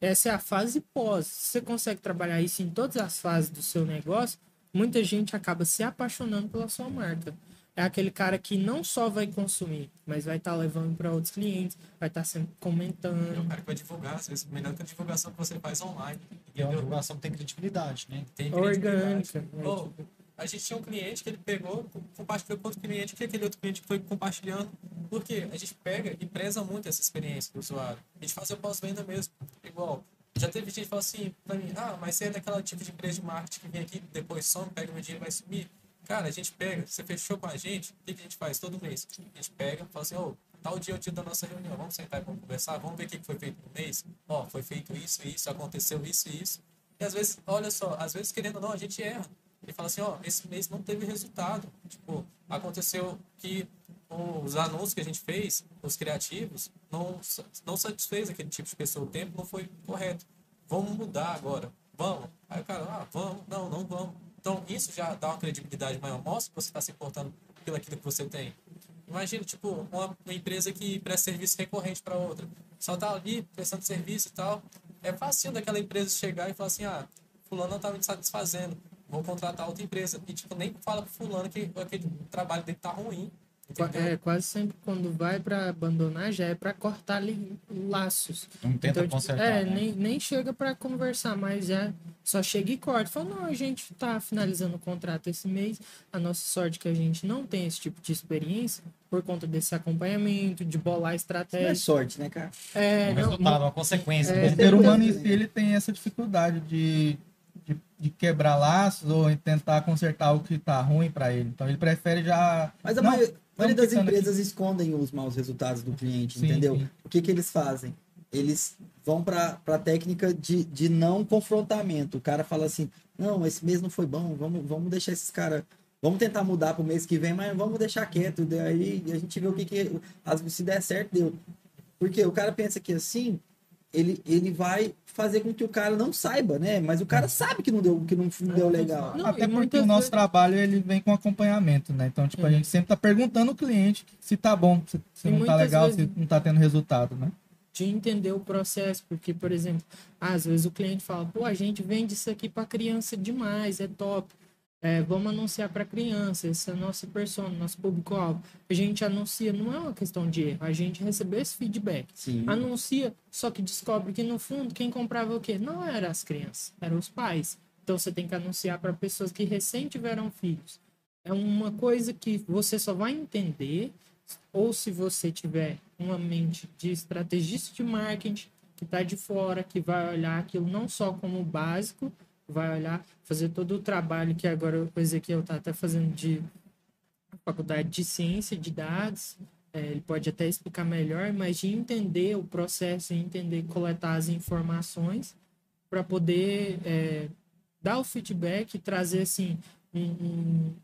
S5: Essa é a fase pós. Você consegue trabalhar isso em todas as fases do seu negócio, muita gente acaba se apaixonando pela sua marca. É aquele cara que não só vai consumir, mas vai estar levando para outros clientes, vai estar sempre
S3: É o
S5: comentando.
S3: cara que vai divulgar, às vezes, melhor que a divulgação que você faz online.
S2: E é uma
S3: Entendeu?
S2: divulgação que tem credibilidade, né?
S3: Tem credibilidade.
S5: Orgânica. né?
S3: A gente tinha um cliente que ele pegou, compartilhou com outro cliente, que aquele outro cliente foi compartilhando. Por quê? A gente pega e preza muito essa experiência do usuário. A gente faz o pós-venda mesmo. Igual, já teve gente que falou assim pra mim, ah, mas você é daquela tipo de empresa de marketing que vem aqui, depois some, pega meu dinheiro e vai sumir. Cara, a gente pega, você fechou com a gente, o que, a gente faz todo mês? A gente pega, fala assim, ô, tal dia é o dia da nossa reunião, vamos sentar e vamos conversar, vamos ver o que que foi feito no mês. Ó, foi feito isso, isso, aconteceu isso e isso. E às vezes, olha só, às vezes querendo ou não, a gente erra. Ele fala assim, ó, esse mês não teve resultado. Tipo, aconteceu que os anúncios que a gente fez, os criativos, não, não satisfez aquele tipo de pessoa. O tempo não foi correto. Vamos mudar agora. Vamos. Aí o cara, ah, vamos. Não, não vamos. Então, isso já dá uma credibilidade maior. Mostra que você está se importando pelo aquilo que você tem. Imagina, tipo, uma, uma empresa que presta serviço recorrente para outra. Só tá ali prestando serviço e tal. É fácil daquela empresa chegar e falar assim, ah, fulano não tá me satisfazendo. Vou contratar outra empresa. E, tipo, nem fala pro fulano que aquele trabalho dele tá ruim. Entendeu?
S5: É, quase sempre quando vai para abandonar já é para cortar ali laços.
S2: Não tenta
S5: Então, tipo,
S2: consertar.
S5: é,
S2: né?
S5: nem, nem chega para conversar, mas já só chega e corta. Fala, não, a gente tá finalizando o contrato esse mês. A nossa sorte é que a gente não tem esse tipo de experiência por conta desse acompanhamento, de bolar
S1: Isso não é
S5: estratégia.
S1: sorte, né, cara?
S5: É,
S2: um
S5: não,
S2: resultado, uma consequência.
S5: É,
S4: O ser humano em si, ele tem essa dificuldade de, de, de quebrar laços ou tentar consertar o que tá ruim para ele. Então ele prefere já.
S1: Mas a
S4: Não,
S1: maioria, maioria das
S4: ficando aqui.
S1: empresas escondem os maus resultados do cliente,
S4: Sim,
S1: entendeu?
S4: sim.
S1: O que, que eles fazem? Eles vão para a técnica de, de não confrontamento. O cara fala assim: não, esse mês não foi bom, vamos, vamos deixar esses caras. Vamos tentar mudar para o mês que vem, mas vamos deixar quieto. Daí a gente vê o que, que as- se der certo, deu. Porque o cara pensa que assim, ele, ele vai fazer com que o cara não saiba, né? Mas o cara sabe que não deu, que não, não deu legal.
S5: Não,
S4: Até porque o nosso
S5: vezes-
S4: trabalho ele vem com acompanhamento, né? Então, tipo, a gente sempre tá perguntando o cliente se tá bom, se, se não tá legal,
S5: vezes-
S4: se não tá tendo resultado, né?
S5: de entender o processo, porque, por exemplo, às vezes o cliente fala, pô, a gente vende isso aqui para criança demais, é top. É, vamos anunciar para criança, esse é a nossa persona, nosso público-alvo. A gente anuncia, não é uma questão de erro, a gente recebeu esse feedback.
S1: Sim.
S5: Anuncia, só que descobre que no fundo quem comprava o quê? Não eram as crianças, eram os pais. Então você tem que anunciar para pessoas que recém tiveram filhos. É uma coisa que você só vai entender ou se você tiver uma mente de estrategista de marketing que está de fora, que vai olhar aquilo não só como básico, vai olhar, fazer todo o trabalho que agora o Ezequiel está até fazendo de faculdade de ciência de dados, é, ele pode até explicar melhor, mas de entender o processo, entender, coletar as informações para poder é, dar o feedback e trazer assim um, um,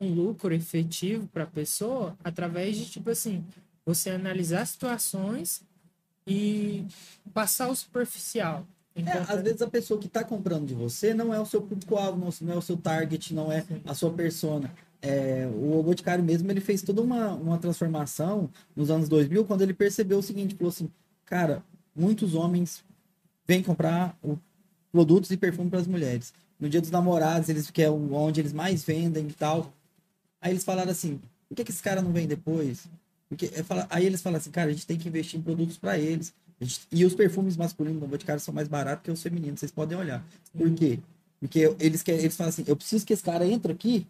S5: um lucro efetivo para a pessoa através de tipo assim você analisar situações e passar o superficial.
S1: É,
S5: Enquanto-
S1: às vezes a pessoa que está comprando de você não é o seu público-alvo, não, não é o seu target, não é a sua persona. É, o Boticário mesmo, ele fez toda uma, uma transformação nos anos 2000, quando ele percebeu o seguinte, falou assim, cara, muitos homens vêm comprar o- produtos e perfume para as mulheres. No dia dos namorados, eles que é onde eles mais vendem e tal. Aí eles falaram assim, por que, que esse cara não vem depois? Porque, é, aí eles falam assim, cara, a gente tem que investir em produtos para eles. Gente- e os perfumes masculinos do Boticário são mais baratos que os femininos, vocês podem olhar. Por quê? Porque eles querem, eles falam assim, eu preciso que esse cara entre aqui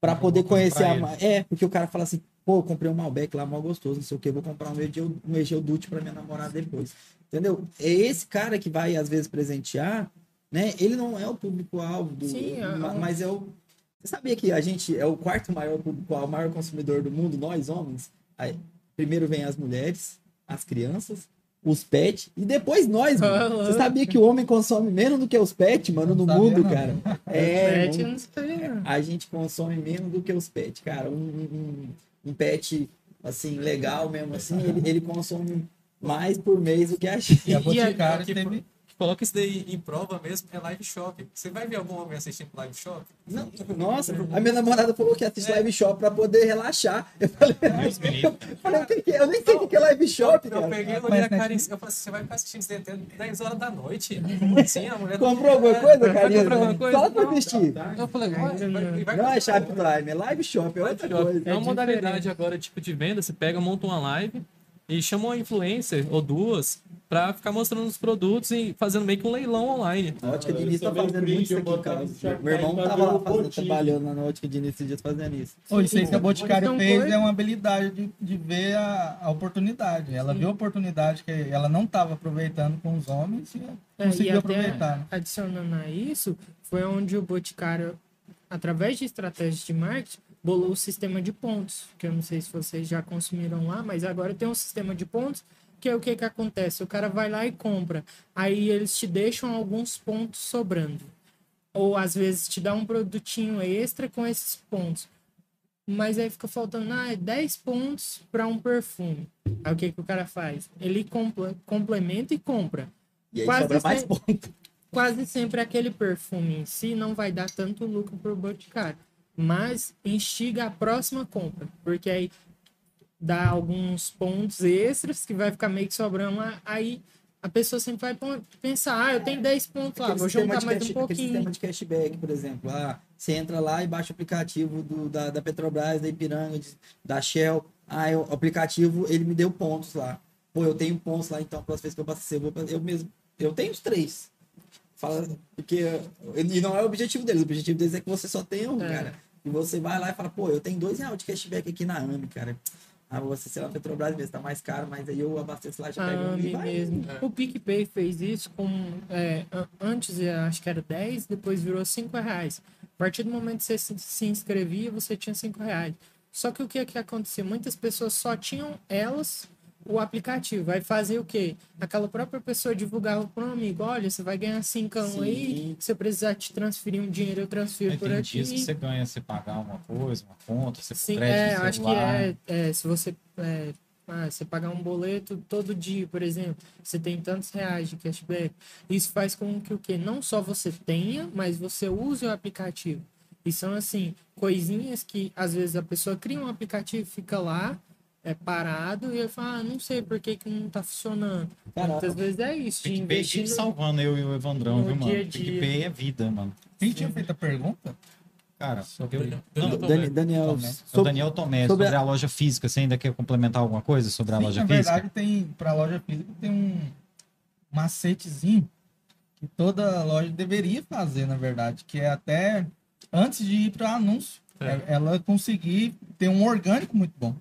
S1: para poder conhecer a
S2: ele.
S1: É, porque o cara fala assim, Pô, eu comprei um Malbec lá, mal gostoso, não sei o que, vou comprar um Egeu, um Egeu Dutch pra minha namorada depois. Entendeu? É esse cara que vai, às vezes, presentear, né? Ele não é o público-alvo do.
S5: Sim, é
S1: ma-
S5: um-
S1: mas é o. Você sabia que a gente é o quarto maior público-alvo, o maior consumidor do mundo, nós homens? Aí, primeiro vem as mulheres, as crianças, os pets, e depois nós, mano. Você sabia que o homem consome menos do que os pets, mano, no
S4: Não sabia,
S1: mundo,
S4: não.
S1: cara? É,
S5: Pet, não não.
S1: a gente consome menos do que os pets, cara. Um, um, um pet, assim, legal mesmo, assim, ele, ele consome mais por mês do que a gente.
S4: E a
S5: E a-
S4: Boticário
S3: que-
S4: teve.
S3: Coloca isso daí em prova mesmo é live shop. Você vai ver algum homem assistindo live shop?
S1: Não, nossa, a minha namorada falou que assiste live shop pra poder relaxar. Eu falei,
S2: livre.
S1: eu falei que é? Eu nem sei o que é live shop,
S3: Eu
S1: cara.
S3: peguei, olhei a cara e eu falei assim, você vai ficar assistindo isso daí até 10 horas da noite? Como assim? A mulher
S1: Comprou alguma coisa, Carinha?
S3: comprar alguma coisa?
S1: Fala pra
S3: Não.
S1: vestir.
S3: Eu falei, vai,
S1: Não é
S3: comprar.
S1: Shoptime, é live shop, é outra coisa.
S3: É uma
S5: É
S3: modalidade agora, tipo, de venda. Você pega, monta uma live e chama uma influencer ou duas pra ficar mostrando os produtos e fazendo meio que um leilão online.
S1: A ótica início tá fazendo muito isso aqui
S6: Shoptime
S1: Meu irmão tava lá fazendo, trabalhando na ótica de início esses dias fazendo isso.
S4: Ô, isso aí que a Boticário
S5: Então,
S4: fez é uma habilidade de, de ver a, a oportunidade. Ela viu a oportunidade que ela não estava aproveitando com os homens e
S5: É, e
S4: conseguiu
S5: até
S4: aproveitar.
S5: adicionando a isso, foi onde o Boticário, através de estratégias de marketing, bolou o sistema de pontos, que eu não sei se vocês já consumiram lá, mas agora tem um sistema de pontos, que é o que que acontece? O cara vai lá e compra, aí eles te deixam alguns pontos sobrando. Ou às vezes te dá um produtinho extra com esses pontos. Mas aí fica faltando ah, 10 pontos para um perfume. Aí o que, que o cara faz? Ele compla- complementa e compra
S1: E aí
S5: Quase
S1: sobra mais
S5: sempre.
S1: ponto.
S5: quase sempre aquele perfume em si não vai dar tanto lucro pro boticário, mas instiga a próxima compra, porque aí dá alguns pontos extras que vai ficar meio que sobrando aí a pessoa sempre vai pensar, ah, eu tenho 10 pontos lá, vou juntar mais
S1: cash-
S5: um pouquinho.
S1: sistema de cashback, por exemplo. Ah, você entra lá e baixa o aplicativo do, da, da Petrobras, da Ipiranga, da Shell. Ah, eu- o aplicativo, ele me deu pontos lá. Pô, eu tenho pontos lá, então, próxima vez que eu abastecer, eu, vou, eu mesmo. Eu tenho os três. Fala, porque. E não é o objetivo deles. O objetivo deles é que você só tenha um,
S5: É.
S1: cara. E você vai lá e fala, pô, eu tenho dois reais de cashback aqui na AMI, cara. Ah, você, sei lá, Petrobras mesmo, tá mais caro, mas aí eu abasteço lá, já pego um
S5: Ah,
S1: e vai.
S5: mesmo.
S3: É.
S5: O PicPay fez isso com. é, an- antes acho que era 10, depois virou 5 reais. A partir do momento que você se, inscrevia, você tinha 5 reais. Só que o que, que acontecia? Muitas pessoas só tinham elas o aplicativo. Vai fazer o quê? Aquela própria pessoa divulgava para um amigo: olha, você vai ganhar 5 aí,
S1: Sim.
S5: se eu precisar te transferir um dinheiro, eu transfiro
S2: Aí
S5: por
S2: tem
S5: aqui.
S2: dias que você ganha você pagar uma coisa, uma conta, você
S5: Sim, é, acho que é, é, se você é, ah, você pagar um boleto todo dia, por exemplo, você tem tantos reais de cashback. Isso faz com que o que não só você tenha, mas você use o aplicativo. E são assim, coisinhas que às vezes a pessoa cria um aplicativo, fica lá, é parado e eu falo, ah, não sei por que, que não tá funcionando.
S1: Cara,
S5: Muitas vezes é isso, de
S2: PicPay
S5: investir
S2: salvando eu e o Evandrão,
S5: no
S2: viu, mano?
S5: dia a dia.
S2: PicPay é vida, mano.
S4: Quem tinha feito a pergunta?
S2: Cara,
S4: Sobre-
S2: eu,
S3: Daniel
S2: não,
S3: Tomé.
S1: Dani- Daniel,
S4: Tomé.
S2: o
S1: sobre-
S2: Daniel Tomé,
S1: sobre
S2: sobre,
S1: a-
S2: a... loja física. Você ainda quer complementar alguma coisa sobre a
S4: Sim,
S2: loja
S4: na
S2: física?
S4: verdade, tem para loja física tem um macetezinho que toda loja deveria fazer, na verdade, que é até antes de ir para anúncio,
S3: É.
S4: é- ela conseguir ter um orgânico muito bom,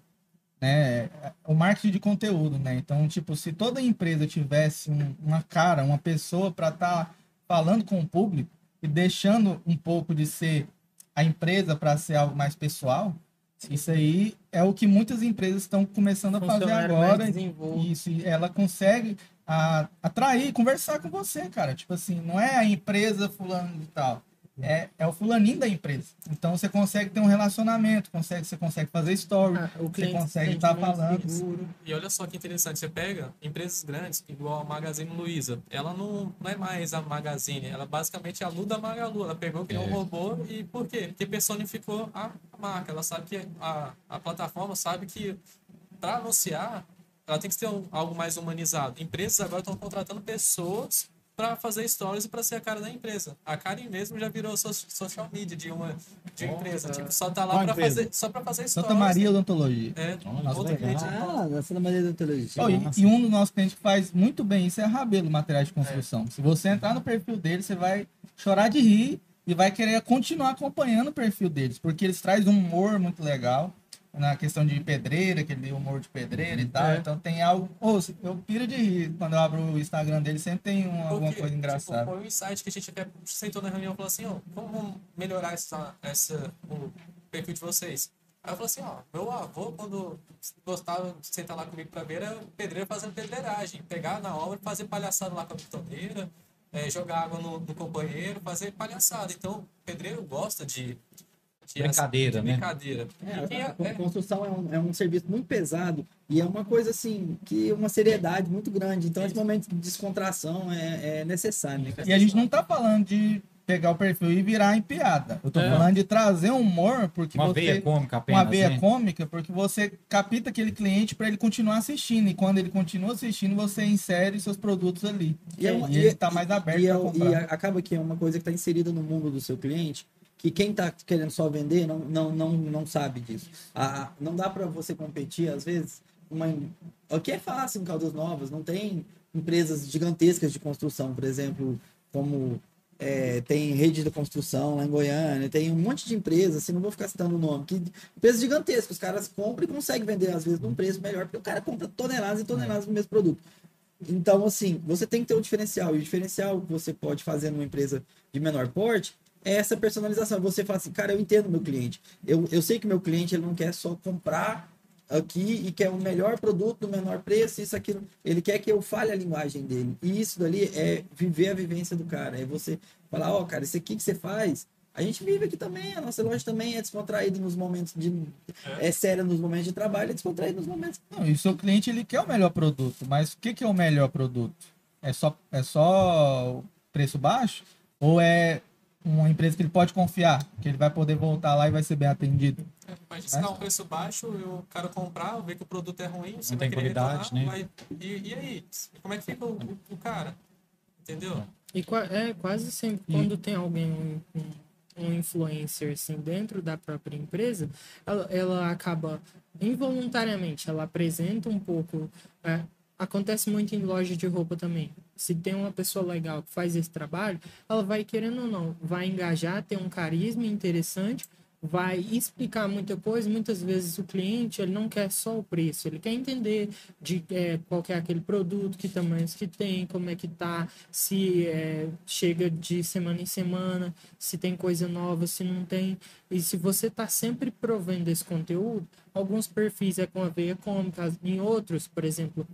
S4: né? O marketing de conteúdo, né? Então, tipo, se toda empresa tivesse um- uma cara, uma pessoa para estar falando com o público e deixando um pouco de ser a empresa para ser algo mais pessoal, isso aí é o que muitas empresas estão começando a fazer agora. Isso, e ela consegue a, atrair, conversar com você, cara. Tipo assim, não é a empresa fulano de tal. É, é o fulaninho da empresa. Então você consegue ter um relacionamento, consegue, você consegue fazer story.
S5: Ah, o
S4: você consegue
S5: se
S4: estar
S5: mais
S4: falando.
S5: seguro.
S3: E olha só que interessante, você pega empresas grandes, igual a Magazine Luiza. Ela não, não é mais a Magazine, ela basicamente é a Lu da Magalu. Ela pegou, criou um
S2: É.
S3: robô e por quê? Porque personificou a marca. Ela sabe que a, a plataforma sabe que para anunciar, ela tem que ter um- algo mais humanizado. Empresas agora estão contratando pessoas para fazer stories e para ser a cara da empresa. A Karen mesmo já virou so- social media de uma, de uma empresa. Tipo, só tá lá para fazer, só para fazer stories.
S4: Santa Maria Odontologia.
S3: É,
S2: Nossa.
S1: Ah, na Santa Maria da.
S4: Oh, e- e, um dos nossos clientes que faz muito bem isso é a Rabelo Materiais de Construção. Se você entrar no perfil deles, você vai chorar de rir e vai querer continuar acompanhando o perfil deles, porque eles trazem um humor muito legal. Na questão de pedreira, aquele humor de pedreira e tal.
S5: É.
S4: Então tem algo. Ô, eu piro de rir quando eu abro o Instagram dele, sempre tem um- alguma
S3: Porque,
S4: coisa engraçada.
S3: Tipo, foi um insight que a gente até sentou na reunião e falou assim, ó, vamos melhorar essa, essa, o perfil de vocês. Aí eu falei assim, ó, meu avô, quando gostava de sentar lá comigo pra ver, era pedreiro fazendo pedreiragem. Pegar na obra, fazer palhaçada lá com a bitoneira, eh, jogar água no, no companheiro, fazer palhaçada. Então, pedreiro gosta de... de
S2: Brincadeira,
S3: de
S2: né?
S3: Brincadeira.
S1: É,
S3: é-
S1: a construção é um, é um serviço muito pesado e é uma coisa assim, que uma seriedade muito grande. Então, esse momento de descontração é, é necessário, né?
S4: E a gente não tá falando de pegar o perfil e virar em piada. Eu tô
S5: É.
S4: falando de trazer humor, porque
S2: Uma
S4: você.
S2: veia cômica apenas,
S4: uma veia
S2: né?
S4: cômica, porque você capta aquele cliente para ele continuar assistindo. E quando ele continua assistindo, você insere seus produtos ali.
S1: E, é uma-
S4: E ele tá mais aberto
S1: e, é e acaba que é uma coisa que está inserida no mundo do seu cliente, que quem está querendo só vender não, não, não, não sabe disso. A- não dá para você competir, às vezes, uma, o que é fácil em Caldas Novas, não tem empresas gigantescas de construção, por exemplo, como é, tem rede de construção lá em Goiânia, tem um monte de empresas, assim, não vou ficar citando o nome, que empresas gigantescas, os caras compram e conseguem vender, às vezes, num preço melhor, porque o cara compra toneladas e toneladas do mesmo produto. Então, assim, você tem que ter um diferencial. E o diferencial que você pode fazer numa empresa de menor porte é essa personalização. Você fala assim, cara, eu entendo meu cliente. Eu, eu sei que meu cliente ele não quer só comprar aqui e quer o melhor produto no menor preço, isso, aquilo. Ele quer que eu fale a linguagem dele. E isso dali é viver a vivência do cara. É você falar, ó, cara, isso aqui que você faz. A gente vive aqui também, a nossa loja também é descontraída nos momentos de. É séria nos momentos de trabalho, é descontraída nos momentos
S4: Não, e o seu cliente ele quer o melhor produto, mas o que, que é o melhor produto? É só, é só o preço baixo? Ou é uma empresa que ele pode confiar, que ele vai poder voltar lá e vai ser bem atendido?
S3: Mas se dá um preço baixo e o cara comprar, ver que o produto é ruim, você
S2: Não
S3: vai
S2: tem
S3: querer
S2: qualidade,
S3: reclamar,
S2: né?
S3: vai- E, e aí? Como é que fica o, o- o cara? Entendeu?
S5: E qua- é quase sempre quando tem alguém, um, influencer assim dentro da própria empresa, ela, ela acaba involuntariamente, ela apresenta um pouco. é, acontece muito em loja de roupa também. Se tem uma pessoa legal que faz esse trabalho, ela vai querendo ou não, vai engajar, ter um carisma interessante, vai explicar muita coisa. Muitas vezes o cliente ele não quer só o preço, ele quer entender de é, qual é aquele produto, que tamanhos que tem, como é que tá, se é, chega de semana em semana, se tem coisa nova, se não tem. E se você está sempre provendo esse conteúdo, alguns perfis é com a veia cômica, em outros, por exemplo,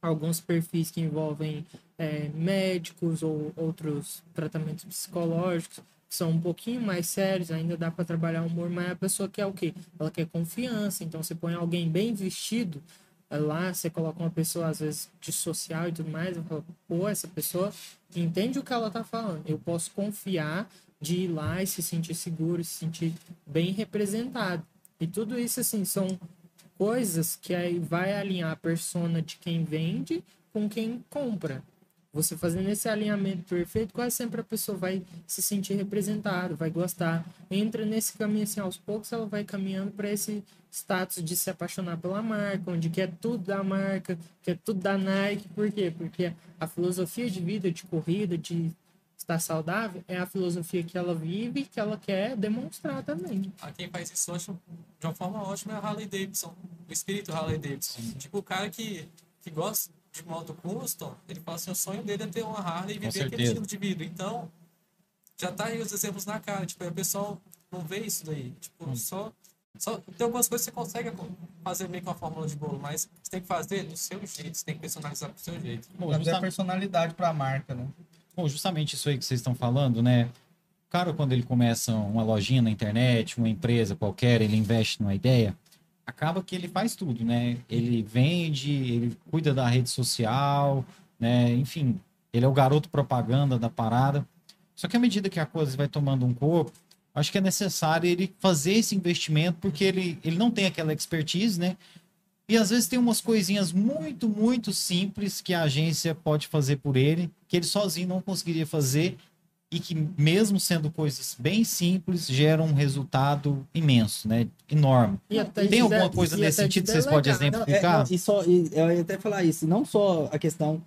S5: alguns perfis que envolvem é, médicos ou outros tratamentos psicológicos são um pouquinho mais sérios, ainda dá para trabalhar o humor, mas a pessoa quer o quê? Ela quer confiança, então você põe alguém bem vestido é, lá, você coloca uma pessoa às vezes de social e tudo mais, eu falo, pô, essa pessoa entende o que ela tá falando, eu posso confiar de ir lá e se sentir seguro, se sentir bem representado. E tudo isso assim são coisas que aí vai alinhar a persona de quem vende com quem compra. Você fazendo esse alinhamento perfeito, quase sempre a pessoa vai se sentir representada, vai gostar. Entra nesse caminho assim, aos poucos ela vai caminhando para esse status de se apaixonar pela marca, onde quer tudo da marca, quer tudo da Nike. Por quê? Porque a filosofia de vida, de corrida, de estar saudável, é a filosofia que ela vive e que ela quer demonstrar também.
S3: A quem faz isso hoje de uma forma ótima é a Harley Davidson, o espírito Harley Davidson. Tipo, o cara que, que gosta de moto custom, ele fala assim, o sonho dele é ter uma Harley e
S2: Com
S3: viver aquele estilo de vida. Então, já tá aí os exemplos na cara. Tipo, o pessoal não vê isso daí. Tipo, só, só... Tem algumas coisas que você consegue fazer meio que uma fórmula de bolo, mas você tem que fazer do seu jeito, você tem que personalizar do seu jeito.
S2: Bom,
S4: Trazer a personalidade para a marca, né?
S2: Bom, justamente isso aí que vocês estão falando, né? O cara, quando ele começa uma lojinha na internet, uma empresa qualquer, ele investe numa ideia, acaba que ele faz tudo, né? Ele vende, ele cuida da rede social, né? Enfim, ele é o garoto propaganda da parada. Só que à medida que a coisa vai tomando um corpo, acho que é necessário ele fazer esse investimento, porque ele, ele não tem aquela expertise, né? E às vezes tem umas coisinhas muito, muito simples que a agência pode fazer por ele, que ele sozinho não conseguiria fazer, e que, mesmo sendo coisas bem simples, geram um resultado imenso, né? Enorme.
S5: E até
S2: Tem
S5: de
S2: alguma
S5: de-
S2: coisa
S5: e
S2: nesse sentido que vocês podem
S5: delegar.
S1: Não, é,
S2: exemplificar?
S1: não, e só, e eu ia até falar isso, não só a questão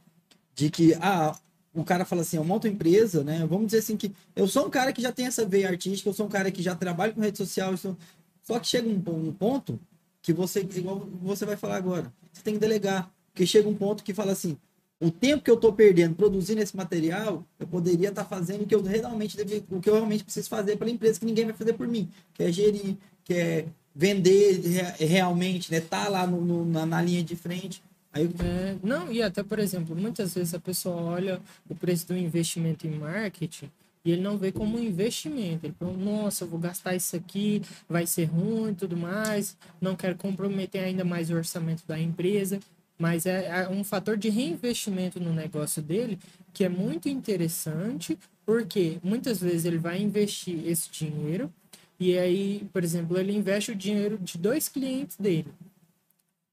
S1: de que, ah, o cara fala assim, eu monto empresa, né? Vamos dizer assim que eu sou um cara que já tem essa veia artística, eu sou um cara que já trabalha com rede social, eu sou- só que chega um, um ponto que você, igual você vai falar agora, você tem que delegar. Porque chega um ponto que fala assim, o tempo que eu estou perdendo produzindo esse material, eu poderia estar fazendo o que eu realmente devia, o que eu realmente preciso fazer pela empresa, que ninguém vai fazer por mim, que é gerir, que é vender re- realmente, né? Tá lá no, no- na, na linha de frente. Aí eu-
S5: É, não, e até, por exemplo, muitas vezes a pessoa olha o preço do investimento em marketing e ele não vê como um investimento. Ele fala, nossa, eu vou gastar isso aqui, vai ser ruim e tudo mais, não quero comprometer ainda mais o orçamento da empresa. Mas é é um fator de reinvestimento no negócio dele que é muito interessante, porque muitas vezes ele vai investir esse dinheiro e aí, por exemplo, ele investe o dinheiro de dois clientes dele.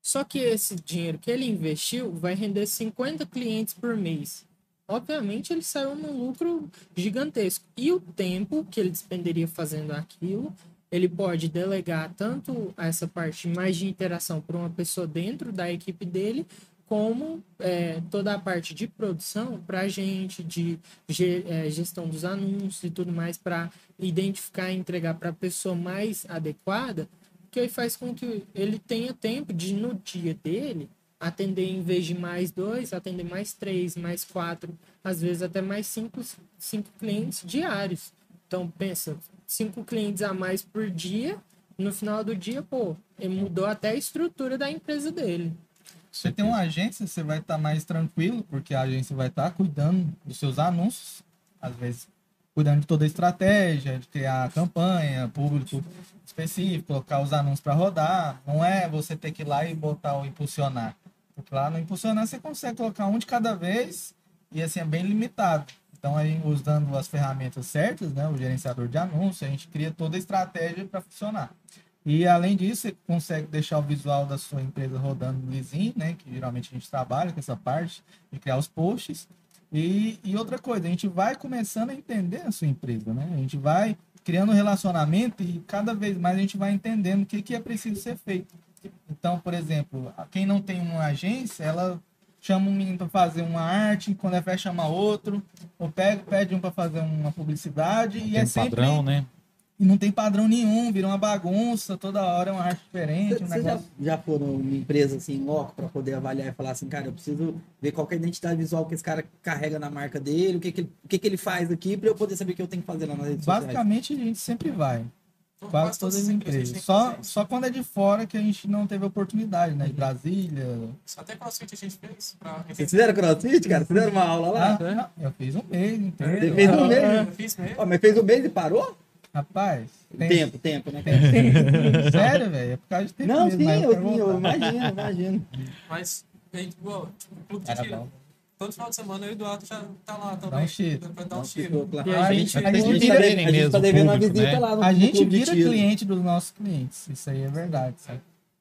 S5: Só que esse dinheiro que ele investiu vai render 50 clientes por mês. Obviamente, ele saiu num lucro gigantesco. E o tempo que ele despenderia fazendo aquilo, ele pode delegar tanto essa parte mais de interação para uma pessoa dentro da equipe dele, como é, toda a parte de produção para a gente, de ge- é, gestão dos anúncios e tudo mais, para identificar e entregar para a pessoa mais adequada, que aí faz com que ele tenha tempo de, no dia dele, atender em vez de mais dois, atender mais três, mais quatro, às vezes até mais cinco, cinco clientes diários. Então, pensa, cinco clientes a mais por dia, no final do dia, pô, ele mudou até a estrutura da empresa dele.
S4: Você tem uma agência, você vai estar mais tranquilo, porque a agência vai estar cuidando dos seus anúncios, às vezes cuidando de toda a estratégia, de criar a campanha, público específico, colocar os anúncios para rodar. Não é você ter que ir lá e botar o impulsionar. Lá no impulsionar você consegue colocar um de cada vez e assim é bem limitado. Então aí usando as ferramentas certas, né, o gerenciador de anúncios, a gente cria toda a estratégia para funcionar. E além disso, você consegue deixar o visual da sua empresa rodando lisinho, né? Que geralmente a gente trabalha com essa parte de criar os posts. E, e outra coisa, a gente vai começando a entender a sua empresa, né? A gente vai criando um relacionamento e cada vez mais a gente vai entendendo o que, que é preciso ser feito. Então, por exemplo, quem não tem uma agência, ela chama um menino para fazer uma arte, quando é fé chama outro, ou pega, pede um para fazer uma publicidade e
S2: Tem
S4: é
S2: um
S4: sempre
S2: padrão, né?
S4: e não tem padrão nenhum, vira uma bagunça, toda hora é uma arte diferente, um
S1: Vocês já,
S4: negócio.
S1: já foram uma empresa assim, loco, para poder avaliar e falar assim, cara, eu preciso ver qual que é a identidade visual que esse cara carrega na marca dele, o que, que, ele, o que, que ele faz aqui, para eu poder saber o que eu tenho que fazer lá redes sociais.
S4: Basicamente a gente sempre vai,
S3: Então,
S4: quase todas as empresas.
S3: que
S4: Só,
S3: fazer isso.
S4: só quando é de fora que a gente não teve oportunidade, né? De Brasília.
S3: Até crossfit a gente fez. Pra...
S1: Vocês fizeram crossfit, cara? Fizeram uma aula lá?
S4: Ah, eu fiz um mês inteiro.
S1: Você fez um mês?
S3: Eu fiz mesmo.
S1: Ó, mas fez um mês e parou?
S4: Rapaz, tem-
S1: Tempo, tempo, né?
S4: tem- tem- Sério, velho? É por causa de tempo
S1: Não,
S4: mesmo,
S1: sim,
S4: mas
S1: eu,
S4: quero
S1: sim, eu
S4: voltar.
S1: imagino, imagino.
S3: Mas, é, igual, tipo, o clube de tiro. Todo final de semana eu e o Eduardo já tá lá
S4: Dá
S3: também.
S4: um tiro.
S3: Pra dar um
S1: claro.
S5: E
S1: a
S5: a
S1: gente,
S4: gente-
S1: a
S4: a
S1: gente, tá
S2: vira
S1: devendo- a gente tá devendo uma
S2: público,
S1: visita
S2: né?
S1: lá no
S4: A gente vira
S1: tiro.
S4: cliente dos nossos clientes. Isso aí é verdade, sabe?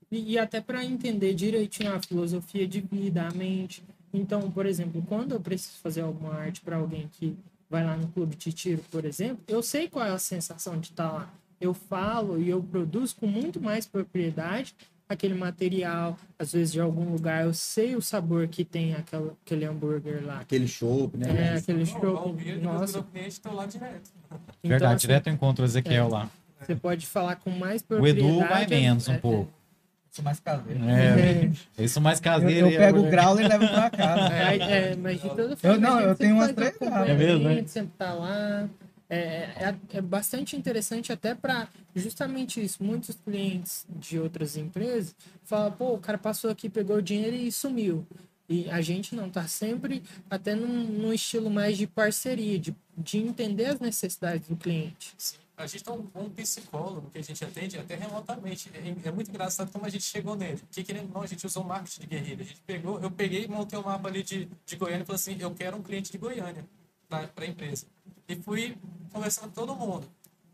S5: E, e até para entender direitinho a filosofia de vida, a mente. Então, por exemplo, quando eu preciso fazer alguma arte para alguém que vai lá no clube de tiro, por exemplo, eu sei qual é a sensação de estar lá. Eu falo e eu produzo com muito mais propriedade aquele material, às vezes de algum lugar, eu sei o sabor que tem aquela, aquele hambúrguer lá.
S1: Aquele chopp, né?
S5: É, aquele
S3: o depois
S5: Nossa,
S3: tô lá direto.
S5: então,
S2: Verdade,
S5: assim,
S2: direto eu encontro o Ezequiel
S5: é.
S2: lá.
S5: Você pode falar com mais
S2: O
S5: propriedade.
S2: Edu vai menos um
S5: é,
S2: pouco.
S4: Sou mais caseiro.
S2: É, eu sou mais
S4: Eu,
S2: caseiro.
S4: eu
S2: e
S4: pego
S2: eu-
S4: o grau e levo pra casa.
S5: É, é, mas de toda
S4: Eu não, eu tenho umas
S5: um
S4: três
S5: acompanhamento,
S2: É mesmo, né?
S5: sempre tá lá. É, é, é bastante interessante até para justamente isso. Muitos clientes de outras empresas falam, pô, o cara passou aqui, pegou o dinheiro e sumiu. E a gente não, tá sempre até num, num estilo mais de parceria, de, de entender as necessidades do cliente.
S3: A gente tem um, um psicólogo que a gente atende até remotamente. É, é muito engraçado como a gente chegou nele. Que querendo não, a gente usou marketing de guerrilha. A gente pegou, eu peguei e montei um mapa ali de, de Goiânia e falei assim, eu quero um cliente de Goiânia para a empresa. E fui conversando com todo mundo.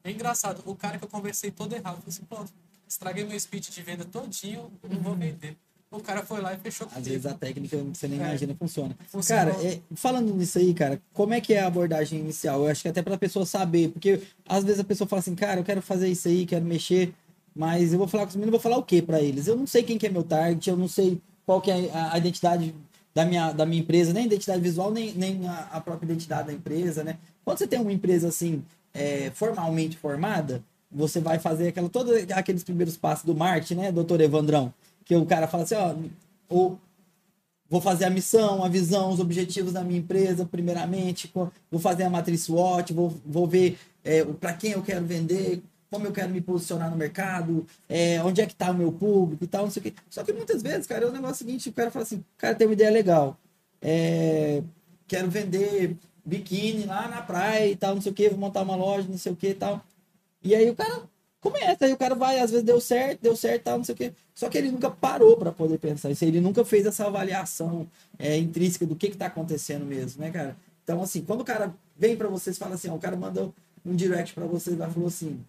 S3: É engraçado, o cara que eu conversei todo errado, eu falei assim, pronto, estraguei meu speech de venda todinho, não vou vender. O cara foi lá e fechou
S1: Às
S3: comigo.
S1: vezes a técnica que você nem
S3: É.
S1: imagina funciona.
S3: Funcionou.
S1: Cara, é, falando nisso aí, cara, como é que é a abordagem inicial? Eu acho que até pra pessoa saber, porque às vezes a pessoa fala assim, cara, eu quero fazer isso aí, quero mexer, mas eu vou falar com os meninos, vou falar o que pra eles? Eu não sei quem que é meu target, eu não sei qual que é a, a identidade da minha, da minha empresa, nem a identidade visual, nem, nem a, a própria identidade da empresa, né? Quando você tem uma empresa assim, é, formalmente formada, você vai fazer aquela, todos aqueles primeiros passos do marketing, né, doutor Evandrão? Que o cara fala assim, ó, ou vou fazer a missão, a visão, os objetivos da minha empresa, primeiramente, vou fazer a matriz SWOT, vou, vou ver é, para quem eu quero vender, como eu quero me posicionar no mercado, é, onde é que está o meu público e tal, não sei o quê. Só que muitas vezes, cara, é o negócio seguinte, o cara fala assim, cara, tem uma ideia legal, é, quero vender biquíni lá na praia e tal, não sei o quê, vou montar uma loja, não sei o quê e tal. E aí o cara começa, aí o cara vai, às vezes deu certo, deu certo, tal, não sei o quê. Só que ele nunca parou para poder pensar isso, ele nunca fez essa avaliação é, intrínseca do que que tá acontecendo mesmo, né, cara? Então, assim, quando o cara vem para vocês e fala assim, ó, o cara manda um direct para vocês lá, falou assim,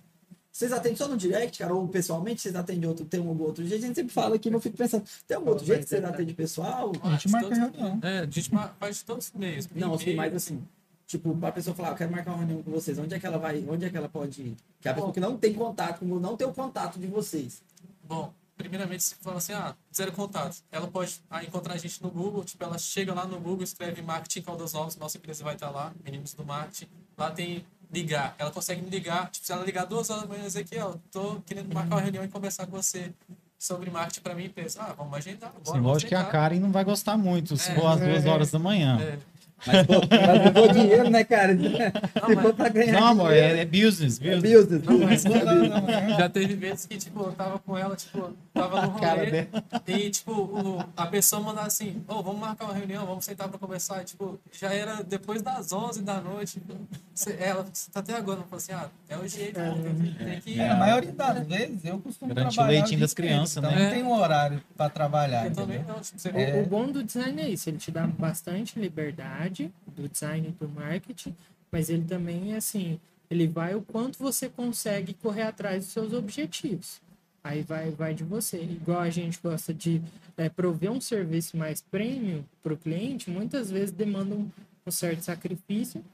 S1: vocês atendem só no direct, cara, ou pessoalmente vocês atendem outro, tem um outro jeito, a gente sempre fala aqui, mas eu fico pensando, tem algum outro jeito que vocês atendem pessoal?
S4: A gente marca reunião.
S3: É, a gente faz todos os meios.
S1: Não,
S3: E-mail,
S1: mais assim. Tipo, pra pessoa falar, eu quero marcar uma reunião com vocês, onde é que ela vai, onde é que ela pode ir? Que a pessoa que não tem contato, como não tem o contato de vocês.
S3: Bom, primeiramente, se fala assim, ah, zero contato. Ela pode ah, encontrar a gente no Google, tipo, ela chega lá no Google, escreve Marketing Caldas Novas, nossa empresa vai estar lá, Meninos do Marketing. Lá tem ligar. Ela consegue me ligar, tipo, se ela ligar duas horas da manhã e dizer que, ó, tô querendo marcar uma reunião e conversar com você sobre marketing pra mim, pensa, ah, vamos agendar. Bora,
S2: Sim,
S3: vamos
S2: lógico que a. Karen não vai gostar muito se
S3: É.
S2: for às duas horas da manhã.
S3: É.
S1: Mas, pô, mas levou dinheiro, né, cara? Se
S3: mas-
S1: for pra ganhar
S2: Não, amor, é, é business,
S1: é
S2: business.
S1: business.
S3: Não, mas-
S4: da manhã.
S3: Já teve vezes que, tipo, eu tava com ela, tipo, tava no rolê e, tipo, o- a pessoa mandava assim, ô, vamos marcar uma reunião, vamos sentar pra conversar. E, tipo, já era depois das 11 da noite. Ela, você tá até agora, falou assim, ah, é o jeito, pô, tem que... Tem que
S4: É, a maioria das vezes eu costumo
S2: Garante o
S4: trabalhar.
S2: leitinho
S4: dia
S2: das crianças,
S4: então
S2: né?
S4: Não tem um horário pra trabalhar,
S3: Eu também
S4: entendeu?
S3: não, tipo, você
S5: O, o bom do design é isso, ele te dá bastante liberdade do design e do marketing, mas ele também é assim, ele vai o quanto você consegue correr atrás dos seus objetivos. Aí vai, vai de você. Igual a gente gosta de é, prover um serviço mais premium para o cliente, muitas vezes demanda um, um certo sacrifício,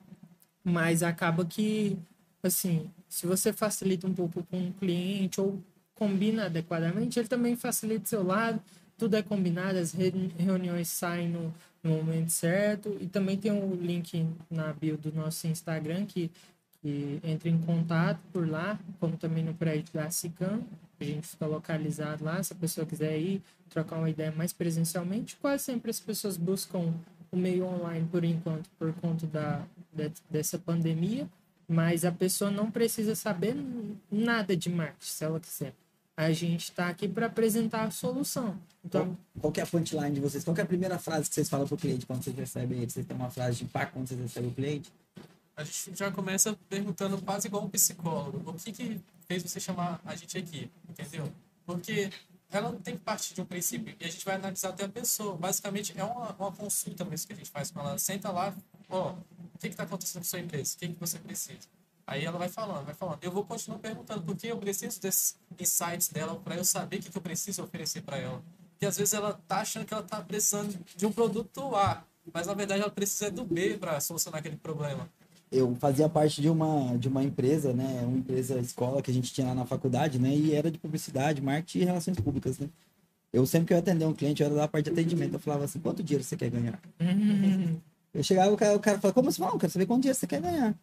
S5: mas acaba que, assim, se você facilita um pouco com o cliente ou combina adequadamente, ele também facilita o seu lado, tudo é combinado, as re- reuniões saem no, no momento certo, e também tem o link na bio do nosso Instagram que, que entra em contato por lá, como também no prédio da Sicam, a gente fica localizado lá, se a pessoa quiser ir trocar uma ideia mais presencialmente, quase sempre as pessoas buscam o meio online por enquanto, por conta da, de- dessa pandemia, mas a pessoa não precisa saber nada de marketing, se ela quiser. A gente está aqui para apresentar a solução. Então,
S1: Qual que é a punchline de vocês? Qual é a primeira frase que vocês falam pro cliente quando vocês recebem ele? Vocês têm uma frase de impacto quando vocês recebem o cliente?
S3: A gente já começa perguntando quase igual um psicólogo. O que que fez você chamar a gente aqui? Entendeu? Porque ela tem que partir de um princípio e a gente vai analisar até a pessoa. Basicamente, é uma, uma consulta mesmo que a gente faz com ela. Senta lá, ó, o que está acontecendo com a sua empresa? O que, que você precisa? Aí ela vai falando, vai falando. Eu vou continuar perguntando, porque eu preciso desses insights dela para eu saber o que, que eu preciso oferecer para ela. Porque às vezes ela tá achando que ela tá precisando de um produto A, mas na verdade ela precisa do B para solucionar aquele problema.
S1: Eu fazia parte de uma, de uma empresa, né? Uma empresa escola que a gente tinha lá na faculdade, né? E era de publicidade, marketing e relações públicas, né? Eu sempre que eu ia atender um cliente, eu era da parte de atendimento, eu falava assim, quanto dinheiro você quer ganhar? Eu chegava, o cara, o cara falava, como assim? Não, eu quero saber quanto dinheiro você quer ganhar.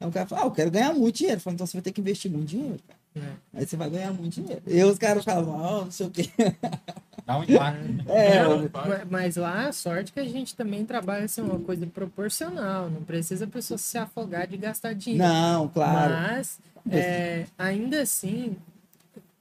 S1: Aí o cara falava, ah, eu quero ganhar muito dinheiro. Eu falei, então você vai ter que investir muito dinheiro, cara.
S5: É.
S1: Aí você vai ganhar muito dinheiro. E os caras falavam, ah, não sei o quê.
S2: Dá um impacto.
S1: É,
S3: Não.
S5: Ma- Mas lá, a sorte é que a gente também trabalha assim, uma coisa proporcional. Não precisa a pessoa se afogar de gastar dinheiro.
S1: não, claro.
S5: Mas, é, ainda assim,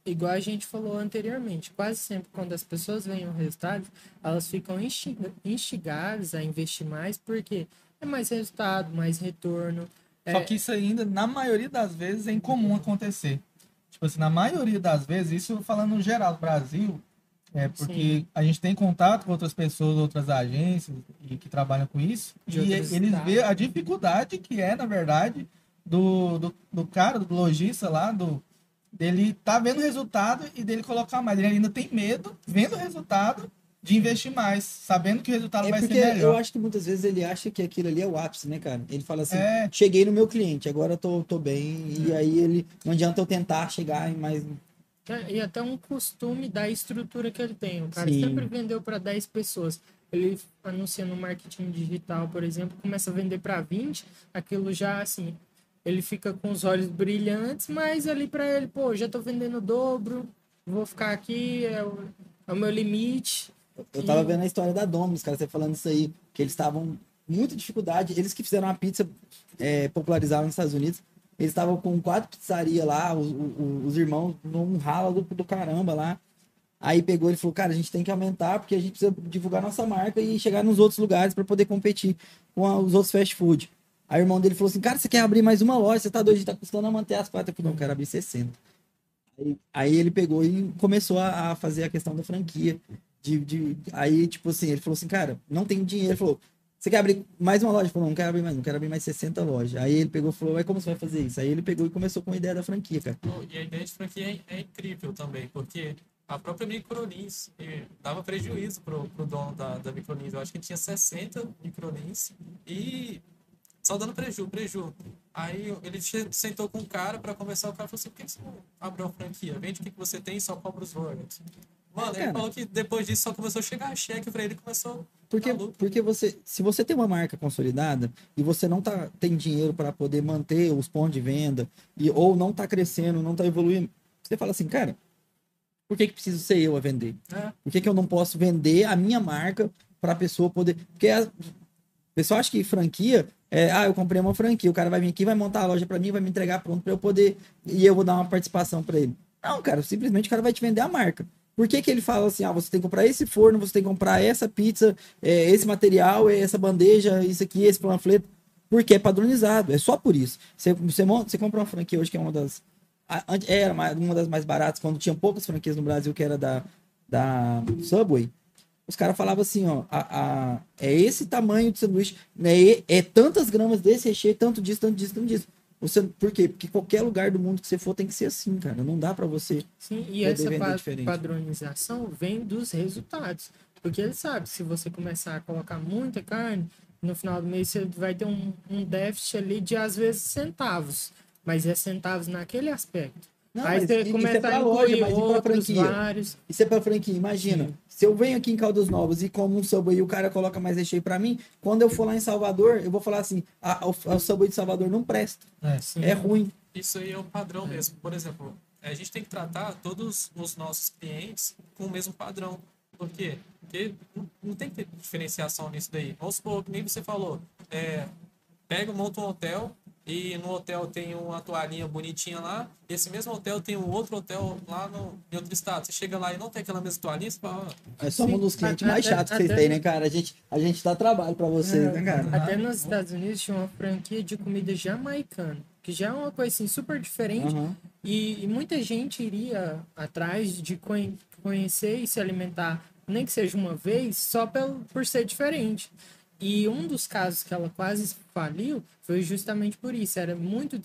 S5: igual a gente falou anteriormente, quase sempre quando as pessoas veem o resultado, elas ficam instiga- instigadas a investir mais, porque é mais resultado, mais retorno.
S4: Só
S5: É,
S4: que isso ainda, na maioria das vezes, é incomum acontecer. Tipo assim, na maioria das vezes, isso falando no geral do Brasil, é porque a gente tem contato com outras pessoas, outras agências e que trabalham com isso,
S5: De
S4: e eles
S5: estados.
S4: veem a dificuldade que é, na verdade, do, do, do cara, do lojista lá, do, dele tá vendo o resultado e dele colocar mais. Ele ainda tem medo, vendo o resultado, de investir mais, sabendo que o resultado
S1: É
S4: vai ser
S1: porque eu
S4: melhor.
S1: acho que muitas vezes ele acha que aquilo ali é o ápice, né, cara? Ele fala assim,
S4: É.
S1: cheguei no meu cliente, agora eu tô, tô bem. E aí ele, não adianta eu tentar chegar em mais...
S5: É, E até um costume da estrutura que ele tem. O cara
S1: Sim.
S5: sempre vendeu para 10 pessoas. Ele anuncia no marketing digital, por exemplo, começa a vender para 20, aquilo já assim. ele fica com os olhos brilhantes, mas ali pra ele, pô, já tô vendendo o dobro, vou ficar aqui, é o, é o meu limite.
S1: Eu tava vendo a história da Domino's, cara, você falando isso aí, que eles estavam muita dificuldade. Eles que fizeram a pizza é, popularizaram nos Estados Unidos. Eles estavam com quatro pizzarias lá, os, os- os irmãos num ralo do, do caramba lá. Aí pegou e falou, cara, a gente tem que aumentar porque a gente precisa divulgar nossa marca e chegar nos outros lugares para poder competir com a- os outros fast food. Aí o irmão dele falou assim, cara, você quer abrir mais uma loja? Você tá doido, tá custando a manter as quatro. Eu falei, não, quero abrir 60. Aí, aí ele pegou e começou a, a fazer a questão da franquia. De, de, aí, tipo assim, ele falou assim, cara, não tem dinheiro. Ele falou, você quer abrir mais uma loja? Falou, não quero abrir mais, não quero abrir mais 60 lojas. Aí ele pegou e falou, mas como você vai fazer isso? Aí ele pegou e começou com a ideia da franquia, cara.
S3: E a ideia de franquia é, é incrível também, porque a própria Microlins eh, dava prejuízo pro, pro dono da, da Microlins. Eu acho que tinha 60 Microlins e só dando preju, preju. Aí ele sentou com o cara para conversar, o cara falou assim, por que você não abre uma franquia? Vende o que que você tem e só cobra os royalties. Mano,
S1: Cara.
S3: ele falou que depois disso só começou a chegar cheque pra ele começou
S1: Porque, porque você, se você tem uma marca consolidada e você não tá, tem dinheiro para poder manter os pontos de venda, e, ou não tá crescendo, não tá evoluindo, você fala assim, cara, por que, que preciso ser eu a vender?
S3: É.
S1: Por que, que eu não posso vender a minha marca para a pessoa poder. Porque a... o pessoal acha que franquia é, ah, eu comprei uma franquia, o cara vai vir aqui, vai montar a loja para mim, vai me entregar pronto para eu poder. E eu vou dar uma participação para ele. Não, cara, simplesmente o cara vai te vender a marca. Por que, que ele fala assim, ah, você tem que comprar esse forno, você tem que comprar essa pizza, é, esse material, é, essa bandeja, isso aqui, esse panfleto? Porque é padronizado, é só por isso. Você, você, você compra uma franquia hoje que é uma das. Era uma das mais baratas, quando tinha poucas franquias no Brasil, que era da, da Subway. Os caras falavam assim, ó, a, a- é esse tamanho de sanduíche, né, é tantas gramas desse recheio, tanto disso, tanto disso, tanto disso. Você, por quê? Porque qualquer lugar do mundo que você for tem que ser assim, cara. Não dá pra você.
S5: Sim, e essa pa- padronização vem dos resultados. Porque ele sabe, se você começar a colocar muita carne, no final do mês você vai ter um, um déficit ali de, às vezes, centavos. Mas é centavos naquele aspecto.
S1: Não,
S5: Aí
S1: mas
S5: você
S1: isso
S5: começa
S1: é pra
S5: a
S1: loja, mas e pra
S5: outros,
S1: franquia?
S5: vários.
S1: Isso é pra franquia. Imagina,
S5: Sim.
S1: se eu venho aqui em Caldas Novas e como um Subway e o cara coloca mais recheio pra mim, quando eu for lá em Salvador, eu vou falar assim, a, o, o Subway de Salvador não presta.
S4: É.
S1: É ruim.
S3: Isso aí é o padrão mesmo. Por exemplo, a gente tem que tratar todos os nossos clientes com o mesmo padrão. Por quê? Porque não- não tem que ter diferenciação nisso daí. Vamos supor, que nem você falou, é, pega, monta um hotel e no hotel tem uma toalhinha bonitinha lá, e esse mesmo hotel tem um outro hotel lá no, em outro estado. Você chega lá e não tem aquela mesma toalhinha, você fala, "Ah,
S1: É só um dos clientes mais chatos que vocês têm, né, cara? A gente, a gente dá trabalho pra vocês, né, cara?
S5: Até nos Estados Unidos tinha uma franquia de comida jamaicana, que já é uma coisa assim super diferente.
S1: Aham.
S5: E, e muita gente iria atrás de conhe- conhecer e se alimentar, nem que seja uma vez, só pelo, por ser diferente. E um dos casos que ela quase faliu foi justamente por isso. Era muito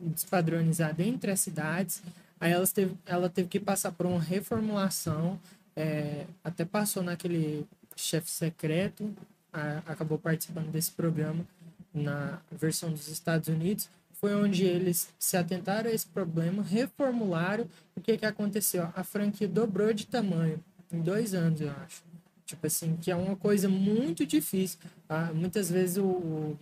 S5: despadronizada entre as cidades. Aí elas teve, ela teve que passar por uma reformulação. é, até passou naquele chefe secreto. a- acabou participando desse programa na versão dos Estados Unidos foi onde eles se atentaram a esse problema, reformularam. O que que aconteceu? A franquia dobrou de tamanho em dois anos, eu acho. Tipo assim, que é uma coisa muito difícil. Ah, muitas vezes o, o-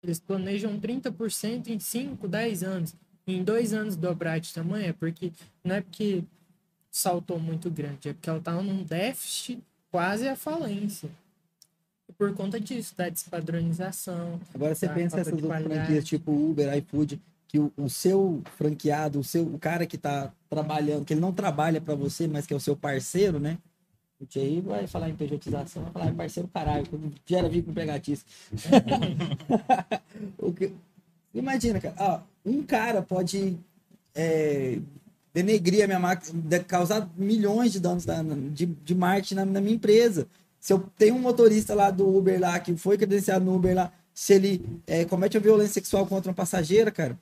S5: eles planejam 30% em 5, 10 anos. Em dois anos dobrar de tamanho é porque não é porque saltou muito grande, é porque ela estava num déficit quase à falência. E por conta disso, da despadronização,
S1: Agora você
S5: Tá,
S1: pensa essas outras franquias, tipo Uber, iFood, que o, o seu franqueado, o seu o cara que tá trabalhando, que ele não trabalha pra você, mas que é o seu parceiro, né? O aí vai falar em pejotização, vai falar "Ah, parceiro caralho, quando gera vínculo empregatício. O que- Imagina, cara, ó, um cara pode é, denegrir a minha de- causar milhões de danos da- de, de marketing na, na minha empresa. Se eu tenho um motorista lá do Uber lá, que foi credenciado no Uber lá, se ele é, comete uma violência sexual contra uma passageira, cara,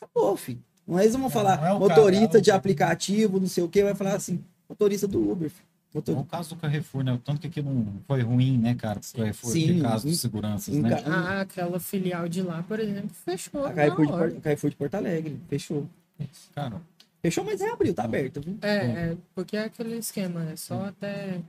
S1: acabou, filho. Não é eles vão falar
S4: é o
S1: motorista
S4: cara, é
S1: de aplicativo, não sei o que, vai falar assim, motorista do Uber. filho. Motor-
S2: É o caso do Carrefour, né? O tanto que aquilo não foi ruim, né, cara? Pro Carrefour,
S1: Sim,
S2: caso dos seguranças,
S1: em
S2: né?
S5: Ah, aquela filial de lá, por exemplo, fechou.
S1: A Carrefour de. Por- Carrefour de Porto Alegre, fechou.
S2: Cara,
S1: Fechou, mas reabriu, tá aberto, viu?
S5: É, é, porque é aquele esquema, é só até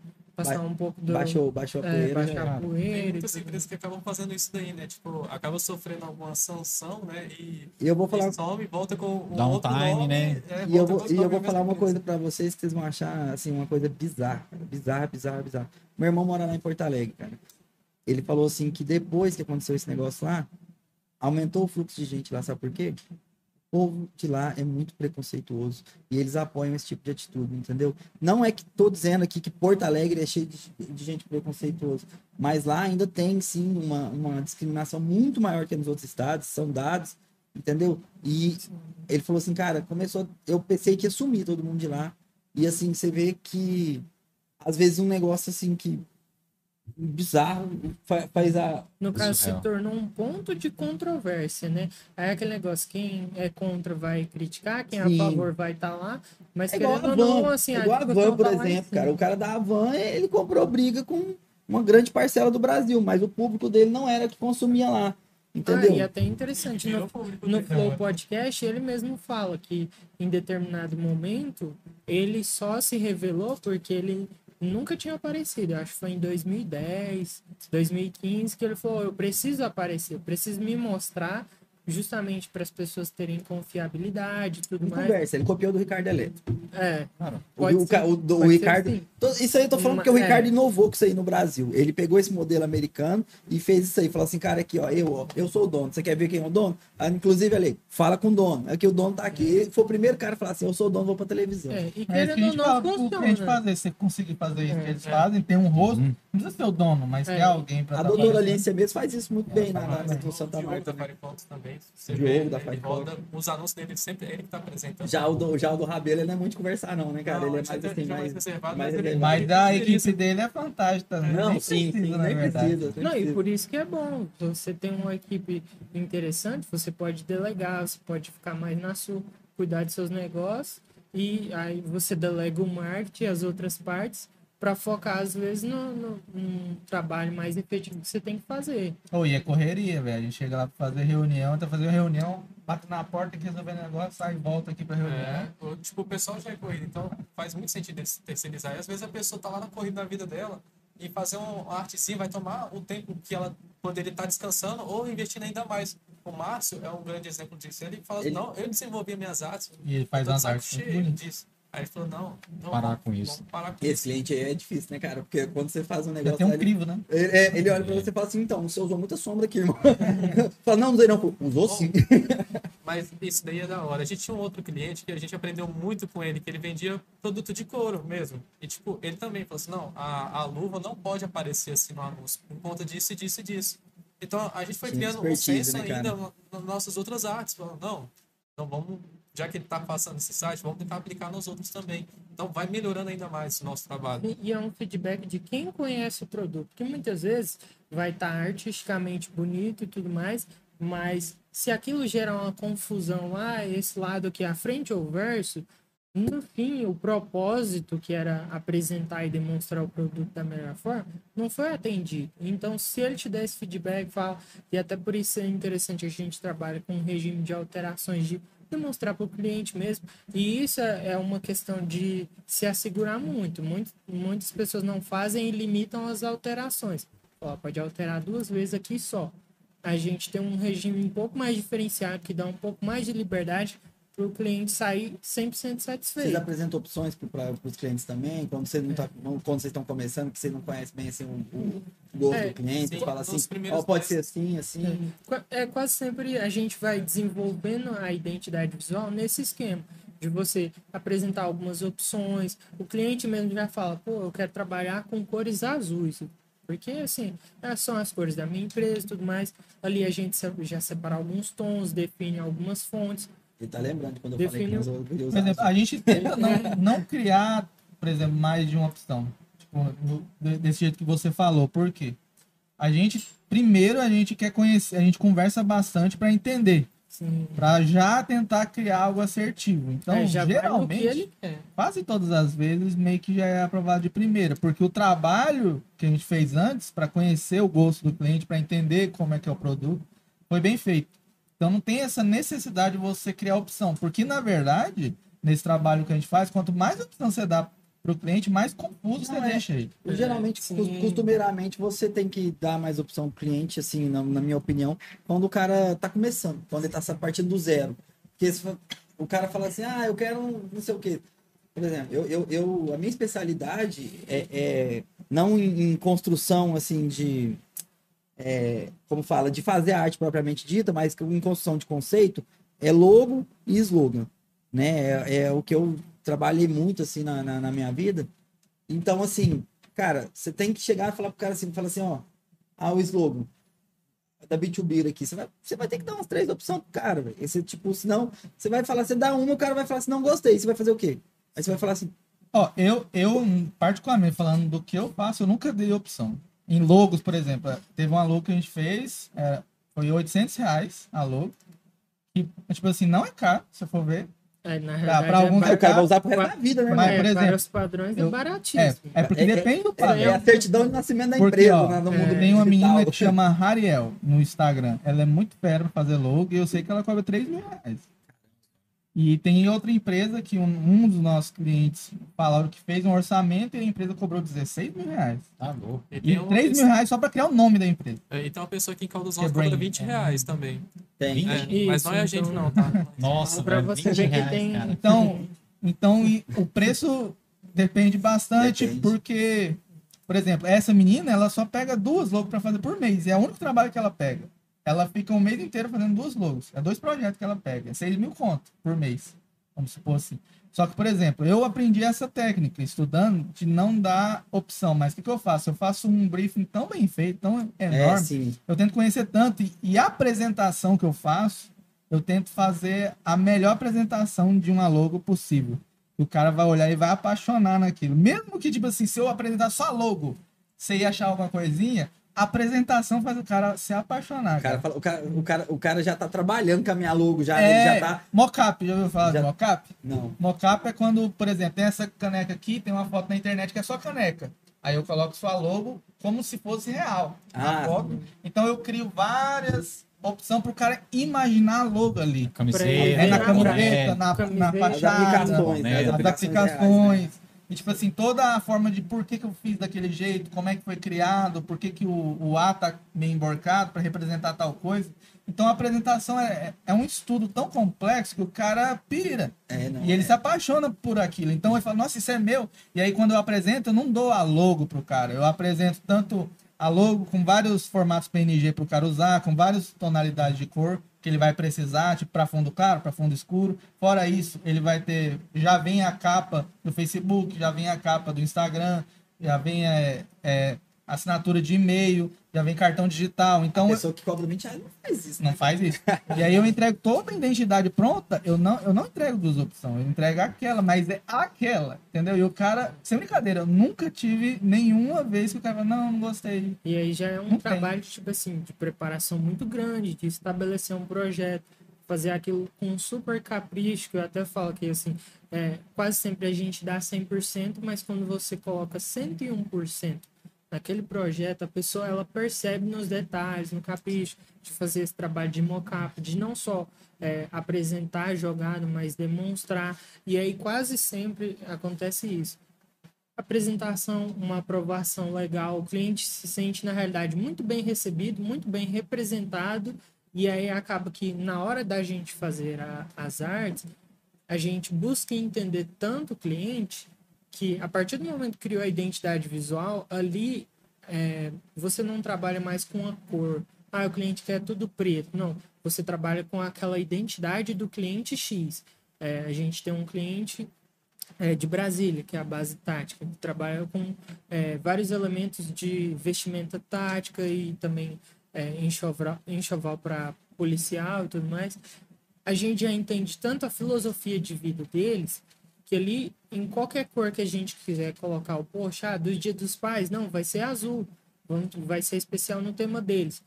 S5: passar
S1: Ba-
S5: um pouco do.
S1: Baixou, baixou a
S5: é,
S1: poeira.
S5: baixar
S1: né?
S5: a
S3: Tem
S5: poeira. e
S3: muitas empresas que acabam fazendo isso daí, né? Tipo, acaba sofrendo alguma sanção, né? E
S1: E eu vou falar,
S3: e some, volta com um
S2: Dá um
S3: outro
S2: time,
S3: nome,
S2: né?
S3: é,
S1: e eu vou, e eu vou falar uma coisa pra vocês que vocês vão achar, assim, uma coisa bizarra. cara. Bizarra, bizarra, bizarra. Meu irmão mora lá em Porto Alegre, cara. Ele falou assim que depois que aconteceu esse negócio lá, aumentou o fluxo de gente lá, sabe por quê? Povo de lá é muito preconceituoso e eles apoiam esse tipo de atitude, entendeu? Não é que tô dizendo aqui que Porto Alegre é cheio de, de gente preconceituosa, mas lá ainda tem sim uma, uma discriminação muito maior que nos outros estados, são dados, entendeu? E ele falou assim, cara, começou, eu pensei que ia sumir todo mundo de lá e assim você vê que às vezes um negócio assim que bizarro fa- faz a
S5: No caso,
S2: Surreal.
S5: se tornou um ponto de controvérsia, né? Aí aquele negócio, quem é contra vai criticar, quem é
S1: Sim.
S5: a favor vai estar lá, mas
S1: É igual a Van,
S5: não, assim,
S1: é igual a Van, por
S5: tá
S1: exemplo, cara. O cara da Van, ele comprou briga com uma grande parcela do Brasil, mas o público dele não era que consumia lá. Entendeu?
S5: Ah, e até interessante, no, no. Flow Podcast, ele mesmo fala que em determinado momento ele só se revelou porque ele nunca tinha aparecido. Acho que foi em 2010, 2015 que ele falou: Eu preciso aparecer, eu preciso me mostrar justamente para as pessoas terem confiabilidade e tudo
S1: Não
S5: mais.
S1: conversa, ele copiou do Ricardo Eletro.
S5: É,
S1: O,
S5: Pode
S1: o,
S5: ser-
S1: o, do- o
S5: pode ser
S1: Ricardo.
S5: sim.
S1: Tô- Isso aí eu tô falando
S5: Uma-
S1: porque o
S5: é.
S1: Ricardo inovou com isso aí no Brasil. Ele pegou esse modelo americano e fez isso aí. Falou assim, cara, aqui, ó, eu, ó, eu sou o dono. Você quer ver quem é o dono? Ah, inclusive, ali, fala com o dono. Aqui o dono tá aqui. Ele foi o primeiro cara a falar assim, eu sou o dono, vou pra televisão.
S5: é, e
S4: É isso que a
S5: querendo ou
S4: gente
S5: não,
S4: fala pro cliente
S5: funciona.
S4: fazer. Se você conseguir fazer isso
S5: É,
S4: que eles
S3: é.
S4: fazem, tem um rosto.
S2: Uhum.
S4: Não precisa ser o dono, mas
S5: É.
S4: ter alguém pra
S1: A doutora. Alicia mesmo faz isso muito bem na, na, na,
S3: tem o
S1: Santa né?
S3: Firefox Você
S1: Diogo
S3: vê,
S1: da
S3: ele
S1: Firefox.
S3: roda, os anúncios dele sempre ele que tá apresentando.
S1: Já o, do, já o do Rabelo, ele não é muito de conversar, não, né, cara?
S3: Não,
S1: ele é mais
S3: já-
S1: assim,
S3: mais
S1: mais.
S3: reservado,
S1: mais
S3: mas ele-
S1: reservado.
S4: Mas a
S3: Ele
S4: equipe dele é fantástica também.
S1: Não,
S4: Nem
S1: sim,
S4: precisa,
S1: sim, nem
S4: verdade.
S1: precisa.
S5: Não, e por isso que é bom. Você tem uma equipe interessante, você pode delegar, você pode ficar mais na sua, cuidar de seus negócios, e aí você delega o marketing e as outras partes para focar, às vezes, no, no, num trabalho mais efetivo que você tem que fazer.
S4: Ou e é correria, velho. A gente chega lá pra fazer reunião, tá fazendo reunião, bate na porta aqui resolver negócio, sai e volta aqui pra reunião.
S3: É, tipo, o pessoal já é corrido, então faz muito sentido terceirizar. E às vezes a pessoa tá lá na corrida da vida dela e fazer um- uma artezinha vai tomar o tempo que ela poderia estar descansando ou investindo ainda mais. O Márcio é um grande exemplo disso. Ele fala,
S1: Ele-
S3: não, eu desenvolvi minhas artes,
S4: E ele faz umas artes
S3: cheio disso. Aí ele falou, não, não
S2: Parar
S3: vamos-
S2: com isso.
S3: vamos parar com
S1: Esse
S3: isso.
S1: cliente aí é difícil, né, cara? Porque quando você faz um
S4: Já
S1: negócio.
S4: tem um crivo, né?
S1: Ele, é, ele olha pra você e fala assim, então, você usou muita sombra aqui, irmão. fala, não, não usei não. Pô, Usou sim.
S3: Mas isso daí é da hora. A gente tinha um outro cliente que a gente aprendeu muito com ele, que ele vendia produto de couro mesmo. E, tipo, ele também falou assim, não, a, a luva não pode aparecer assim no anúncio, por conta disso e disso e disso. Então, a gente foi
S1: Tinha
S3: criando um senso
S1: né,
S3: ainda nas nossas outras artes. Falando, não, então vamos, já que ele tá passando esse site, vamos tentar aplicar nos outros também. Então, vai melhorando ainda mais o nosso trabalho.
S5: E, é um feedback de quem conhece o produto. Porque muitas vezes vai estar artisticamente bonito e tudo mais, mas se aquilo gerar uma confusão lá, esse lado aqui, a frente ou verso, no fim, o propósito que era apresentar e demonstrar o produto da melhor forma, não foi atendido. Então, se ele te der esse feedback, fala, e até por isso é interessante a gente trabalha com um regime de alterações de demonstrar para o cliente mesmo. E isso é é uma questão de se assegurar muito. muito. Muitas pessoas não fazem e limitam as alterações. Ó, pode alterar duas vezes aqui só. A gente tem um regime um pouco mais diferenciado, que dá um pouco mais de liberdade para o cliente sair 100%
S1: Vocês
S5: satisfeito.
S1: apresentam opções para os clientes também? Quando, você não tá, quando vocês estão começando, que você não conhece bem assim, o, o gosto
S5: É,
S1: do cliente,
S3: sim,
S1: você fala assim, ó, pode ser assim, assim.
S5: Qua- É quase sempre a gente vai desenvolvendo a identidade visual nesse esquema de você apresentar algumas opções. O cliente mesmo já fala, pô, eu quero trabalhar com cores azuis. Porque, assim, essas são as cores da minha empresa e tudo mais. Ali a gente já separa alguns tons, define algumas fontes.
S1: Ele tá lembrando quando eu falei que eu queria
S4: Por exemplo, a gente tenta não, não criar, por exemplo, mais de uma opção. Tipo, desse jeito que você falou. Por quê? A gente, primeiro, a gente quer conhecer, a gente conversa bastante para entender.
S5: Assim,
S4: Para já tentar criar algo assertivo. Então,
S5: é,
S4: geralmente, quase todas as vezes, meio que já é aprovado de primeira. Porque o trabalho que a gente fez antes, para conhecer o gosto do cliente, para entender como é que é o produto, foi bem feito. Então, não tem essa necessidade de você criar opção. Porque, na verdade, nesse trabalho que a gente faz, quanto mais opção você dá pro cliente, mais confuso
S1: Não,
S4: você
S1: é.
S4: deixa ele.
S1: Geralmente,
S5: Sim.
S1: cos- costumeiramente, você tem que dar mais opção ao cliente, assim, na, na minha opinião, quando o cara tá começando, quando ele tá sa- partindo do zero. Porque se o cara fala assim, ah, eu quero um não sei o quê. Por exemplo, eu, eu, eu- a minha especialidade é, é não em, em construção, assim, de... é, como fala, de fazer a arte propriamente dita, mas em construção de conceito, é logo e slogan, né? É, é o que eu trabalhei muito, assim, na, na, na minha vida. Então, assim, cara, você tem que chegar e falar pro cara assim, fala assim, ó, ah, o slogan da B2B aqui, você vai, você vai ter que dar umas três opções pro cara, velho. Esse, tipo, senão, você vai falar, você dá uma, o cara vai falar assim, não gostei, você vai fazer o quê? Aí você vai falar assim,
S4: Ó, eu, eu, particularmente, falando do que eu faço, eu nunca dei opção. Em logos, por exemplo, teve uma logo que a gente fez, é, foi 800 reais a logo. E, tipo assim, não é caro, se eu for ver.
S5: É, na
S4: Pra-
S5: realidade,
S4: pra alguns
S5: é
S1: o cara vai usar pro resto da vida, né,
S4: Mas, por
S5: é,
S4: exemplo,
S5: para os padrões é
S4: eu-
S5: baratíssimo.
S4: É, é porque
S1: É-
S4: depende do
S1: É,
S4: padrão.
S1: é a certidão de nascimento da
S4: Porque,
S1: empresa,
S4: ó,
S1: né, no
S5: é,
S1: mundo
S4: Tem uma menina que chama Hariel no Instagram. Ela é muito fera pra fazer logo e eu sei que ela cobra 3 mil reais. E tem outra empresa que um, um dos nossos clientes falaram que fez um orçamento e a empresa cobrou 16 mil reais.
S2: Tá louco.
S3: E
S4: E
S3: tem, uma
S4: 3 mil
S3: pessoa,
S4: reais só pra criar o nome da empresa.
S3: é, e tem uma pessoa aqui em Caldas
S4: Que
S3: Novas que cobra
S4: brain.
S3: 20 reais também.
S1: Tem.
S3: É, mas não é a
S5: Isso,
S3: gente
S5: então-
S3: não, tá?
S2: Nossa,
S5: Pra
S2: velho,
S5: você
S2: 20
S5: ver que
S2: reais,
S5: tem-
S2: cara.
S4: Então, então e o preço depende bastante,
S1: Depende.
S4: porque, por exemplo, essa menina, ela só pega duas logos para fazer por mês. É o único trabalho que ela pega. Ela fica um mês inteiro fazendo duas logos. É dois projetos que ela pega. É 6 mil conto por mês. Vamos supor assim. Só que, por exemplo, eu aprendi essa técnica, estudando, de não dar opção. Mas o que, que eu faço? Eu faço um briefing tão bem feito, tão
S1: É,
S4: enorme,
S1: sim.
S4: eu tento conhecer tanto e, e a apresentação que eu faço, eu tento fazer a melhor apresentação de uma logo possível. O cara vai olhar e vai apaixonar naquilo. Mesmo que, tipo assim, se eu apresentar só logo, você ia achar alguma coisinha, a apresentação faz o cara se apaixonar.
S1: O cara,
S4: Cara.
S1: fala- o, cara, o, cara, o cara já tá trabalhando com a minha logo, já, ele
S4: É,
S1: já tá...
S4: mocap, já ouviu falar
S1: Já-
S4: de mocap?
S1: Não.
S4: Mocap é quando, por exemplo, tem essa caneca aqui, tem uma foto na internet que é só caneca. Aí eu coloco sua logo como se fosse real. na
S1: Ah,
S4: foto. Então eu crio várias opções para o cara imaginar a logo ali.
S2: Camiseta,
S4: É na
S5: na
S4: camiseta,
S2: boné.
S4: na, na
S5: Camiseta.
S1: as
S4: fachada,
S1: aplicações, né?
S2: né?
S1: As
S4: as
S1: aplicações.
S4: aplicações.
S1: reais, né?
S4: E, tipo assim, toda a forma de por que, que eu fiz daquele jeito, como é que foi criado, por que, que o, o A tá meio emborcado para representar tal coisa. Então a apresentação é, é um estudo tão complexo que o cara pira.
S1: É, não,
S4: E ele
S1: é.
S4: se apaixona por aquilo. Então ele fala, nossa, isso é meu. E aí quando eu apresento, eu não dou a logo pro cara. Eu apresento tanto a logo com vários formatos PNG pro cara usar, com várias tonalidades de cor que ele vai precisar, tipo para fundo claro, para fundo escuro. Fora isso, ele vai ter, já vem a capa do Facebook, já vem a capa do Instagram, já vem é, é, assinatura de e-mail, já vem cartão digital. Então
S1: A pessoa que cobra 20 reais não faz isso.
S4: não faz isso. E aí eu entrego toda a identidade pronta, eu não, eu não entrego duas opções, eu entrego aquela, mas é aquela, entendeu? E o cara, sem brincadeira, eu nunca tive nenhuma vez que o cara fala, não, não gostei.
S5: E aí já é um
S4: Não tem.
S5: trabalho, tipo assim, de preparação muito grande, de estabelecer um projeto, fazer aquilo com um super capricho, que eu até falo que, assim, é, quase sempre a gente dá 100%, mas quando você coloca 101% naquele projeto, a pessoa, ela percebe nos detalhes, no capricho, de fazer esse trabalho de mockup, de não só é, apresentar a jogada, mas demonstrar. E aí quase sempre acontece isso apresentação, uma aprovação legal, o cliente se sente na realidade muito bem recebido, muito bem representado, e aí acaba que na hora da gente fazer a- as artes, a gente busca entender tanto o cliente que a partir do momento que criou a identidade visual, ali é, você não trabalha mais com a cor. Ah, o cliente quer tudo preto. Não, você trabalha com aquela identidade do cliente X. É, a gente tem um cliente é, de Brasília, que é a base tática, que trabalha com é, vários elementos de vestimenta tática e também é, enxoval, enxoval para policial e tudo mais. A gente já entende tanto a filosofia de vida deles que ali, em qualquer cor que a gente quiser colocar o poxa, ah, do Dia dos Pais, não, vai ser azul, vai ser especial no tema deles.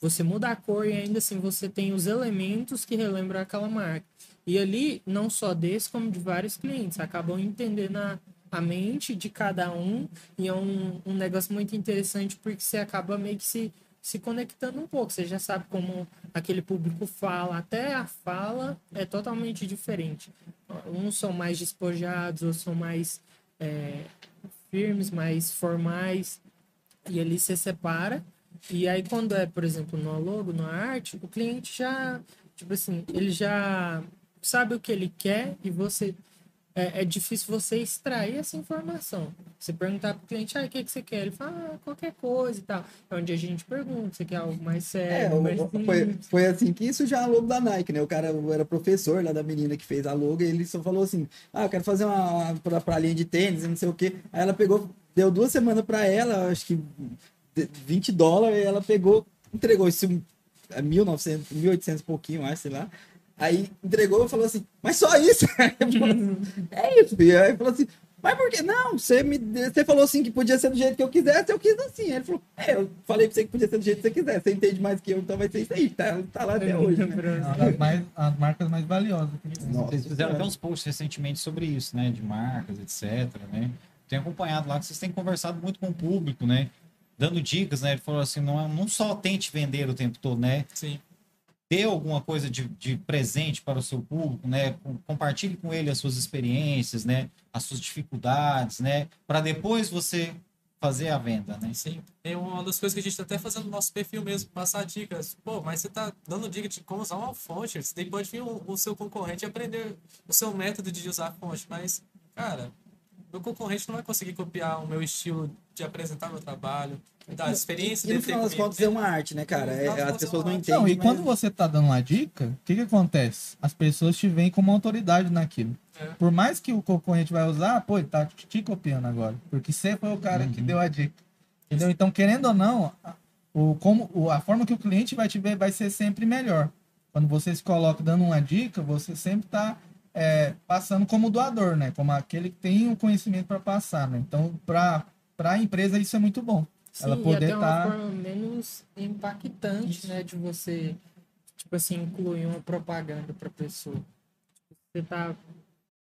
S5: Você muda a cor e ainda assim você tem os elementos que relembram aquela marca. E ali, não só desse, como de vários clientes, acabam entendendo a, a mente de cada um. E é um, um negócio muito interessante porque você acaba meio que se, se conectando um pouco. Você já sabe como aquele público fala, até a fala é totalmente diferente. Uns são mais despojados, outros são mais é, firmes, mais formais, e ali você separa. E aí, quando é, por exemplo, no logo, na arte, o cliente já, tipo assim, ele já sabe o que ele quer e você é, é, difícil você extrair essa informação. Você perguntar para o cliente, ah, o que, que você quer? Ele fala, ah, qualquer coisa e tal. É onde a gente pergunta, você quer algo mais sério,
S1: É,
S5: mais
S1: foi, foi assim que surgiu a logo da Nike, né? O cara era professor lá da menina que fez a logo e ele só falou assim: Ah, eu quero fazer uma, uma pra, linha de tênis não sei o quê. Aí ela pegou, deu duas semanas pra ela, acho que de- 20 dólares, ela pegou, entregou isso é 1900, 1800 e pouquinho, acho, sei lá. Aí entregou e falou assim, mas só isso? Assim, é isso, filho. Aí falou assim, mas por que? Não, você, me, você falou assim que podia ser do jeito que eu quisesse, eu quis assim. Aí ele falou, é, eu falei pra você que podia ser do jeito que você quiser. Você entende mais que eu, então vai ser isso aí. Tá, tá lá até hoje. né?
S4: Uma das mais, as marcas mais valiosas.
S1: Nossa
S2: Vocês fizeram até uns posts recentemente sobre isso, né? De marcas, etc, né? Tenho acompanhado lá que vocês têm conversado muito com o público, né? Dando dicas, né? Ele falou assim, não, não só tente vender o tempo todo, né?
S3: Sim.
S2: Dê alguma coisa de, de presente para o seu público, né? Com- Compartilhe com ele as suas experiências, né? As suas dificuldades, né? Para depois você fazer a venda, né?
S3: Sim. É uma das coisas que a gente tá até fazendo no nosso perfil mesmo, passar dicas. Pô, mas você tá dando dica de como usar uma fonte. Você pode vir o, o seu concorrente aprender o seu método de usar a fonte. Mas, cara, meu concorrente não vai conseguir copiar o meu estilo de apresentar meu trabalho, da experiência
S1: E no
S3: dele ter
S1: final das contas é uma arte, né, cara? É-
S3: No
S1: as
S3: é
S1: pessoas não entendem.
S4: Não, e
S1: mas-
S4: quando você tá dando uma dica, o que que acontece? As pessoas te veem como autoridade naquilo.
S3: É.
S4: Por mais que o concorrente vai usar, pô, ele tá te copiando agora. Porque você foi o cara que deu a dica. Entendeu? Então, querendo ou não, a- o, como, o- a forma que o cliente vai te ver vai ser sempre melhor. Quando você se coloca dando uma dica, você sempre tá é, passando como doador, né? Como aquele que tem o conhecimento para passar, né? Então, para a empresa, isso é muito bom.
S5: Sim,
S4: ela
S5: e
S4: poder
S5: até uma
S4: tá-
S5: forma menos impactante, né, de você, tipo assim, incluir uma propaganda para pessoa. Você tá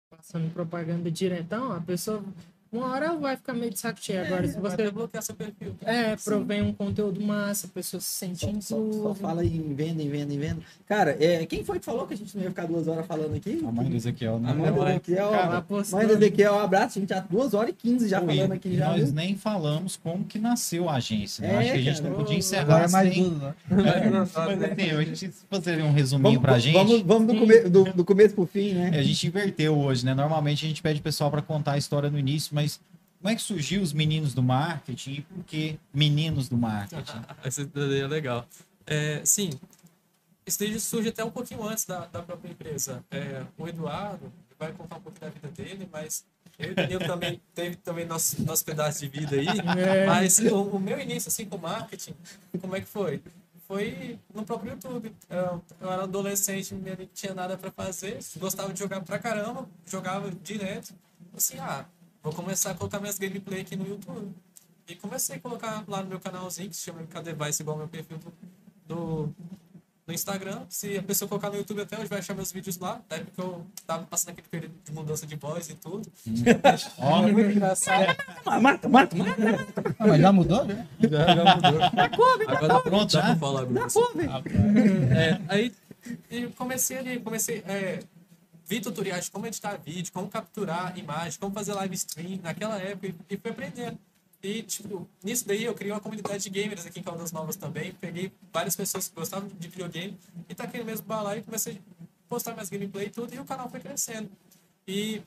S5: passando propaganda diretão, a pessoa uma hora vai ficar meio de saco cheio. Agora, se você
S3: bloquear seu perfil.
S5: é, provém um conteúdo massa, a pessoa se sente
S1: Só, só, só fala em venda, em venda, em venda. Cara, é, quem foi que falou que a gente não ia ficar duas horas falando aqui?
S2: A mãe do Ezequiel, né?
S1: A mãe do. Ezequiel,
S5: postou.
S1: Mãe do Ezequiel, um abraço. A gente já duas horas e quinze já
S2: Pô,
S1: falando aqui
S2: e
S1: já.
S2: nós
S1: viu?
S2: nem falamos como que nasceu a agência. Né?
S1: É,
S2: Acho que a gente
S1: cara.
S2: não podia encerrar
S4: Agora é mais
S2: sem...
S4: duas, né?
S2: Mas, assim, a gente fazer um resuminho
S1: Vamos,
S2: pra gente.
S1: vamos, vamos do, come, do, do começo pro fim, né?
S2: É, A gente inverteu hoje, né? Normalmente a gente pede o pessoal para contar a história no início, mas como é que surgiu os meninos do marketing e por que meninos do marketing?
S3: Essa daí é legal. É, sim, esse daí surge até um pouquinho antes da, da própria empresa. É, o Eduardo vai contar um pouco da vida dele, mas eu e o Danilo também teve também nosso, nosso pedaço de vida aí.
S5: É.
S3: Mas o, o meu início assim com marketing, como é que foi? Foi no próprio YouTube. Eu, eu era adolescente, não tinha nada para fazer, gostava de jogar pra caramba, jogava direto. Assim, ah, vou começar a colocar minhas gameplay aqui no YouTube. E comecei a colocar lá no meu canalzinho, que se chama MKDevice, igual meu perfil do, do, no Instagram. Se a pessoa colocar no YouTube até hoje, vai achar meus vídeos lá. Da época eu tava passando aquele período de mudança de voz e tudo.
S2: Ó,
S3: É muito engraçado.
S1: Mata, mata, mata.
S4: Ah, mas já mudou, né?
S3: Já, já mudou. Agora dá,
S2: pronto, já?
S3: falar.
S1: Pô, velho.
S3: É, aí eu comecei ali, comecei. É, vi tutoriais de como editar vídeo, como capturar imagem, como fazer live stream naquela época e, e fui aprendendo. E, tipo, nisso daí eu criei uma comunidade de gamers aqui em Caldas Novas também. Peguei várias pessoas que gostavam de videogame e taquei no mesmo balaio e comecei a postar minhas gameplay e tudo e o canal foi crescendo. E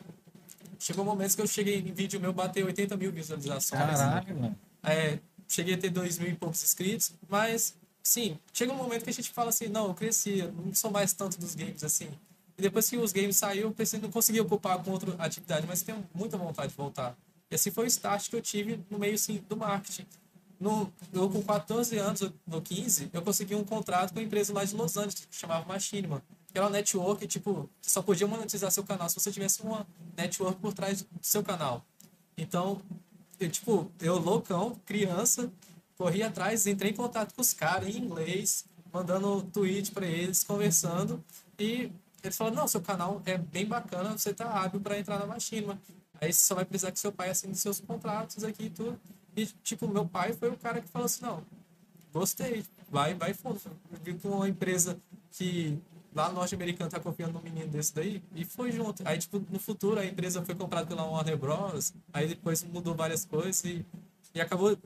S3: chegou momentos que eu cheguei em vídeo meu bater 80 mil visualizações.
S2: caralho, mano.
S3: É, cheguei a ter dois mil e poucos inscritos, mas, sim, chega um momento que a gente fala assim, não, eu cresci, eu não sou mais tanto dos games assim. Depois que os games saiu, eu pensei, não consegui ocupar com outra atividade, mas tenho muita vontade de voltar. E assim foi o start que eu tive no meio, assim, do marketing. No, eu, com 14 anos, ou 15, eu consegui um contrato com uma empresa lá de Los Angeles, que chamava Machinima. Que era uma network, tipo, você só podia monetizar seu canal se você tivesse uma network por trás do seu canal. Então, eu, tipo, eu loucão, criança, corri atrás, entrei em contato com os caras em inglês, mandando tweet para eles, conversando, e eles falaram, não, seu canal é bem bacana, você tá hábil para entrar na Machinima. Aí você só vai precisar que seu pai assine seus contratos aqui e tudo. E, tipo, meu pai foi o cara que falou assim, não, gostei, vai, vai fundo. Eu vi com uma empresa que lá no norte-americano tá confiando num menino desse daí e foi junto. Aí, tipo, no futuro a empresa foi comprada pela Warner Bros. Aí depois mudou várias coisas e, e acabou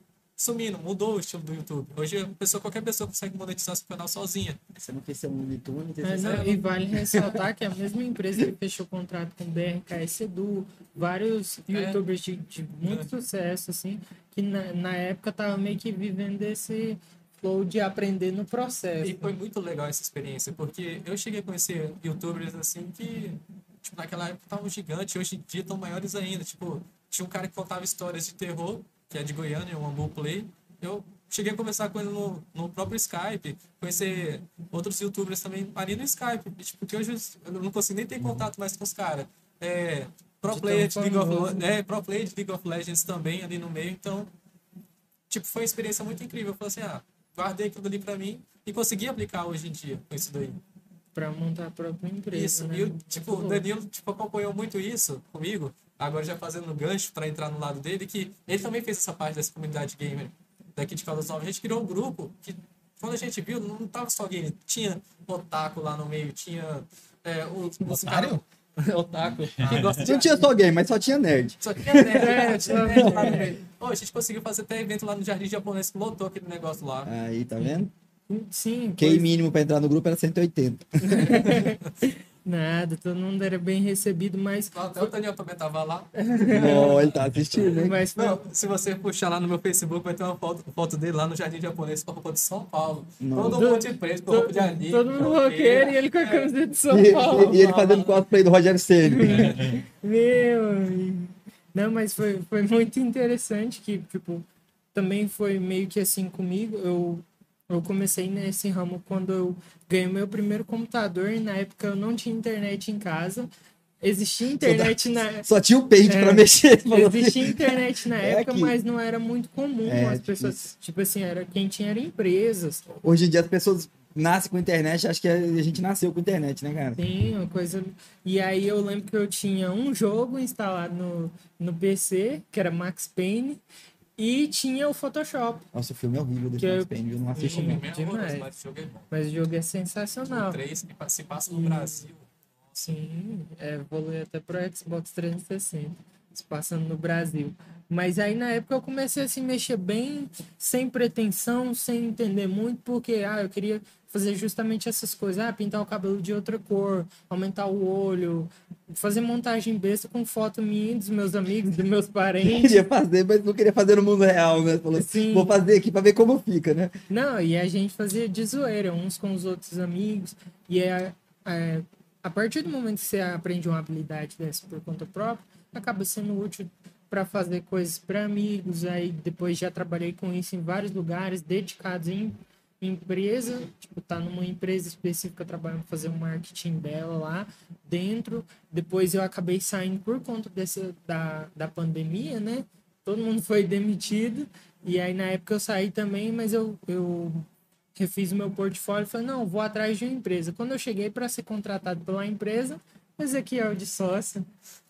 S3: sumindo, mudou o estilo do YouTube. Hoje a pessoa, qualquer pessoa consegue monetizar seu canal sozinha.
S1: Você não fez seu Unitune,
S5: É, não, e vale ressaltar que a mesma empresa que fechou contrato com o BRKS Edu, vários youtubers de, de muito sucesso, assim, que na, na época tava meio que vivendo esse flow de aprender no processo.
S3: E foi muito legal essa experiência, porque eu cheguei a conhecer youtubers assim que, tipo, naquela época estavam gigantes, hoje em dia estão maiores ainda. Tipo, tinha um cara que contava histórias de terror, que é de Goiânia, o Ambu Play. Eu cheguei a conversar com ele no, no próprio Skype, conhecer outros youtubers também ali no Skype, tipo, que hoje eu não consigo nem ter contato mais com os caras. É, pro
S5: De
S3: player de
S5: tão
S3: League of, é, pro player de League of Legends também ali no meio, então tipo, foi uma experiência muito incrível. Eu falei assim, ah, guardei aquilo ali pra mim e consegui aplicar hoje em dia com isso daí.
S5: Pra montar a própria empresa.
S3: Isso,
S5: né?
S3: e eu, tipo, o. Danilo tipo, acompanhou muito isso comigo, agora já fazendo gancho pra entrar no lado dele, que ele também fez essa parte dessa comunidade gamer daqui de Caldas Novas. A gente criou um grupo que, quando a gente viu, não tava só game, tinha otaku lá no meio, tinha é, uns, uns cara- otaku, que gosta de
S1: Não tinha só game, mas só tinha nerd.
S3: só tinha nerd, só tinha nerd lá no meio. Ô, a gente conseguiu fazer até evento lá no Jardim Japonês que lotou aquele negócio lá.
S1: Aí, tá vendo?
S5: Sim,
S1: QI
S5: pois-
S1: mínimo pra entrar no grupo era 180.
S5: nada, todo mundo era bem recebido, mas,
S3: Até o Daniel também tava lá.
S1: Não, ele tá assistindo, hein?
S5: mas
S3: Não, se você puxar lá no meu Facebook, vai ter uma foto, foto dele lá no Jardim Japonês com a roupa de São Paulo.
S1: Não.
S3: Todo mundo de preto, com roupa de anime.
S5: todo mundo
S3: roqueiro.
S5: e ele com a camiseta de São
S1: E,
S5: Paulo.
S1: e- e ele fazendo cosplay do Rogério Ceni.
S5: Meu amigo. Não, mas foi, foi muito interessante que, tipo, também foi meio que assim comigo. Eu, eu comecei nesse ramo quando eu ganhei meu primeiro computador e na época eu não tinha internet em casa. Existia internet na...
S1: Só tinha o Paint
S5: É.
S1: pra mexer.
S5: Existia internet na
S1: É
S5: época,
S1: aqui.
S5: mas não era muito comum.
S1: É,
S5: as pessoas,
S1: difícil.
S5: tipo assim, era quem tinha era empresas.
S1: Hoje em dia as pessoas nascem com internet, acho que a gente nasceu com internet, né, cara?
S5: Tem uma coisa. E aí eu lembro que eu tinha um jogo instalado no, no PC, que era Max Payne, e tinha o Photoshop.
S1: Nossa, o filme é horrível
S5: eu-
S1: Max Payne, eu não assisti não.
S3: mesmo,
S5: Demais.
S3: mas esse jogo é bom.
S5: Mas o jogo é
S3: O
S5: sensacional.
S3: 3 que se passa no Brasil.
S5: Sim, é, evoluiu até pro Xbox 360, se passando no Brasil. Mas aí na época eu comecei a se mexer bem, sem pretensão, sem entender muito, porque ah, eu queria fazer justamente essas coisas, ah, pintar o cabelo de outra cor, aumentar o olho, fazer montagem besta com foto minha, dos meus amigos, dos meus parentes.
S1: Queria fazer, mas não queria fazer no mundo real, né? Falou assim,
S5: Sim.
S1: vou fazer aqui pra ver como fica, né?
S5: Não, e a gente fazia de zoeira, uns com os outros amigos. E é, é, a partir do momento que você aprende uma habilidade dessa por conta própria, acaba sendo útil para fazer coisas para amigos. Aí depois já trabalhei com isso em vários lugares, dedicados em empresa, tipo, tá numa empresa específica trabalhando fazer um marketing dela lá dentro. Depois eu acabei saindo por conta dessa da, da pandemia, né? Todo mundo foi demitido. E aí na época eu saí também, mas eu, eu refiz o meu portfólio e falei, não, vou atrás de uma empresa. Quando eu cheguei para ser contratado pela empresa, Ezequiel de sócio.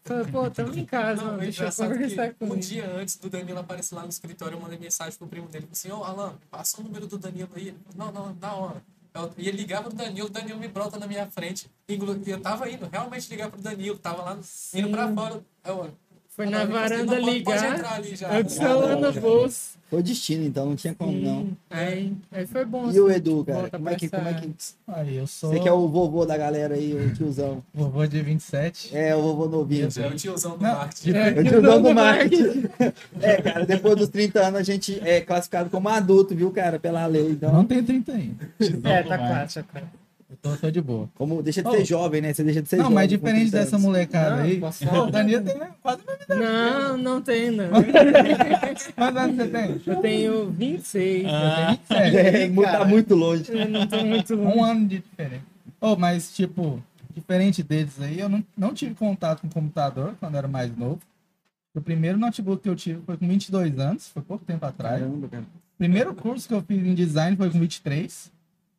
S5: Falei, pô, tamo em casa,
S3: Não,
S5: mano,
S3: é
S5: deixa eu conversar com
S3: um
S5: ele.
S3: dia antes do Danilo aparecer lá no escritório, eu mandei mensagem pro primo dele. Assim, ô Alan, passa o número do Danilo aí. Ele Não, não, da hora. Eu ia ligar pro Danilo, o Danilo me brota na minha frente. Eu tava indo realmente ligar pro Danilo, tava lá indo pra
S5: Sim.
S3: fora. Eu,
S5: Foi
S3: "Ah,
S5: na varanda
S3: "Não,
S5: ligar,
S3: ali já.
S5: eu no bolso.
S1: Foi destino, então não tinha como não.
S5: Aí, aí foi bom.
S1: E o
S5: assim,
S1: Edu, cara? Como é que, como é que...
S4: Aí, eu sou
S1: Você que é o vovô da galera aí, o tiozão.
S4: vovô de 27.
S1: É, o vovô novinho.
S3: É o tiozão do
S4: Não,
S3: marketing.
S5: É,
S1: o tiozão do marketing. É, cara, depois dos 30 anos a gente é classificado como adulto, viu, cara, pela lei. Então,
S4: não tenho 30 ainda.
S5: É, tá quase, tá
S4: Eu tô, tô de boa.
S1: como deixa de
S4: Oh.
S1: ser jovem, né? Você deixa de ser
S4: não,
S1: jovem.
S4: mas
S1: com
S4: diferente
S1: 30
S4: dessa molecada
S5: Não,
S4: aí.
S5: posso
S4: Pô, o Danilo tem quase a mesma idade.
S5: Não, não tem, não.
S4: Quantos anos você tem?
S5: Eu tenho 26.
S2: Ah.
S1: É, mu- tá
S4: cara.
S1: muito longe.
S5: Eu, tenho, eu não tô muito longe.
S4: Um ano de diferença. Oh, mas, tipo, diferente deles aí, eu não, não tive contato com computador quando eu era mais novo. O primeiro notebook que eu tive foi com 22 anos, foi pouco tempo atrás.
S1: Caramba, cara.
S4: primeiro curso que eu fiz em design foi com 23.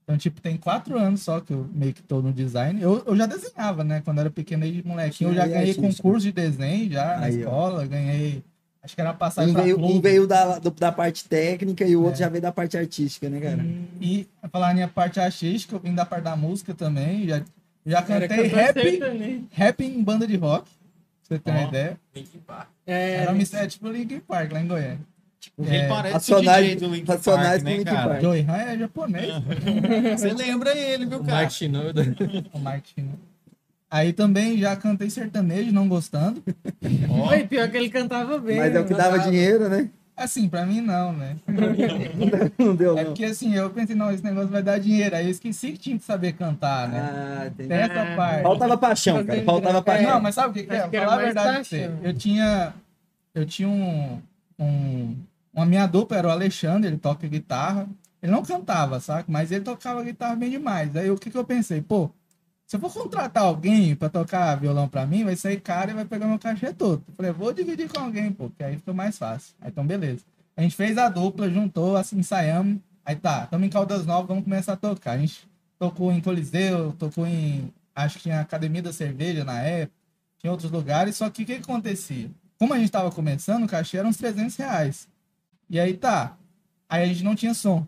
S4: Então, tipo, tem quatro anos só que eu meio que tô no design. Eu, eu já desenhava, né? Quando eu era pequeno, desde molequinho, eu já
S1: Aí,
S4: ganhei
S1: artístico.
S4: concurso de desenho já na
S1: Aí, ó.
S4: escola, ganhei Acho que era passar
S1: Um
S4: pra
S1: veio, um veio da, do- da parte técnica e o outro
S4: É.
S1: já veio da parte artística, né, cara?
S4: E falar a minha parte artística, eu vim da parte da música também. Já, já cantei rap, rap em banda de rock. Pra você ter uma
S2: Ó.
S4: ideia.
S3: Linkin Park.
S5: É,
S4: Era, uma, é tipo Linkin Park lá em Goiânia.
S2: Ele
S4: É,
S2: parece
S1: racionais-
S2: o DJ do Linkin
S1: racionais
S2: Park,
S1: com
S2: né,
S1: Linkin
S2: cara?
S1: Park.
S4: Joey Han é japonês.
S2: Você lembra ele, viu,
S3: O
S2: cara?
S3: Mike Shinoda.
S4: o Martino. Aí também já cantei sertanejo, não gostando.
S5: Foi pior que ele cantava bem.
S1: Mas é o que dava dinheiro, né?
S4: Assim, pra mim não, né?
S1: Não deu,
S4: É
S1: não.
S4: porque assim, eu pensei, não, esse negócio vai dar dinheiro. Aí eu esqueci que tinha que saber cantar, né?
S1: Ah, entendi.
S4: Tem essa
S5: Ah,
S4: parte.
S1: Faltava paixão, cara. Faltava
S5: É.
S1: paixão.
S4: Não, mas sabe o que, que é? Falar a verdade pra você. Eu tinha. Eu tinha um. um uma minha dupla era o Alexandre, ele toca guitarra. Ele não cantava, saca? Mas ele tocava guitarra bem demais. Aí o que, que eu pensei? Pô, se eu for contratar alguém pra tocar violão pra mim, vai sair caro e vai pegar meu cachê todo. Eu falei, vou dividir com alguém, pô, que aí fica mais fácil. Aí então, beleza. A gente fez a dupla, juntou, assim, ensaiamos. Aí tá, estamos em Caldas Novas, vamos começar a tocar. A gente tocou em Coliseu, tocou em. Acho que tinha Academia da Cerveja na época, tinha outros lugares. Só que o que, que acontecia? Como a gente tava começando, o cachê era uns 300 reais. E aí tá. Aí a gente não tinha som.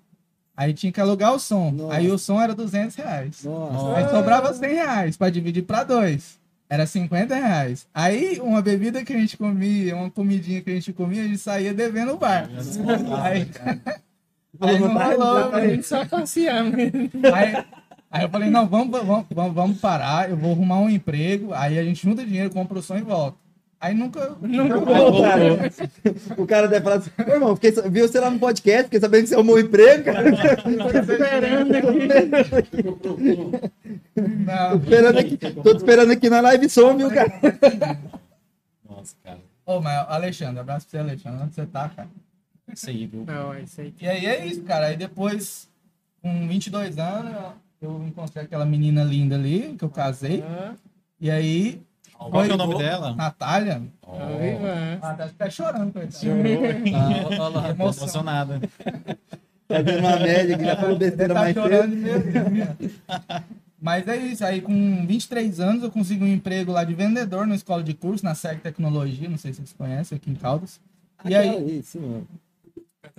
S4: Aí tinha que alugar o som.
S1: Nossa.
S4: Aí o som era 200 reais.
S1: Nossa.
S4: Aí sobrava 100 reais pra dividir pra dois. Era 50 reais. Aí uma bebida que a gente comia, uma comidinha que a gente comia, a gente saía devendo o bar. Aí, aí não rolou,
S5: A gente só passear mesmo.
S4: Aí, aí eu falei, não, vamos, vamos, vamos, vamos parar, eu vou arrumar um emprego, aí a gente junta dinheiro, compra o som e volta. Aí nunca. nunca
S1: cara, o cara deve falar assim, "Ô, irmão, fiquei, viu você lá no podcast, fiquei sabendo que você arrumou um emprego, cara. Tô
S5: esperando
S4: Não.
S1: esperando aqui, tô te esperando aqui na live som, viu, cara?
S2: Nossa, cara.
S4: Ô, mas Alexandre, abraço pra você, Alexandre. Onde você tá, cara?
S2: Isso aí, viu?
S5: Não, é isso aí.
S4: E aí é isso, cara. Aí depois, com 22 anos, eu encontrei aquela menina linda ali, que eu casei.
S5: Ah,
S4: E aí,
S2: Qual que é o nome dela?
S4: Natália. Ah, tá até chorando, coitada.
S3: Ah, olha lá.
S2: Tô emocionada.
S1: Tá dando uma média que já falou besteira
S4: tá
S1: mais
S4: chorando mesmo. Mas é isso, aí com 23 anos eu consegui um emprego lá de vendedor na escola de curso, na SEC Tecnologia, não sei se vocês conhecem, aqui em Caldas. E aí,
S1: Aquela- Isso, mano.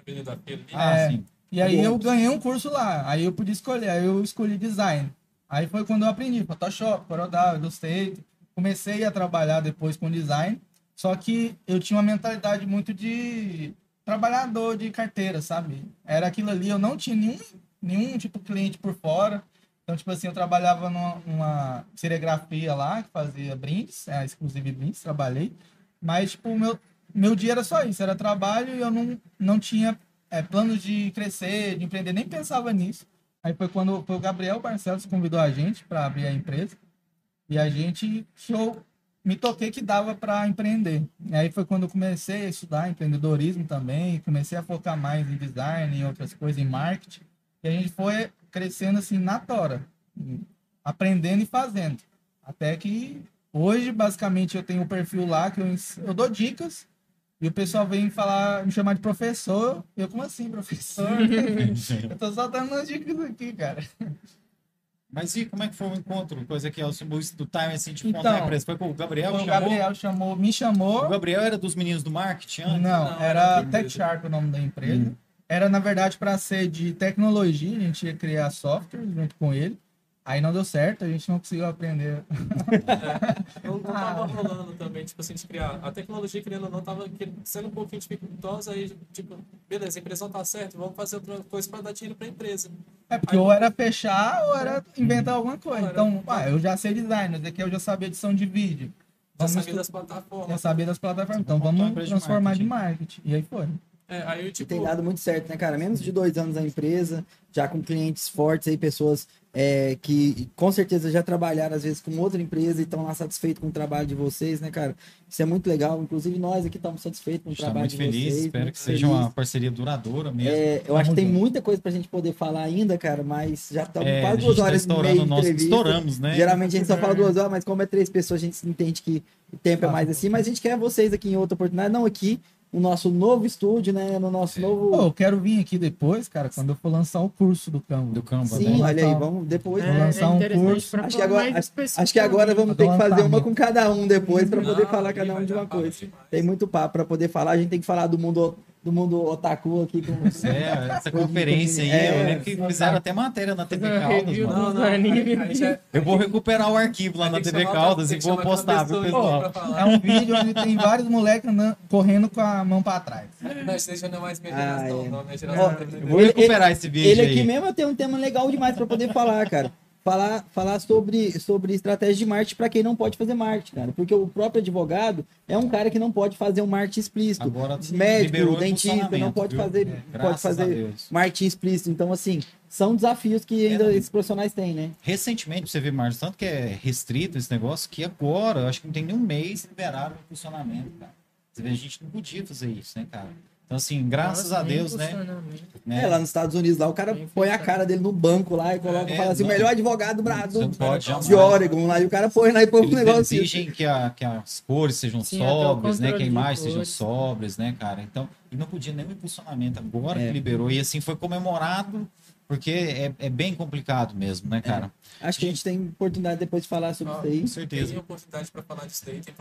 S3: Ali.
S2: Ah,
S4: É.
S2: sim.
S4: e aí eu ganhei um curso lá, aí eu podia escolher, aí eu escolhi design. Aí foi quando eu aprendi Photoshop, Corel Illustrator, comecei a trabalhar depois com design, só que eu tinha uma mentalidade muito de trabalhador de carteira, sabe? Era aquilo ali, eu não tinha nenhum, nenhum tipo cliente por fora. Então, tipo assim, eu trabalhava numa, numa serigrafia lá, que fazia brindes, é, exclusive brindes, trabalhei. Mas, tipo, o meu, meu dia era só isso, era trabalho e eu não, não tinha é, planos de crescer, de empreender, nem pensava nisso. Aí foi quando foi o Gabriel Barcelos convidou a gente para abrir a empresa. E a gente, eu me toquei que dava para empreender. E aí foi quando eu comecei a estudar empreendedorismo também, comecei a focar mais em design, em outras coisas, em marketing. E a gente foi crescendo assim na tora, aprendendo e fazendo. Até que hoje, basicamente, eu tenho um perfil lá que eu, eu dou dicas e o pessoal vem falar, me chamar de professor. Eu, como assim, professor? eu tô só dando umas dicas aqui, cara.
S2: Mas e como é que foi o encontro? Coisa que é o símbolo do time, assim, de
S4: Então,
S2: contar a empresa. Foi com o Gabriel que
S4: o
S2: chamou?
S4: Gabriel chamou, me
S2: O
S4: chamou.
S2: Gabriel era dos meninos do marketing antes?
S4: Não,
S3: Não,
S4: era
S3: era
S4: Tech. Shark o nome da empresa.
S2: Hum.
S4: Era, na verdade, para ser de tecnologia, a gente ia criar software junto com ele. Aí não deu certo, a gente não conseguiu aprender.
S3: Eu não tava rolando também, tipo assim, de criar. A tecnologia, querendo ou não, tava sendo um pouquinho dificultosa, aí, tipo, beleza, a empresa não tá certa, vamos fazer outra coisa para dar dinheiro pra empresa.
S4: É porque ou era fechar ou era inventar alguma coisa.
S3: Era-
S4: Então, ah, eu já sei design, daqui eu já sabia edição de vídeo.
S3: Já
S4: Vamos
S3: sabia
S4: estu-
S3: das plataformas.
S4: já sabia das plataformas. Então
S2: Montar uma
S4: vamos
S2: empresa de
S4: transformar de
S2: marketing.
S4: marketing. E aí foi.
S3: É, aí
S1: E
S3: tipo,
S1: tem dado muito certo, né, cara? Menos de dois anos na empresa, já com clientes fortes aí, pessoas é, que com certeza já trabalharam, às vezes, com outra empresa e estão lá satisfeitos com o trabalho de vocês, né, cara? Isso é muito legal. Inclusive, nós aqui estamos satisfeitos com
S2: A
S1: o
S2: tá
S1: trabalho
S2: muito
S1: de
S2: feliz,
S1: vocês.
S2: espero
S1: muito
S2: que seja
S1: feliz.
S2: uma parceria duradoura mesmo.
S1: É, eu acho que tem muita coisa pra gente poder falar ainda, cara, mas já estamos
S2: É, a
S1: quase duas
S2: tá
S1: horas meia
S2: estourando nosso... Estouramos, né?
S1: Geralmente a gente só fala duas horas, mas como é três pessoas, a gente entende que o tempo é mais assim. Mas a gente quer vocês aqui em outra oportunidade, não aqui, no nosso novo estúdio, né? No nosso novo.
S4: Pô, eu quero vir aqui depois, cara, quando eu for lançar o curso do Canva.
S2: Do Canva,
S1: Sim,
S2: né?
S1: olha aí,
S4: Então,
S1: vamos depois.
S4: Vou lançar um
S5: interessante
S4: curso.
S5: pra
S1: Acho que agora- Acho que agora vamos ter que fazer uma com cada um depois para poder falar cada um de uma coisa.
S3: demais.
S1: Tem muito papo para poder falar. A gente tem que falar do mundo do mundo otaku aqui com você.
S2: É, essa conferência aí,
S1: É,
S2: eu lembro que fizeram até matéria na TV Caldas,
S5: review
S2: mano.
S3: Não, não,
S5: Anime.
S2: Eu vou recuperar o arquivo lá na TV Caldas e vou postar
S3: pessoa
S2: pessoal.
S3: pra.
S4: É um vídeo onde tem vários moleques correndo com a mão pra trás.
S3: Não, isso não é mais minha geração,
S1: é.
S3: não. Minha geração
S2: Eu vou recuperar esse vídeo
S1: Ele aqui mesmo tem um tema legal demais para poder falar, cara. Falar, falar sobre, sobre estratégia de marketing para quem não pode fazer marketing, cara. Porque o próprio advogado é um cara que não pode fazer um marketing explícito.
S2: Agora
S1: Médico, dentista, não pode
S2: viu?
S1: fazer,
S2: É,
S1: pode fazer marketing explícito. Então, assim, são desafios que ainda esses profissionais têm, né?
S2: Recentemente, você vê, Marcos, tanto que é restrito esse negócio, que agora, eu acho que não tem nem um mês, liberaram o funcionamento, cara. Você vê, a gente não podia fazer isso, né, cara? Então, assim, graças
S5: Nossa,
S2: a Deus, né? né?
S1: É, lá nos Estados Unidos, lá o cara põe a cara dele no banco lá e coloca,
S2: É,
S1: fala assim, o melhor advogado do
S2: pode
S1: de Oregon lá, e o cara põe lá e põe um negócio
S2: exigem que, a- que as cores sejam
S5: Sim,
S2: sóbrias, né? Que a imagem sejam sóbrias, né, cara? Então, e não podia nem o impulsionamento agora
S1: É.
S2: que liberou. E assim foi comemorado, porque é, é bem complicado mesmo, né, cara?
S1: Acho que a gente tem oportunidade depois de falar sobre
S3: Ah,
S1: isso aí.
S2: Com certeza.
S3: Tem oportunidade para falar disso daí, tem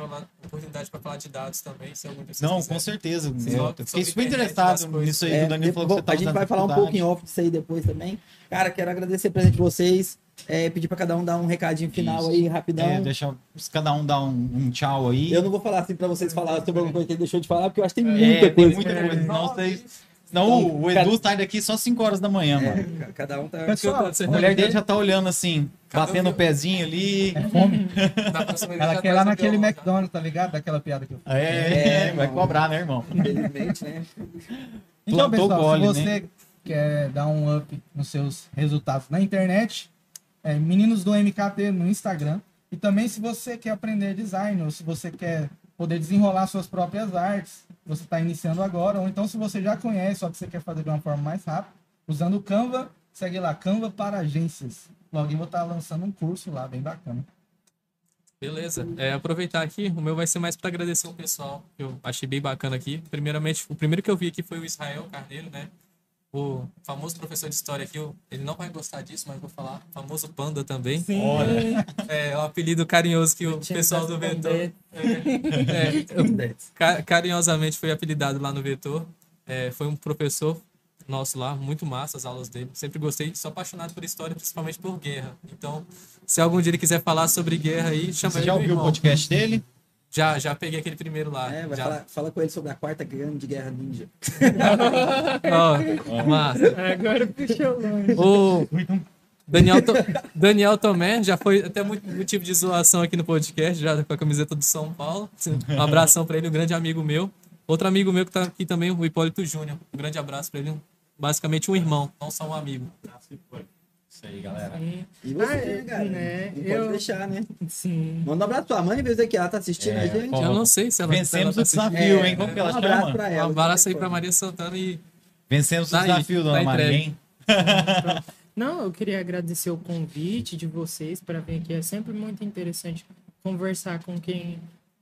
S3: oportunidade para falar de dados também, se algum
S2: Não,
S3: quiser.
S2: com certeza.
S3: Sim,
S2: Eu fiquei super interessado nisso aí
S1: É,
S2: que o Danilo falou que
S1: bom,
S2: você tá
S1: a gente vai falar um pouco em off disso aí depois também. Cara, quero agradecer a presença de vocês. É, pedir pra cada um dar um recadinho final
S2: Isso.
S1: aí, rapidão.
S2: É, deixa cada um dar um, um tchau aí.
S1: Eu não vou falar assim pra vocês falar sobre alguma coisa que ele deixou de falar, porque eu acho que tem
S2: É,
S1: muita
S2: tem
S1: coisa.
S2: muita coisa.
S3: Nossa,
S2: vocês- senão
S1: Então,
S2: o
S1: cada-
S2: Edu sai daqui só 5 horas da manhã, mano.
S1: É, cada um tá.
S4: Pessoal,
S2: A mulher dele já tá olhando assim,
S3: Cadê
S2: batendo
S3: o-
S2: o pezinho ali.
S4: Fome.
S3: Próxima vez
S4: Ela quer ir
S3: traz
S4: lá naquele
S3: violão.
S4: McDonald's, tá ligado? Daquela piada que eu fiz.
S2: É,
S1: É,
S2: vai cobrar, né, irmão?
S1: Infelizmente, né?
S4: Então,
S2: Plantou
S4: pessoal,
S2: gole,
S4: se você quer dar um up nos seus resultados na internet, é Meninos do MKT no Instagram. E também se você quer aprender design, ou se você quer poder desenrolar suas próprias artes, você está iniciando agora, ou então se você já conhece, só que você quer fazer de uma forma mais rápida, usando o Canva, segue lá, Canva para agências. Logo eu vou estar lançando um curso lá, bem bacana.
S3: Beleza. É, aproveitar aqui, o meu vai ser mais para agradecer o pessoal, que eu achei bem bacana aqui. Primeiramente, o primeiro que eu vi aqui foi o Israel Carneiro, né? O famoso professor de história aqui, ele não vai gostar disso, mas vou falar. Famoso Panda também.
S2: Olha,
S3: É, é um apelido carinhoso que o pessoal do Vetor. É, ca- carinhosamente foi apelidado lá no Vetor. É, foi um professor nosso lá, muito massa as aulas dele. Sempre gostei, sou apaixonado por história, principalmente por guerra. Então, se algum dia ele quiser falar sobre guerra aí, chama
S2: você
S3: ele
S2: já
S3: meu
S2: ouviu o podcast dele?
S3: Já, já peguei aquele primeiro lá.
S1: É, vai
S3: já.
S1: falar, fala com ele sobre a quarta grande guerra ninja.
S3: Ó, massa.
S5: Agora puxou longe.
S3: O Daniel, To- Daniel Tomé já foi até muito motivo de zoação aqui no podcast, já com a camiseta do São Paulo. Um abração pra ele, um grande amigo meu. Outro amigo meu que tá aqui também, o Hipólito Júnior. Um grande abraço pra ele. Basicamente um irmão, não só um amigo.
S2: Isso aí, galera.
S5: Sim.
S1: E você,
S5: Ah,
S1: né, cara?
S5: né,
S1: Não
S5: eu-
S1: pode deixar, né?
S5: Sim.
S1: Manda um abraço pra mãe e ver que ela tá assistindo
S2: É,
S1: a gente.
S3: Eu não sei se ela
S2: Vencemos
S3: se ela
S2: o
S3: tá assistindo.
S2: desafio,
S1: É,
S2: hein? Como que ela
S1: um abraço
S2: chama?
S1: pra
S3: Um
S1: ela.
S3: abraço aí pra Maria Santana e
S2: Vencemos o
S3: Tá aí,
S2: desafio, dona
S3: tá
S2: Maria, hein?
S5: Não, eu queria agradecer o convite de vocês para vir aqui. É sempre muito interessante conversar com quem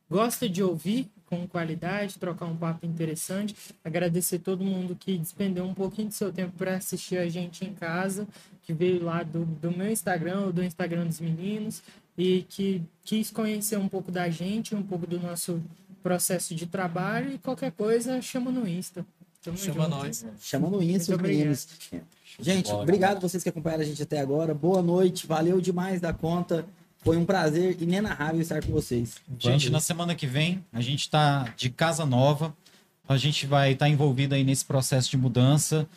S5: gosta de ouvir com qualidade, trocar um papo interessante. Agradecer todo mundo que despendeu um pouquinho do seu tempo para assistir a gente em casa, que veio lá do, do meu Instagram ou do Instagram dos meninos e que quis conhecer um pouco da gente, um pouco do nosso processo de trabalho e qualquer coisa chama no Insta. Tamo
S3: chama
S5: junto.
S3: nós.
S1: Chama no Insta meninos. Gente,
S2: bola,
S1: obrigado vocês que acompanharam a gente até agora. Boa noite, valeu demais da conta. Foi um prazer inenarrável estar com vocês.
S2: Gente, na semana que vem, a gente tá de casa nova. A gente vai estar envolvido aí nesse processo de mudança.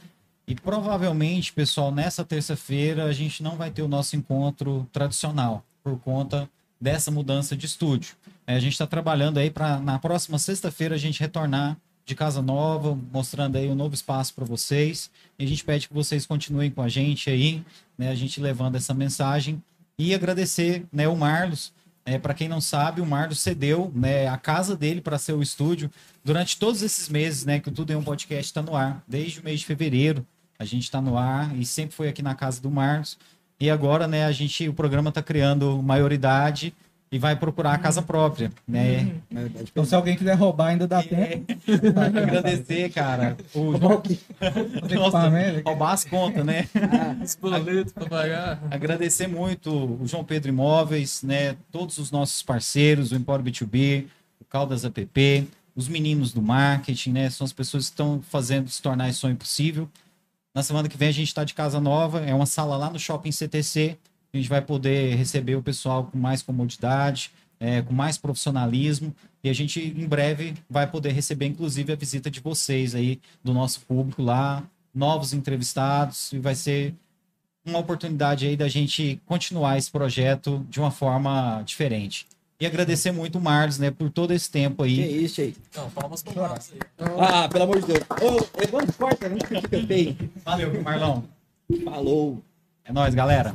S2: E provavelmente, pessoal, nessa terça-feira a gente não vai ter o nosso encontro tradicional por conta dessa mudança de estúdio. É, a gente está trabalhando aí para na próxima sexta-feira a gente retornar de casa nova, mostrando aí um novo espaço para vocês. E a gente pede que vocês continuem com a gente aí, né? A gente levando essa mensagem e agradecer, né, o Marlos. É, para quem não sabe, o Marlos cedeu né, a casa dele para ser o estúdio durante todos esses meses, né, que o Tudo em um Podcast está no ar. Desde o mês de fevereiro a gente está no ar e sempre foi aqui na casa do Marlos. E agora, né, a gente, o programa está criando maioridade e vai procurar a casa própria, né?
S4: Então, se alguém quiser roubar, ainda dá tempo.
S2: Agradecer, cara. O? Nossa,
S4: Equipamento.
S2: roubar as contas, né?
S3: Os boletos pra pagar.
S2: Agradecer muito o João Pedro Imóveis, né? Todos os nossos parceiros, o Empório B2B, o Caldas App, os meninos do marketing, né? São as pessoas que estão fazendo se tornar esse sonho possível. Na semana que vem a gente está de casa nova, é uma sala lá no Shopping CTC. A gente vai poder receber o pessoal com mais comodidade, é, com mais profissionalismo. E a gente, em breve, vai poder receber, inclusive, a visita de vocês aí, do nosso público lá, novos entrevistados, e vai ser uma oportunidade aí da gente continuar esse projeto de uma forma diferente. E agradecer muito o Marlos, né, por todo esse tempo
S1: Que
S2: aí.
S1: isso aí.
S3: Não, palmas pro Márcio aí.
S1: Ah, pelo amor de Deus. Ô, Evandro, corta, não critica feio.
S2: Valeu, Marlão.
S1: Falou.
S2: É nóis, galera.